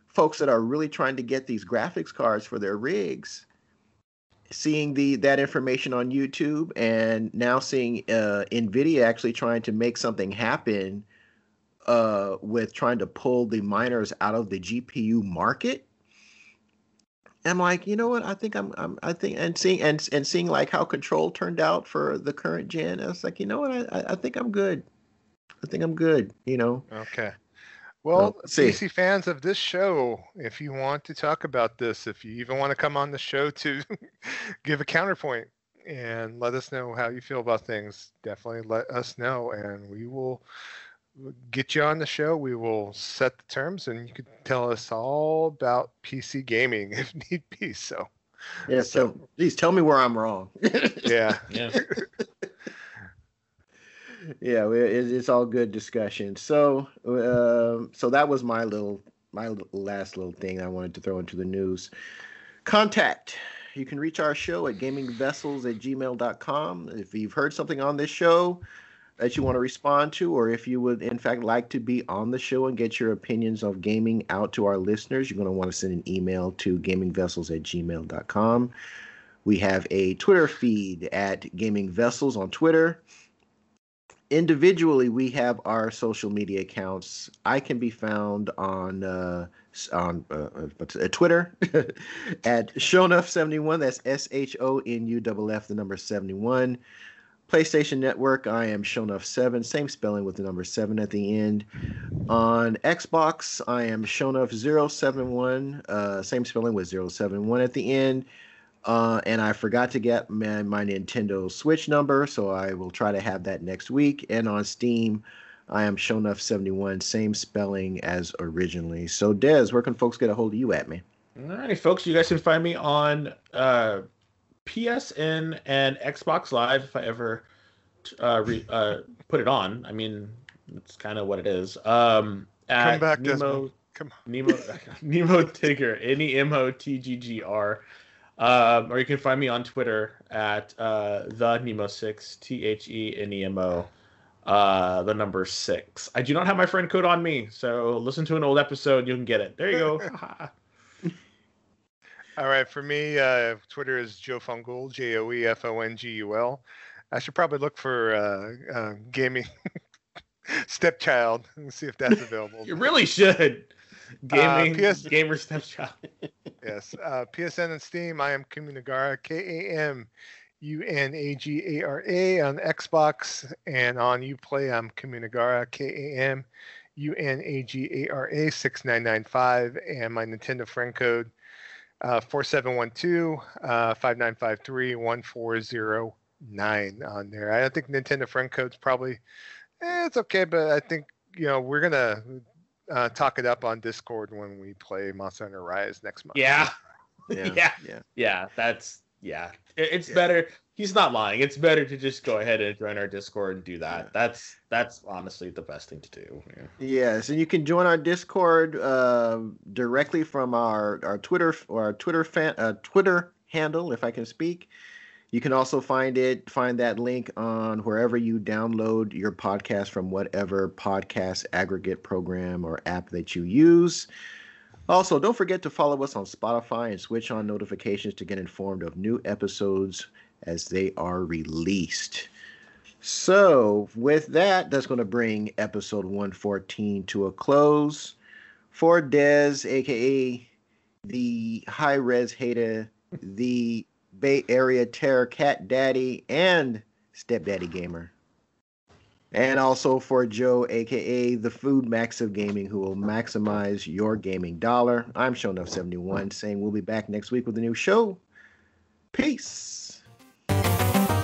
folks that are really trying to get these graphics cards for their rigs seeing the that information on YouTube and now seeing uh, Nvidia actually trying to make something happen uh, with trying to pull the miners out of the GPU market. I'm like, you know what? I think I'm, I'm I think, and seeing and and seeing like how Control turned out for the current gen, I was like, you know what? I I think I'm good. I think I'm good. You know. Okay. Well, PC fans of this show, if you want to talk about this, if you even want to come on the show to give a counterpoint and let us know how you feel about things, definitely let us know, and we will get you on the show. We will set the terms, and you can tell us all about PC gaming if need be. So, yeah. So, please tell me where I'm wrong. yeah. Yeah. yeah. It's all good discussion. So, uh, so that was my little, my last little thing I wanted to throw into the news. Contact. You can reach our show at gamingvessels at gmail.com. If you've heard something on this show, that you want to respond to, or if you would, in fact, like to be on the show and get your opinions of gaming out to our listeners, you're going to want to send an email to gamingvessels at gmail.com. We have a Twitter feed at Gaming Vessels on Twitter. Individually, we have our social media accounts. I can be found on uh, on uh, uh, Twitter at Shonuff71. That's S H O N U F F, the number 71. PlayStation Network, I am Shonuff7, same spelling with the number 7 at the end. On Xbox, I am Shonuff071, uh, same spelling with 071 at the end. Uh, and I forgot to get my, my Nintendo Switch number, so I will try to have that next week. And on Steam, I am Shonuff71, same spelling as originally. So, Dez, where can folks get a hold of you at, man? All right, folks, you guys can find me on uh, PSN and Xbox Live if I ever uh, re, uh, put it on. I mean, it's kind of what it is. Um, Come back, Nemo, Desmond. Come on. Nemo, Nemo Tigger, N E M O T G G R. Um, or you can find me on Twitter at uh, the Nemo six T H E N E M O, uh, the number six. I do not have my friend code on me, so listen to an old episode, you can get it. There you go. All right, for me, uh, Twitter is Joe Fongul, J O E F O N G U L. I should probably look for uh, uh, gaming stepchild and see if that's available. you really should. Gaming uh, PS- gamer stepchild. yes, uh, PSN and Steam. I am Kamunagara, K A M U N A G A R A on Xbox, and on UPlay, I'm Kamunagara, K A M U N A G A R A six nine nine five, and my Nintendo friend code uh, 4712 uh, 5953 1409 on there. I think Nintendo friend code's probably eh, it's okay, but I think you know we're gonna uh, talk it up on Discord when we play Monster Hunter Rise next month. Yeah, yeah, yeah, yeah. yeah that's yeah. It's yeah. better he's not lying. It's better to just go ahead and join our Discord and do that. Yeah. That's that's honestly the best thing to do. Yeah. Yes, and you can join our Discord uh, directly from our our Twitter or our Twitter fan uh, Twitter handle, if I can speak. You can also find it find that link on wherever you download your podcast from whatever podcast aggregate program or app that you use. Also, don't forget to follow us on Spotify and switch on notifications to get informed of new episodes as they are released. So, with that, that's going to bring episode 114 to a close. For Dez, aka the high res hater, the Bay Area Terror Cat Daddy, and Stepdaddy Gamer. And also for Joe, aka the Food Max of Gaming, who will maximize your gaming dollar. I'm Shonuff71 saying we'll be back next week with a new show. Peace. Thank you.